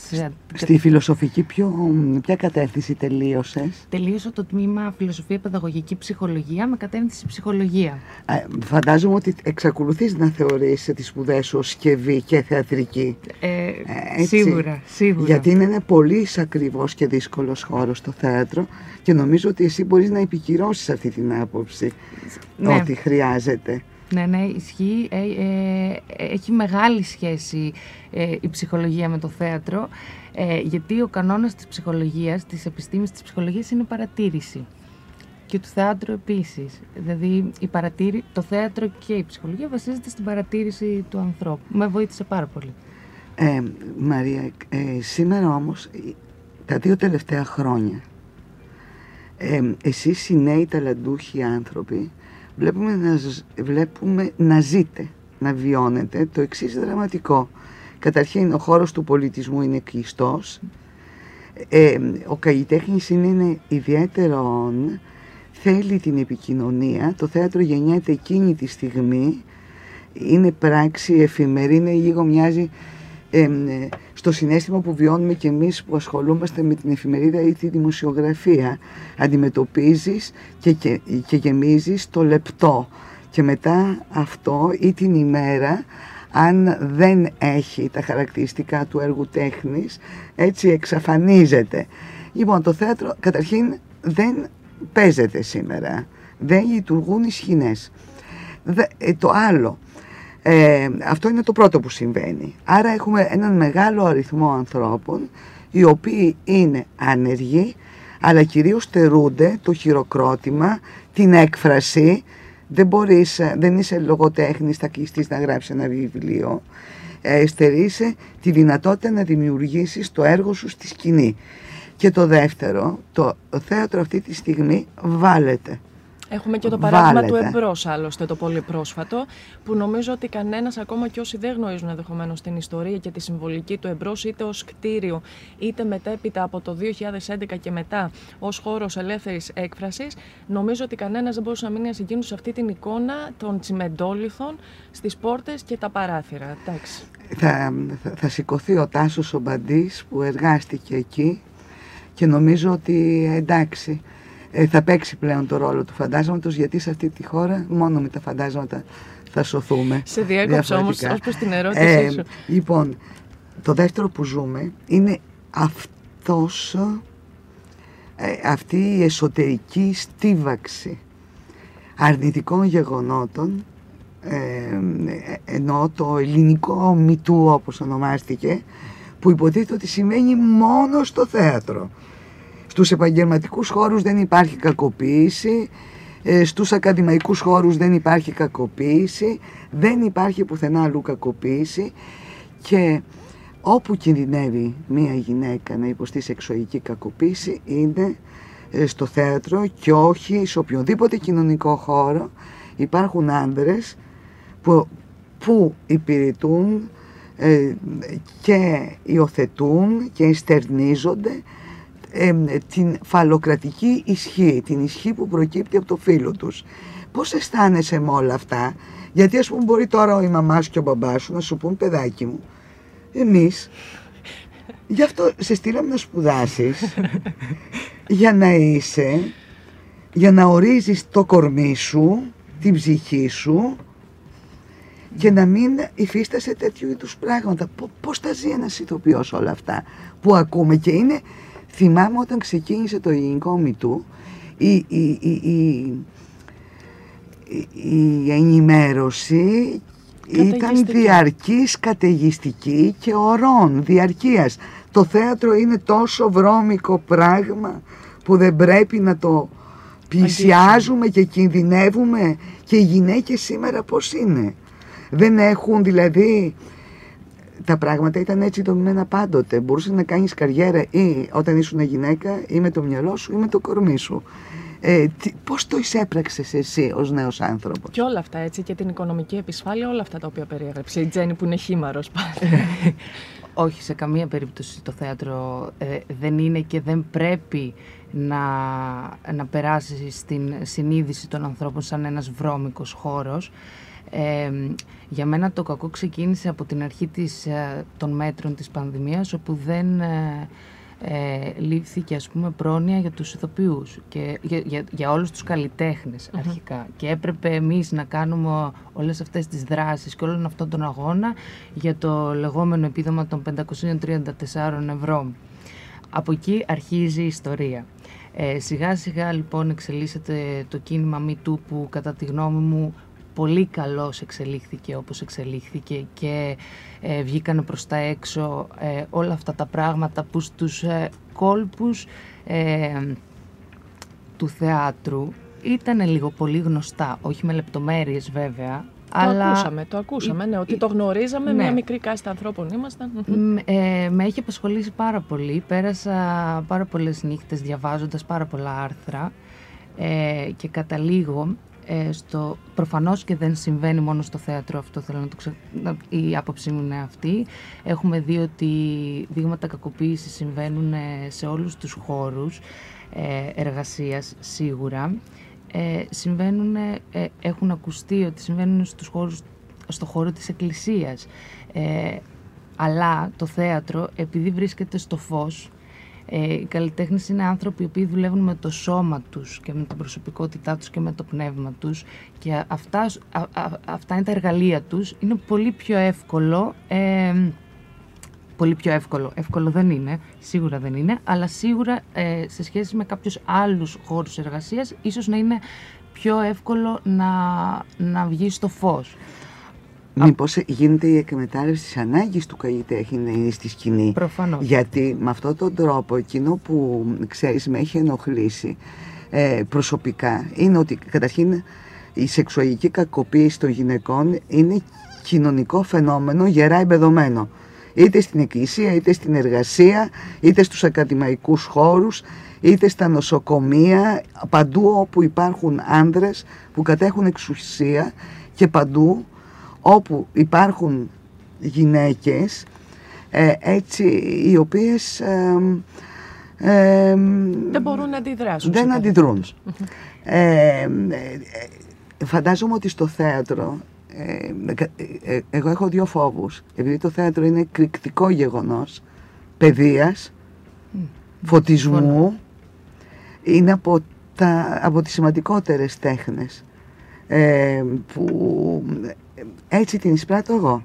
σε- Στη φιλοσοφική ποιο, ποια κατεύθυνση τελείωσες; Τελείωσα το τμήμα Φιλοσοφία Παιδαγωγική Ψυχολογία με κατεύθυνση Ψυχολογία. Ε, Φαντάζομαι ότι εξακολουθείς να θεωρείς τις σπουδές σου ως σκευή και θεατρική. Ε, έτσι. σίγουρα, σίγουρα. Γιατί είναι ένα πολύ ακριβώς και δύσκολος χώρος το θέατρο και νομίζω ότι εσύ μπορείς να επικυρώσεις αυτή την άποψη Ναι. ότι χρειάζεται. Ναι, ναι, ισχύει. Ε, ε, έχει μεγάλη σχέση ε, η ψυχολογία με το θέατρο, ε, γιατί ο κανόνας της ψυχολογίας, της επιστήμης της ψυχολογίας είναι η παρατήρηση. Και του θέατρου επίσης. Δηλαδή, η παρατήρη, το θέατρο και η ψυχολογία βασίζεται στην παρατήρηση του ανθρώπου. Με βοήθησε πάρα πολύ. Ε, Μαρία, ε, σήμερα όμως, ε, τα δύο τελευταία χρόνια, ε, εσείς οι νέοι ταλαντούχοι άνθρωποι, βλέπουμε να, ζ- βλέπουμε να ζείτε, να βιώνετε το εξής δραματικό. Καταρχήν, ο χώρος του πολιτισμού είναι κλειστός. Ε, ο καλλιτέχνης είναι ένα ιδιαίτερο, θέλει την επικοινωνία. Το θέατρο γεννιέται εκείνη τη στιγμή. Είναι πράξη εφημερή, είναι λίγο μοιάζει εμ, ε, στο συνέστημα που βιώνουμε και εμείς που ασχολούμαστε με την εφημερίδα ή τη δημοσιογραφία. Αντιμετωπίζεις και, και, και γεμίζεις το λεπτό και μετά αυτό ή την ημέρα αν δεν έχει τα χαρακτηριστικά του έργου τέχνης έτσι εξαφανίζεται. Λοιπόν το θέατρο καταρχήν δεν παίζεται σήμερα, δεν λειτουργούν οι σκηνές. Δε- ε, το άλλο, ε, αυτό είναι το πρώτο που συμβαίνει. Άρα έχουμε έναν μεγάλο αριθμό ανθρώπων οι οποίοι είναι άνεργοι αλλά κυρίως στερούνται το χειροκρότημα, την έκφραση. Δεν, μπορείς, ε, δεν είσαι λογοτέχνης, θα κλειστείς να γράψεις ένα βιβλίο. Ε, στερείσαι τη δυνατότητα να δημιουργήσεις το έργο σου στη σκηνή. Και το δεύτερο, το θέατρο αυτή τη στιγμή βάλετε. Έχουμε και το παράδειγμα Βάλετε. του εμπρός, άλλωστε, το πολύ πρόσφατο, που νομίζω ότι κανένας, ακόμα και όσοι δεν γνωρίζουν ενδεχομένως την ιστορία και τη συμβολική του εμπρός, είτε ως κτίριο, είτε μετέπειτα από το 2011 και μετά ως χώρος ελεύθερης έκφρασης, νομίζω ότι κανένας δεν μπορούσε να μείνει ασυγκίνητος σε αυτή την εικόνα των τσιμεντόλιθων στις πόρτες και τα παράθυρα. Εντάξει. Θα, θα, θα σηκωθεί ο Τάσος ο Μπαντής που εργάστηκε εκεί και νομίζω ότι εντάξει ε, θα παίξει πλέον το ρόλο του φαντάσματος γιατί σε αυτή τη χώρα μόνο με τα φαντάσματα θα σωθούμε. Σε διέκοψα όμως διαφορετικά. ως προς την ερώτησή Ε, σου. λοιπόν, το δεύτερο που ζούμε είναι αυτός, ε, αυτή η εσωτερική στίβαξη αρνητικών γεγονότων ε, ε, ενώ το ελληνικό μητού όπως ονομάστηκε που υποτίθεται ότι σημαίνει μόνο στο θέατρο. Στους επαγγελματικούς χώρους δεν υπάρχει κακοποίηση, ε, στους ακαδημαϊκούς χώρους δεν υπάρχει κακοποίηση, δεν υπάρχει πουθενά αλλού κακοποίηση και όπου κινδυνεύει μία γυναίκα να υποστεί σεξουαλική κακοποίηση είναι ε, στο θέατρο και όχι σε οποιοδήποτε κοινωνικό χώρο. Υπάρχουν άνδρες που, που υπηρετούν ε, και υιοθετούν και εστερνίζονται ε, την φαλοκρατική ισχύ, την ισχύ που προκύπτει από το φίλο τους. Πώς αισθάνεσαι με όλα αυτά, γιατί ας πούμε μπορεί τώρα η μαμά σου και ο μπαμπάς σου να σου πούν παιδάκι μου, εμείς γι' αυτό σε στείλαμε να σπουδάσεις για να είσαι, για να ορίζεις το κορμί σου, την ψυχή σου και να μην υφίστασαι τέτοιου είδους πράγματα. Πο- Πώς τα ζει ένας ηθοποιός όλα αυτά που ακούμε και είναι, θυμάμαι όταν ξεκίνησε το ελληνικό μητού, η, η, η, η, η- η ενημέρωση ήταν Καταιγιστική. διαρκής, καταιγιστική και ορών, διαρκείας. Το θέατρο είναι τόσο βρώμικο πράγμα που δεν πρέπει να το πλησιάζουμε και κινδυνεύουμε και οι γυναίκες σήμερα πώς είναι; Δεν έχουν δηλαδή τα πράγματα ήταν έτσι δομημένα πάντοτε. Μπορούσες να κάνεις καριέρα ή όταν ήσουν γυναίκα ή με το μυαλό σου ή με το κορμί σου. Ε, τι, πώς το εισέπραξες εσύ ως νέος άνθρωπος; Και όλα αυτά έτσι και την οικονομική επισφάλεια, όλα αυτά τα οποία περιέγραψε η Τζέννη που είναι χήμαρος πάντα. Όχι, σε καμία περίπτωση το θέατρο ε, δεν είναι και δεν πρέπει να, να περάσεις στην συνείδηση των ανθρώπων σαν ένας βρώμικος χώρος. Ε, για μένα το κακό ξεκίνησε από την αρχή της, ε, των μέτρων της πανδημίας όπου δεν ε, ε, λήφθηκε ας πούμε πρόνοια για τους ηθοποιούς και για, για, για όλους τους καλλιτέχνες αρχικά και έπρεπε εμείς να κάνουμε όλες αυτές τις δράσεις και όλον αυτόν τον αγώνα για το λεγόμενο επίδομα των 534 ευρώ. Από εκεί αρχίζει η ιστορία. Ε, σιγά σιγά λοιπόν εξελίσσεται το κίνημα MeToo που κατά τη γνώμη μου πολύ καλώς εξελίχθηκε όπως εξελίχθηκε και ε, βγήκαν προς τα έξω ε, όλα αυτά τα πράγματα που στους ε, κόλπους ε, του θεάτρου ήταν λίγο πολύ γνωστά, όχι με λεπτομέρειες βέβαια, Το αλλά ακούσαμε, το ακούσαμε, ναι, ότι η- το γνωρίζαμε, ναι. μια μικρή κάστα ανθρώπων ήμασταν. Μ, ε, με έχει απασχολήσει πάρα πολύ. Πέρασα πάρα πολλές νύχτες διαβάζοντας πάρα πολλά άρθρα ε, και καταλήγω ε, στο... Προφανώς και δεν συμβαίνει μόνο στο θέατρο αυτό, θέλω να το ξε... να- η άποψή μου είναι αυτή. Έχουμε δει ότι δείγματα κακοποίησης συμβαίνουν ε, σε όλους τους χώρους ε, εργασίας σίγουρα. Ε, συμβαίνουν, ε, έχουν ακουστεί ότι συμβαίνουν στους χώρους, στο χώρο της εκκλησίας. Ε, αλλά το θέατρο, επειδή βρίσκεται στο φως, ε, οι καλλιτέχνες είναι άνθρωποι οι οποίοι δουλεύουν με το σώμα τους και με την προσωπικότητά τους και με το πνεύμα τους και αυτά, α- α- αυτά είναι τα εργαλεία τους. Είναι πολύ πιο εύκολο, ε, πολύ πιο εύκολο, εύκολο δεν είναι, σίγουρα δεν είναι, αλλά σίγουρα ε, σε σχέση με κάποιους άλλους χώρους εργασίας ίσως να είναι πιο εύκολο να, να βγει στο φως. Μήπως γίνεται η εκμετάλλευση της ανάγκης του καλλιτέχνη να είναι στη σκηνή. Προφανώς. Γιατί με αυτόν τον τρόπο εκείνο που ξέρεις με έχει ενοχλήσει ε, προσωπικά είναι ότι καταρχήν η σεξουαλική κακοποίηση των γυναικών είναι κοινωνικό φαινόμενο γερά εμπεδομένο. είτε στην εκκλησία, είτε στην εργασία, είτε στους ακαδημαϊκούς χώρους, είτε στα νοσοκομεία, παντού όπου υπάρχουν άνδρες που κατέχουν εξουσία και παντού όπου υπάρχουν γυναίκες ε, έτσι οι οποίες ε, ε, δεν μπορούν να αντιδράσουν. Δεν αντιδρούν. ε, φαντάζομαι ότι στο θέατρο εγώ έχω δύο φόβους επειδή το θέατρο είναι εκρηκτικό γεγονός παιδείας, φωτισμού είναι από, τα, από τις σημαντικότερες τέχνες που έτσι την εισπράττω εγώ.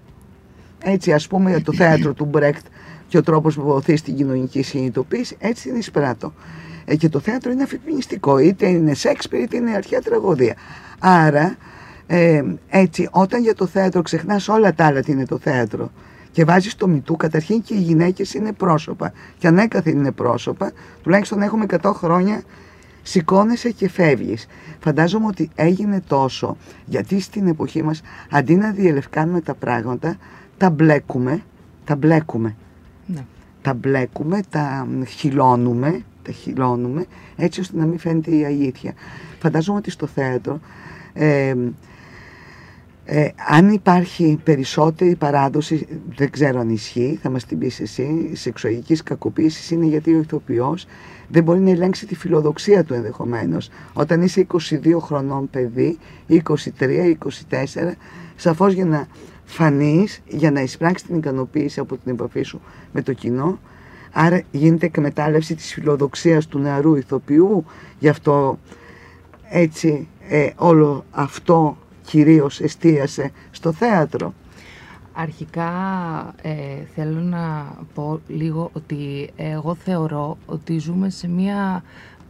Έτσι ας πούμε το θέατρο του Μπρέκτ και ο τρόπος που βοηθείς στην κοινωνική συνειδητοποίηση, έτσι την εισπράττω. Ε, και το θέατρο είναι αφιπνιστικό, είτε είναι Σέξπιρ είτε είναι αρχαία τραγωδία. Άρα ε, έτσι όταν για το θέατρο ξεχνάς όλα τα άλλα τι είναι το θέατρο και βάζεις το μητού, καταρχήν και οι γυναίκες είναι πρόσωπα και ανέκαθεν είναι πρόσωπα, τουλάχιστον έχουμε 100 χρόνια σηκώνεσαι και φεύγεις. Φαντάζομαι ότι έγινε τόσο, γιατί στην εποχή μας αντί να διελευκάνουμε τα πράγματα, τα μπλέκουμε, τα μπλέκουμε. Ναι. Τα μπλέκουμε, τα χυλώνουμε, τα χυλώνουμε, έτσι ώστε να μην φαίνεται η αλήθεια. Φαντάζομαι ότι στο θέατρο, ε, ε, αν υπάρχει περισσότερη παράδοση, δεν ξέρω αν ισχύει, θα μας την πεις εσύ, σεξουαλικής κακοποίησης είναι γιατί ο ηθοποιός δεν μπορεί να ελέγξει τη φιλοδοξία του ενδεχομένως. Όταν είσαι 22 χρονών παιδί, 23, 24, σαφώς για να φανείς, για να εισπράξεις την ικανοποίηση από την επαφή σου με το κοινό, άρα γίνεται εκμετάλλευση της φιλοδοξίας του νεαρού ηθοποιού, γι' αυτό έτσι ε, όλο αυτό κυρίως εστίασε στο θέατρο. Αρχικά ε, θέλω να πω λίγο ότι εγώ θεωρώ ότι ζούμε σε μια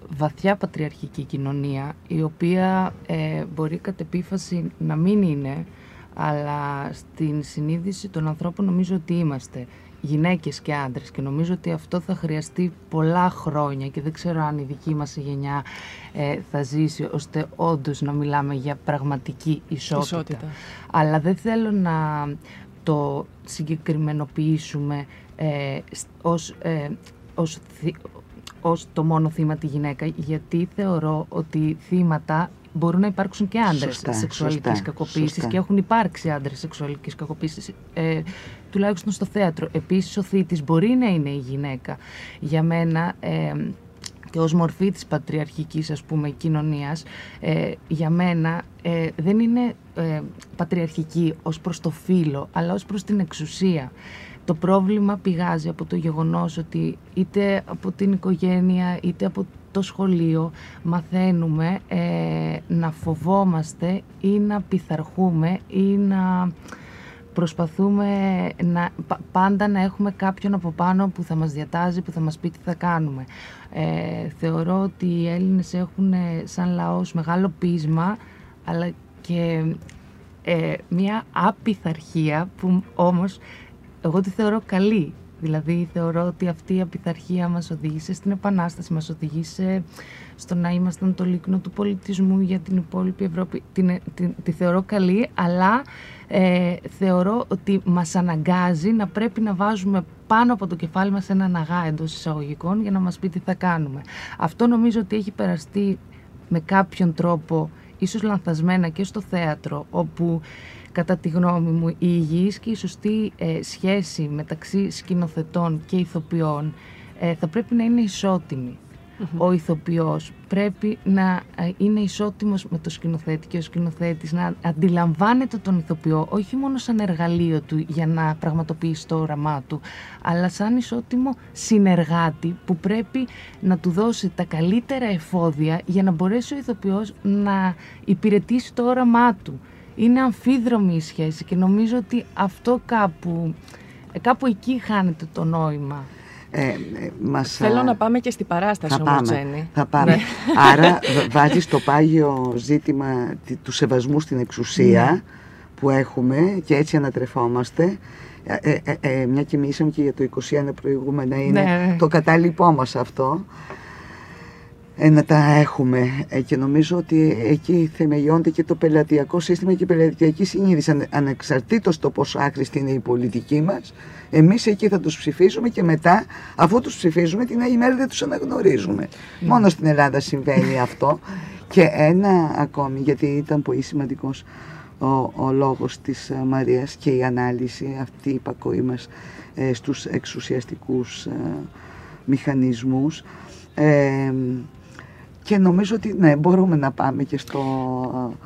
βαθιά πατριαρχική κοινωνία η οποία ε, μπορεί κατ' επίφαση να μην είναι αλλά στην συνείδηση των ανθρώπων νομίζω ότι είμαστε γυναίκες και άντρες και νομίζω ότι αυτό θα χρειαστεί πολλά χρόνια και δεν ξέρω αν η δική μας γενιά ε, θα ζήσει ώστε όντως να μιλάμε για πραγματική ισότητα. Αλλά δεν θέλω να το συγκεκριμενοποιήσουμε ε, ως, ε, ως, ως το μόνο θύμα τη γυναίκα γιατί θεωρώ ότι θύματα μπορούν να υπάρξουν και άντρες σεξουαλικής κακοποίησης και έχουν υπάρξει άντρες σεξουαλικής κακοποίησης, ε, τουλάχιστον στο θέατρο. Επίσης, ο θήτης μπορεί να είναι η γυναίκα. Για μένα. Ε, και ως μορφή της πατριαρχικής ας πούμε κοινωνίας ε, για μένα ε, δεν είναι ε, πατριαρχική ως προς το φύλλο αλλά ως προς την εξουσία το πρόβλημα πηγάζει από το γεγονός ότι είτε από την οικογένεια είτε από το σχολείο μαθαίνουμε ε, να φοβόμαστε ή να πειθαρχούμε ή να προσπαθούμε να, πάντα να έχουμε κάποιον από πάνω που θα μας διατάζει, που θα μας πει τι θα κάνουμε. Ε, θεωρώ ότι οι Έλληνες έχουν ε, σαν λαός μεγάλο πείσμα αλλά και ε, μια απειθαρχία που όμως εγώ τη θεωρώ καλή. Δηλαδή θεωρώ ότι αυτή η απειθαρχία μας οδήγησε στην Επανάσταση, μας οδήγησε στο να ήμασταν το λίκνο του πολιτισμού για την υπόλοιπη Ευρώπη. Την, την, τη θεωρώ καλή, αλλά ε, θεωρώ ότι μας αναγκάζει να πρέπει να βάζουμε πάνω από το κεφάλι μας ένα ναγά εντός εισαγωγικών για να μας πει τι θα κάνουμε. Αυτό νομίζω ότι έχει περαστεί με κάποιον τρόπο, ίσως λανθασμένα και στο θέατρο, όπου κατά τη γνώμη μου, η υγιής και η σωστή ε, σχέση μεταξύ σκηνοθετών και ηθοποιών ε, θα πρέπει να είναι Ο ηθοποιός πρέπει να ε, είναι ισότιμος με το σκηνοθέτη και ο σκηνοθέτης να αντιλαμβάνεται τον ηθοποιό όχι μόνο σαν εργαλείο του για να πραγματοποιήσει το όραμά του αλλά σαν ισότιμο συνεργάτη που πρέπει να του δώσει τα καλύτερα εφόδια για να μπορέσει ο ηθοποιός να υπηρετήσει το όραμά του είναι αμφίδρομη η σχέση και νομίζω ότι αυτό κάπου, ε, κάπου εκεί χάνεται το νόημα. Ε, ε μας, Θέλω να πάμε και στην παράσταση θα όμως, πάμε, Θα πάμε. Ναι. Άρα βάζεις το πάγιο ζήτημα του σεβασμού στην εξουσία ναι. που έχουμε και έτσι ανατρεφόμαστε. Ε, ε, μια και μιλήσαμε και για το 21 προηγούμενα είναι ναι, το κατάλοιπό μας αυτό. Ε, να τα έχουμε ε, και νομίζω ότι εκεί θεμελιώνεται και το πελατειακό σύστημα και η πελατειακή συνείδηση Αν, ανεξαρτήτως το πόσο άχρηστη είναι η πολιτική μας εμείς εκεί θα τους ψηφίσουμε και μετά αφού τους ψηφίζουμε την άλλη μέρα δεν τους αναγνωρίζουμε. Μόνο στην Ελλάδα συμβαίνει αυτό. Και ένα ακόμη γιατί ήταν πολύ σημαντικός ο, ο λόγος της ε, Μαρίας και η ανάλυση αυτή η υπακοή μας ε, στους εξουσιαστικούς ε, μηχανισμούς. Ε, και νομίζω ότι ναι, μπορούμε να πάμε και στο.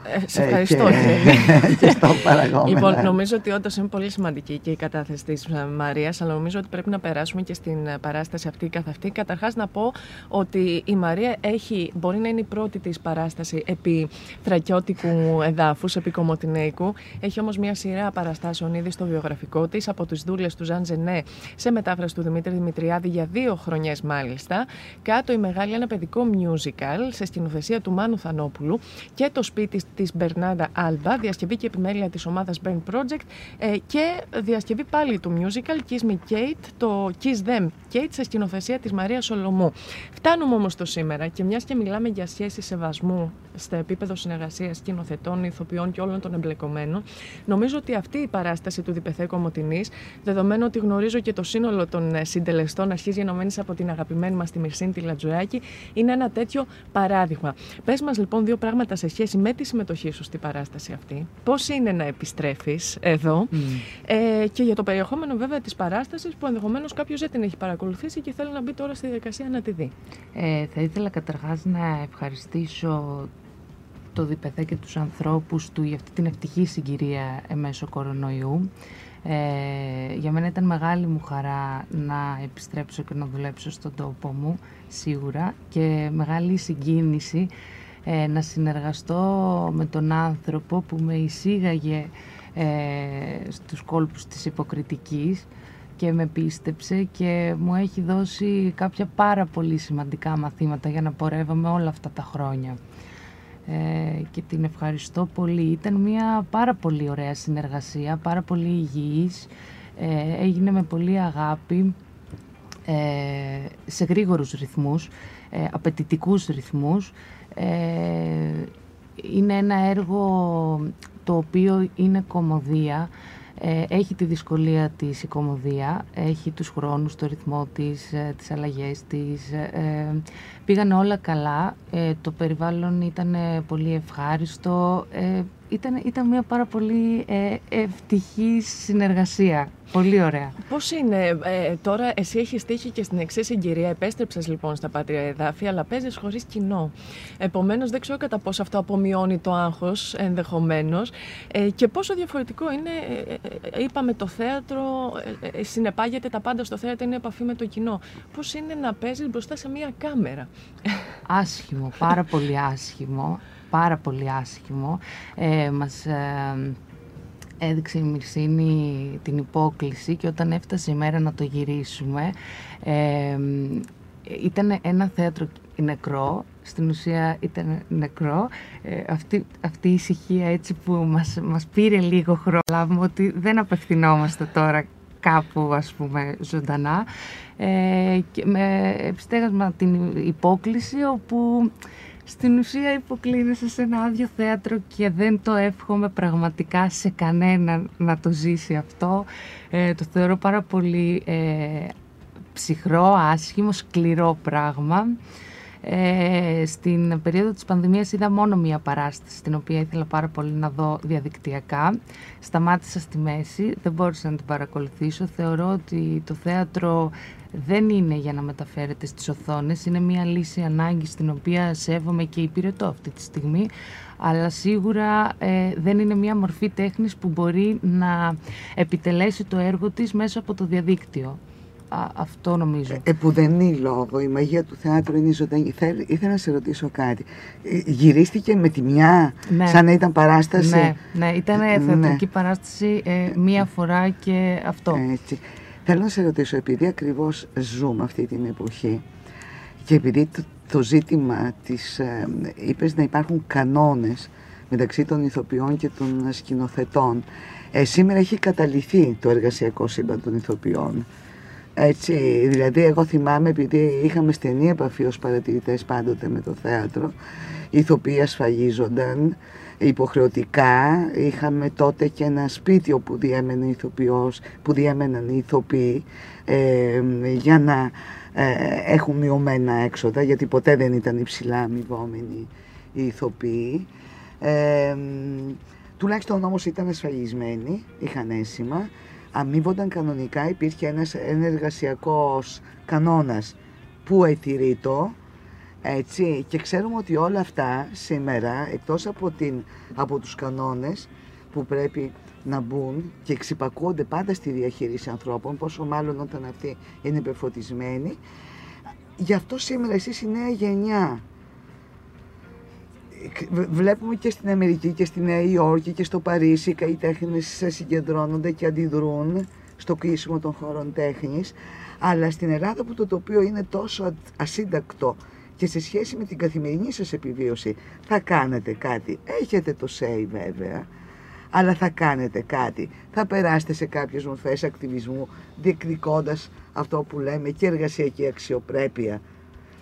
Ε, σε ευχαριστώ. και, και στο παραγόμενο. Λοιπόν, νομίζω ότι όντως είναι πολύ σημαντική και η κατάθεση της Μαρίας, αλλά νομίζω ότι πρέπει να περάσουμε και στην παράσταση αυτή καθ' αυτή. Καταρχάς, να πω ότι η Μαρία έχει, μπορεί να είναι η πρώτη της παράσταση επί θρακιώτικου εδάφους, επί Κομωτινέικου. Έχει όμως μια σειρά παραστάσεων ήδη στο βιογραφικό της από τις δούλες του Ζαν Ζενέ σε μετάφραση του Δημήτρη Δημητριάδη για δύο χρονιές μάλιστα. Κάτω η Μεγάλη, ένα παιδικό musical σε σκηνοθεσία του Μάνου Θανόπουλου και το σπίτι της Μπερνάντα Άλμπα, διασκευή και επιμέλεια της ομάδας Burn Project ε, και διασκευή πάλι του musical Kiss Me Kate, το Kiss Them Kate σε σκηνοθεσία της Μαρίας Σολομού. Φτάνουμε όμως το σήμερα και μιας και μιλάμε για σχέσεις σεβασμού στο επίπεδο συνεργασίας σκηνοθετών, ηθοποιών και όλων των εμπλεκομένων, νομίζω ότι αυτή η παράσταση του Διπεθέ Κομωτινή, δεδομένου ότι γνωρίζω και το σύνολο των ε, συντελεστών αρχής γενομένη από την αγαπημένη μας τη Μυρσίνη τη Λατζουάκη, είναι ένα τέτοιο παράδειγμα. Πες μας λοιπόν δύο πράγματα σε σχέση με τη συμμετοχή σου στην παράσταση αυτή. Πώς είναι να επιστρέφεις εδώ ε, και για το περιεχόμενο βέβαια της παράστασης που ενδεχομένως κάποιος δεν την έχει παρακολουθήσει και θέλει να μπει τώρα στη διαδικασία να τη δει. Ε, θα ήθελα καταρχάς να ευχαριστήσω το ΔΠΘ και τους ανθρώπους του για αυτή την ευτυχή συγκυρία μέσω κορονοϊού. Ε, για μένα ήταν μεγάλη μου χαρά να επιστρέψω και να δουλέψω στον τόπο μου, σίγουρα, και μεγάλη συγκίνηση ε, να συνεργαστώ με τον άνθρωπο που με εισήγαγε ε, στους κόλπους της υποκριτικής και με πίστεψε και μου έχει δώσει κάποια πάρα πολύ σημαντικά μαθήματα για να πορεύομαι όλα αυτά τα χρόνια. Ε, και την ευχαριστώ πολύ. Ήταν μια πάρα πολύ ωραία συνεργασία, πάρα πολύ υγιής, ε, έγινε με πολύ αγάπη, ε, σε γρήγορους ρυθμούς, ε, απαιτητικούς ρυθμούς. Ε, είναι ένα έργο το οποίο είναι κομμωδία, ε, έχει τη δυσκολία της η κομμωδία, έχει τους χρόνους, το ρυθμό της, ε, τις αλλαγές της. Ε, πήγαν όλα καλά, το περιβάλλον ήταν πολύ ευχάριστο, ήταν, ήταν μια πάρα πολύ ε, ευτυχή συνεργασία. Πολύ ωραία. Πώς είναι ε, τώρα, εσύ έχεις τύχει και στην εξής συγκυρία. Επέστρεψες λοιπόν στα πατρία εδάφη, αλλά παίζεις χωρίς κοινό. Επομένως, δεν ξέρω κατά πόσο αυτό απομειώνει το άγχος ενδεχομένως ε, και πόσο διαφορετικό είναι. Ε, ε, είπαμε το θέατρο, συνεπάγεται τα πάντα στο θέατρο, είναι επαφή με το κοινό. Πώς είναι να παίζεις μπροστά σε μια κάμερα; Άσχημο, πάρα πολύ άσχημο πάρα πολύ άσχημο. Ε, μας ε, έδειξε η Μυρσίνη την υπόκληση και όταν έφτασε η μέρα να το γυρίσουμε ε, ήταν ένα θέατρο νεκρό, στην ουσία ήταν νεκρό. Ε, αυτή, αυτή η ησυχία έτσι που μας, μας πήρε λίγο χρόνο, λάβουμε ότι δεν απευθυνόμαστε τώρα κάπου ας πούμε ζωντανά ε, και με επιστέγασμα την υπόκληση όπου στην ουσία υποκλίνεσαι σε ένα άδειο θέατρο και δεν το εύχομαι πραγματικά σε κανέναν να το ζήσει αυτό. Ε, το θεωρώ πάρα πολύ ε, ψυχρό, άσχημο, σκληρό πράγμα. Ε, στην περίοδο της πανδημίας είδα μόνο μία παράσταση την οποία ήθελα πάρα πολύ να δω διαδικτυακά. Σταμάτησα στη μέση, δεν μπόρεσα να την παρακολουθήσω. Θεωρώ ότι το θέατρο δεν είναι για να μεταφέρεται στις οθόνες, είναι μια λύση ανάγκη στην οποία σέβομαι και υπηρετώ αυτή τη στιγμή, αλλά σίγουρα ε, δεν είναι μια μορφή τέχνης που μπορεί να επιτελέσει το έργο της μέσα από το διαδίκτυο. αυτό νομίζω. Ε, που δεν είναι λόγο. Η μαγεία του θεάτρου είναι ζωντανή. ήθελα να σε ρωτήσω κάτι. Ε, γυρίστηκε με τη μια, ναι. σαν να ήταν παράσταση; Ναι, ναι ήταν ναι. θεατρική παράσταση ε, μία φορά και αυτό. Έτσι. Θέλω να σε ρωτήσω, επειδή ακριβώς ζούμε αυτή την εποχή και επειδή το, ζήτημα της, ε, είπες να υπάρχουν κανόνες μεταξύ των ηθοποιών και των σκηνοθετών, ε, σήμερα έχει καταληθεί το εργασιακό σύμπαν των ηθοποιών. Έτσι, δηλαδή εγώ θυμάμαι επειδή είχαμε στενή επαφή ως παρατηρητές πάντοτε με το θέατρο, οι ηθοποιοί ασφαλίζονταν υποχρεωτικά, είχαμε τότε και ένα σπίτι όπου διέμενε ηθοποιός, που διέμεναν οι ηθοποιοί ε, για να ε, έχουν μειωμένα έξοδα, γιατί ποτέ δεν ήταν υψηλά αμοιβόμενοι οι ηθοποιοί. Ε, τουλάχιστον όμως ήταν ασφαλισμένοι, είχαν αίσθημα, αμείβονταν κανονικά, υπήρχε ένας εργασιακός κανόνας που ετηρείτο, έτσι, και ξέρουμε ότι όλα αυτά σήμερα, εκτός από, την, από τους κανόνες που πρέπει να μπουν και εξυπακούονται πάντα στη διαχείριση ανθρώπων, πόσο μάλλον όταν αυτοί είναι υπερφωτισμένοι, γι' αυτό σήμερα εσείς η νέα γενιά βλέπουμε και στην Αμερική και στη Νέα Υόρκη και στο Παρίσι οι καλλιτέχνες συγκεντρώνονται και αντιδρούν στο κλείσιμο των χώρων τέχνης αλλά στην Ελλάδα που το τοπίο είναι τόσο ασύντακτο και σε σχέση με την καθημερινή σας επιβίωση θα κάνετε κάτι. Έχετε το say βέβαια, αλλά θα κάνετε κάτι. Θα περάσετε σε κάποιες μορφές ακτιβισμού διεκδικώντας αυτό που λέμε και εργασιακή αξιοπρέπεια.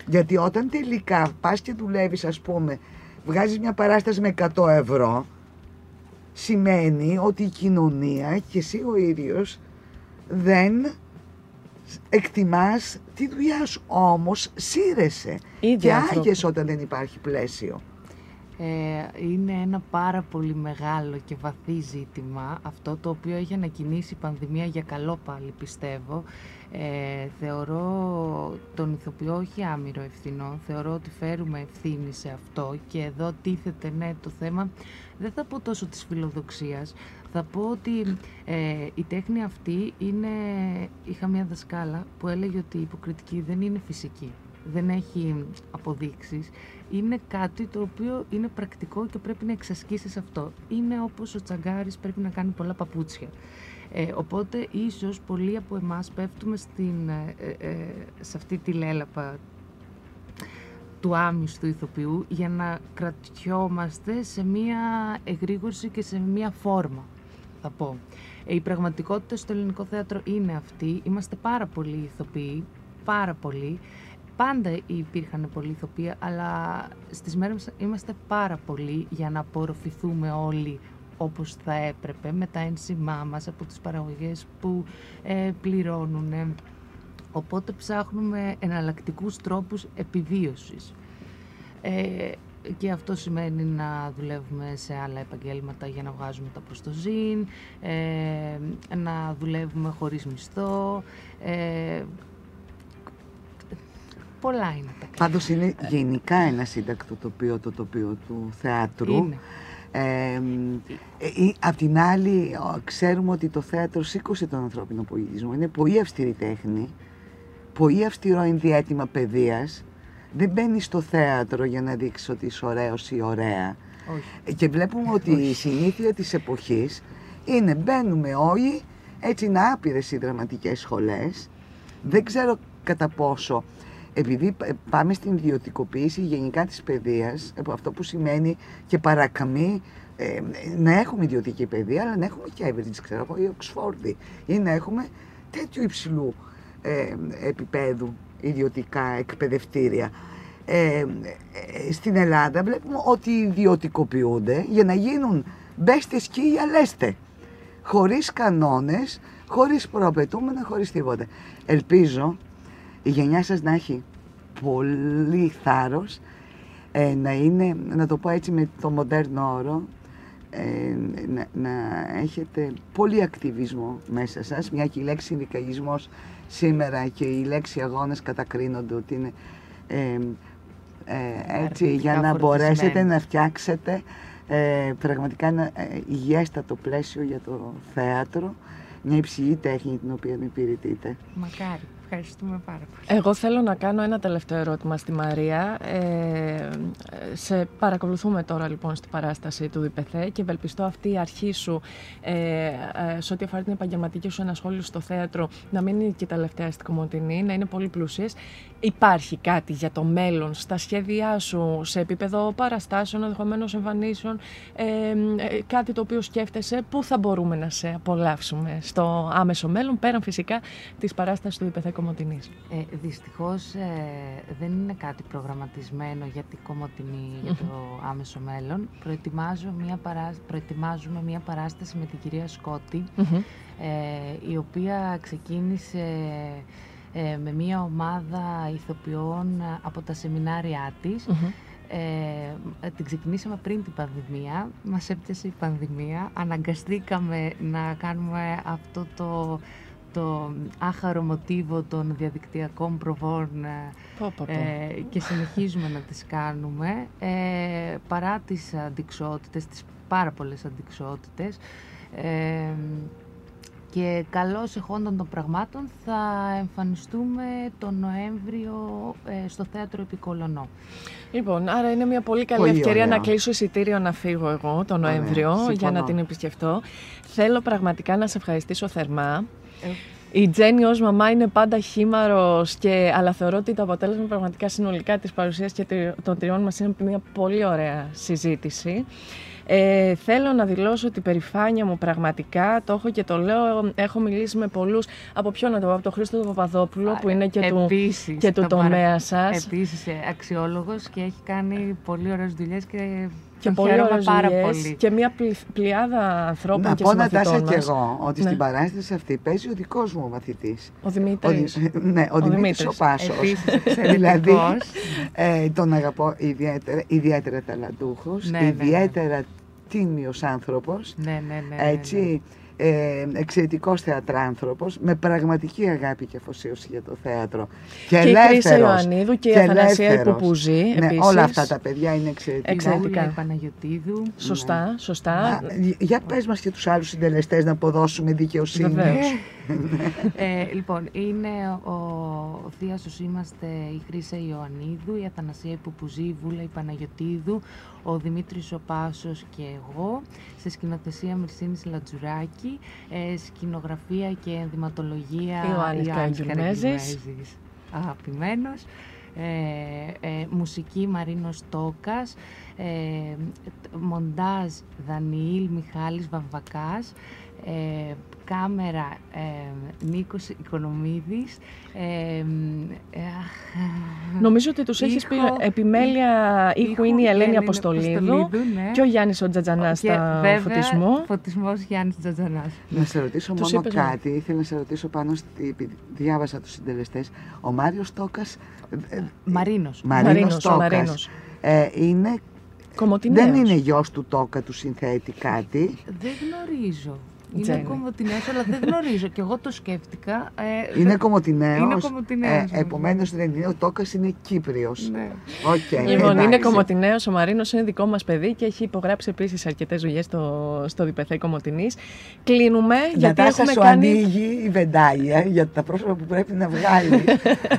Γιατί όταν τελικά πας και δουλεύεις ας πούμε, βγάζεις μια παράσταση με 100 ευρώ, σημαίνει ότι η κοινωνία και εσύ ο ίδιος δεν εκτιμάς τη δουλειά σου. Όμως σύρεσαι και άγιες όταν δεν υπάρχει πλαίσιο. Ε, είναι ένα πάρα πολύ μεγάλο και βαθύ ζήτημα αυτό το οποίο έχει ανακοινήσει η πανδημία για καλό πάλι πιστεύω ε, θεωρώ τον ηθοποιό όχι άμυρο ευθυνό θεωρώ ότι φέρουμε ευθύνη σε αυτό και εδώ τίθεται ναι το θέμα δεν θα πω τόσο της φιλοδοξίας θα πω ότι ε, η τέχνη αυτή είναι... Είχα μια δασκάλα που έλεγε ότι η υποκριτική δεν είναι φυσική. Δεν έχει αποδείξεις. Είναι κάτι το οποίο είναι πρακτικό και πρέπει να εξασκήσεις αυτό. Είναι όπως ο τσαγκάρης πρέπει να κάνει πολλά παπούτσια. Ε, οπότε ίσως πολλοί από εμάς πέφτουμε στην, ε, ε, σε αυτή τη λέλαπα του άμυστου ηθοποιού για να κρατιόμαστε σε μία εγρήγορση και σε μία φόρμα θα πω. Ε, η πραγματικότητα στο ελληνικό θέατρο είναι αυτή. Είμαστε πάρα πολλοί ηθοποιοί, πάρα πολλοί. Πάντα υπήρχαν πολλοί ηθοποιοί, αλλά στις μέρες μας είμαστε πάρα πολλοί για να απορροφηθούμε όλοι όπως θα έπρεπε με τα ένσημά μας από τις παραγωγές που ε, πληρώνουν. Οπότε ψάχνουμε εναλλακτικούς τρόπους επιβίωσης. Ε, και αυτό σημαίνει να δουλεύουμε σε άλλα επαγγέλματα για να βγάζουμε τα προστοζήν, ε, να δουλεύουμε χωρίς μισθό, ε, πολλά είναι τα Πάντως είναι γενικά ένα σύντακτο τοπίο το τοπίο του θεάτρου. Είναι. Ε, ε, απ' την άλλη ξέρουμε ότι το θέατρο σήκωσε τον ανθρώπινο πολιτισμό. Είναι πολύ αυστηρή τέχνη, πολύ αυστηρό ενδιέτημα παιδείας δεν μπαίνεις στο θέατρο για να δείξεις ότι είσαι ωραίος ή ωραία. Όχι. Και βλέπουμε ότι η συνήθεια της εποχής είναι μπαίνουμε όλοι, έτσι είναι άπειρες οι δραματικές σχολές. Δεν ξέρω κατά πόσο, επειδή πάμε στην ιδιωτικοποίηση γενικά της παιδείας, αυτό που σημαίνει και παρακαμή ε, να έχουμε ιδιωτική παιδεία, αλλά να έχουμε και Average, ξέρω εγώ, ή Οξφόρδη, ή να έχουμε τέτοιου υψηλού ε, επίπεδου ιδιωτικά εκπαιδευτήρια. Ε, ε, στην Ελλάδα βλέπουμε ότι ιδιωτικοποιούνται για να γίνουν μπέστες σκύλια γιαλέστε. Χωρίς κανόνες, χωρίς προαπαιτούμενα, χωρίς τίποτα. Ελπίζω η γενιά σας να έχει πολύ θάρρος, ε, να είναι, να το πω έτσι με το μοντέρνο όρο, ε, να, να, έχετε πολύ ακτιβισμό μέσα σας, μια και η λέξη συνδικαλισμός σήμερα και η λέξη αγώνες κατακρίνονται ότι είναι ε, ε, έτσι για να μπορέσετε να φτιάξετε ε, πραγματικά ένα ε, υγιέστατο πλαίσιο για το θέατρο, μια υψηλή τέχνη την οποία υπηρετείτε. Μακάρι. Ευχαριστούμε πάρα πολύ. Εγώ θέλω να κάνω ένα τελευταίο ερώτημα στη Μαρία. Ε, σε παρακολουθούμε τώρα λοιπόν στην παράσταση του ΔΠΘ και ευελπιστώ αυτή η αρχή σου ε, ε, σε ό,τι αφορά την επαγγελματική σου ενασχόληση στο θέατρο να μην είναι και τελευταία στην Κομωτινή, να είναι πολύ πλούσιες. Υπάρχει κάτι για το μέλλον στα σχέδιά σου σε επίπεδο παραστάσεων, ενδεχομένως εμφανίσεων, ε, ε, κάτι το οποίο σκέφτεσαι, πού θα μπορούμε να σε απολαύσουμε στο άμεσο μέλλον, πέραν φυσικά της παράστασης του ΔΠΘ Κομωτινής; Ε, δυστυχώς ε, δεν είναι κάτι προγραμματισμένο για την Κομωτινή, για το άμεσο μέλλον. Προετοιμάζω μια παρά... Προετοιμάζουμε μια παράσταση με την κυρία Σκότη, ε, η οποία ξεκίνησε ε, με μια ομάδα ηθοποιών από τα σεμινάρια της. Ε, την ξεκινήσαμε πριν την πανδημία, μας έπιασε η πανδημία, αναγκαστήκαμε να κάνουμε αυτό το το άχαρο μοτίβο των διαδικτυακών προβών ε, και συνεχίζουμε να τις κάνουμε. Ε, παρά τις αντικσότητες, τις πάρα πολλές αντικσότητες ε, και καλώς εχόντων των πραγμάτων θα εμφανιστούμε τον Νοέμβριο ε, στο Θέατρο Επικολονό. Λοιπόν, άρα είναι μια πολύ καλή ευκαιρία να κλείσω εισιτήριο να φύγω εγώ τον Νοέμβριο για να την επισκεφτώ. Θέλω πραγματικά να σε ευχαριστήσω θερμά. Η Τζέννη ως μαμά είναι πάντα χήμαρος, και, αλλά θεωρώ ότι το αποτέλεσμα πραγματικά συνολικά της παρουσίας και των τριών μας είναι μια πολύ ωραία συζήτηση. Ε, θέλω να δηλώσω την περηφάνεια μου πραγματικά, το έχω και το λέω, έχω μιλήσει με πολλούς, από ποιον να το πω, από τον Χρήστο Παπαδόπουλο που είναι και του, και του τομέα σας. Επίσης ε, αξιόλογος και έχει κάνει πολύ ωραίες δουλειές και και πολύ πάρα πολύ. Και μια πλειάδα ανθρώπων να και πω να τάσα και εγώ ότι ναι. στην παράσταση αυτή παίζει ο δικός μου μαθητής. Ο Δημήτρης. Ο, ναι, ο, ο Δημήτρης ο Πάσος. δηλαδή ε, τον αγαπώ ιδιαίτερα, ιδιαίτερα ταλαντούχος, ναι, ναι, ναι. ιδιαίτερα τίμιος άνθρωπος. Ναι, ναι, ναι. ναι έτσι, ε, εξαιρετικός θεατράνθρωπος με πραγματική αγάπη και αφοσίωση για το θέατρο. Και, και η Κρίσα Ιωαννίδου και, η Αθανασία Υποπουζή ναι, επίσης. Όλα αυτά τα παιδιά είναι εξαιρετικά. Εξαιρετικά. Η Παναγιωτίδου. Σωστά, ναι. σωστά. για πες μας και τους άλλους συντελεστές να αποδώσουμε δικαιοσύνη. Βεβαίως. ε, λοιπόν, είναι ο, ο θείασος είμαστε η Χρύσα Ιωαννίδου, η Αθανασία Υποπουζή, η Βούλα η Παναγιωτίδου, ο Δημήτρης ο Πάσος και εγώ, σε σκηνοθεσία Μερσίνης Λατζουράκη, ε, σκηνογραφία και ενδυματολογία Ιωάννης Καραγκιουμέζης, αγαπημένος, ε, ε, μουσική Μαρίνος Τόκας, ε, μοντάζ Δανιήλ Μιχάλης Βαμβακάς, ε, κάμερα ε, Νίκος Οικονομίδης. Ε, Νομίζω ότι τους έχεις πει επιμέλεια ήχου είναι η Ελένη Αποστολίδου, ναι. και ο Γιάννης ο Τζατζανάς στα φωτισμό. φωτισμός Γιάννης Τζατζανάς. Να σε ρωτήσω τους μόνο κάτι, ήθελα να σε ρωτήσω πάνω, στη, διάβασα τους συντελεστές. Ο Μάριος Τόκας... Μαρίνος. Μαρίνος, Τόκας. Ε, είναι δεν είναι γιος του Τόκα του συνθέτει κάτι. Δεν γνωρίζω. Είναι κομμωτινέος, αλλά δεν γνωρίζω. Και εγώ το σκέφτηκα. Ε, είναι κομμωτινέος. Είναι κομμωτινέος. Ε, Επομένως δεν είναι. Ο Τόκας είναι Κύπριος. Ναι. Okay, λοιπόν, εντάξει. είναι κομμωτινέος. Ο Μαρίνος είναι δικό μας παιδί και έχει υπογράψει επίσης αρκετές δουλειές στο, στο Διπεθέ Κομμωτινή. Κλείνουμε. γιατί έχουμε σου κάνει... ανοίγει η βεντάλια για τα πρόσωπα που πρέπει να βγάλει.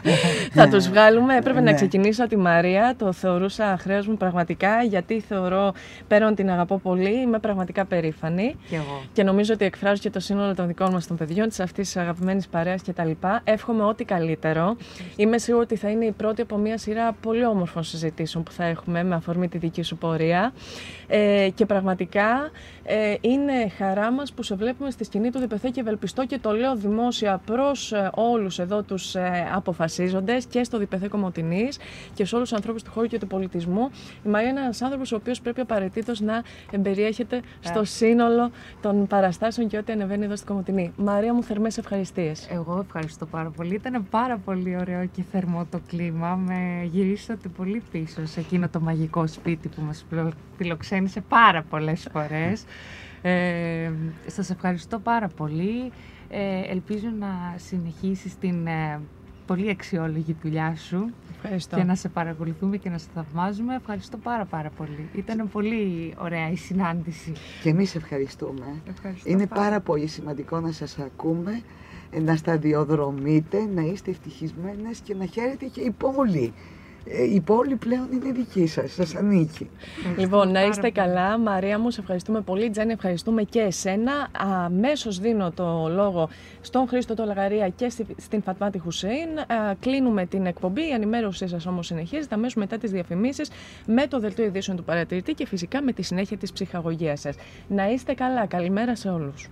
Θα τους βγάλουμε. Έπρεπε να ναι. ξεκινήσω τη Μαρία. Το θεωρούσα χρέος μου πραγματικά γιατί θεωρώ πέραν την αγαπώ πολύ. Είμαι πραγματικά περήφανη. Και, εγώ. και νομίζω ότι εκφράζω και το σύνολο των δικών μας των παιδιών, της αυτής της αγαπημένης παρέας κτλ. Εύχομαι ό,τι καλύτερο. Είμαι σίγουρη ότι θα είναι η πρώτη από μια σειρά πολύ όμορφων συζητήσεων που θα έχουμε με αφορμή τη δική σου πορεία. Ε, και πραγματικά ε, είναι χαρά μας που σε βλέπουμε στη σκηνή του ΔΠΘ και ευελπιστώ και το λέω δημόσια προς ε, όλους εδώ τους ε, αποφασίζοντες και στο ΔΠΘ Κομωτινής και σε όλους τους ανθρώπους του χώρου και του πολιτισμού. Η Μαρία είναι ένας άνθρωπος ο οποίος πρέπει απαραίτητος να εμπεριέχεται στο σύνολο των παραστάσεων και ό,τι ανεβαίνει εδώ στην Κομωτινή. Μαρία μου, θερμές ευχαριστίες. Εγώ ευχαριστώ πάρα πολύ. Ήταν πάρα πολύ ωραίο και θερμό το κλίμα. Με γυρίσατε πολύ πίσω σε εκείνο το μαγικό σπίτι που μας φιλοξένησε πάρα πολλές φορές. Ε, σας ευχαριστώ πάρα πολύ. Ε, ελπίζω να συνεχίσεις την ε, πολύ αξιόλογη δουλειά σου Ευχαριστώ. και να σε παρακολουθούμε και να σε θαυμάζουμε. Ευχαριστώ πάρα πάρα πολύ. Ήταν πολύ ωραία η συνάντηση. Και εμείς ευχαριστούμε. Ευχαριστώ Είναι πάρα. πάρα πολύ σημαντικό να σας ακούμε, ε, να σταδιοδρομείτε, να είστε ευτυχισμένες και να χαίρετε και η πόλη. Ε, Η πόλη πλέον είναι δική σας, σας ανήκει. Λοιπόν, να πάρα είστε πολύ. καλά. Μαρία μου, σε ευχαριστούμε πολύ. Τζέννη, ευχαριστούμε και εσένα. Αμέσως δίνω το λόγο στον Χρήστο Τολαγαρία και στη- στην Φατμάτη Χουσέιν. Α, Κλείνουμε την εκπομπή. Η ενημέρωσή σας όμως συνεχίζεται αμέσως μετά τις διαφημίσεις με το δελτίο ειδήσεων του παρατηρητή και φυσικά με τη συνέχεια της ψυχαγωγίας σας. Να είστε καλά. Καλημέρα σε όλους.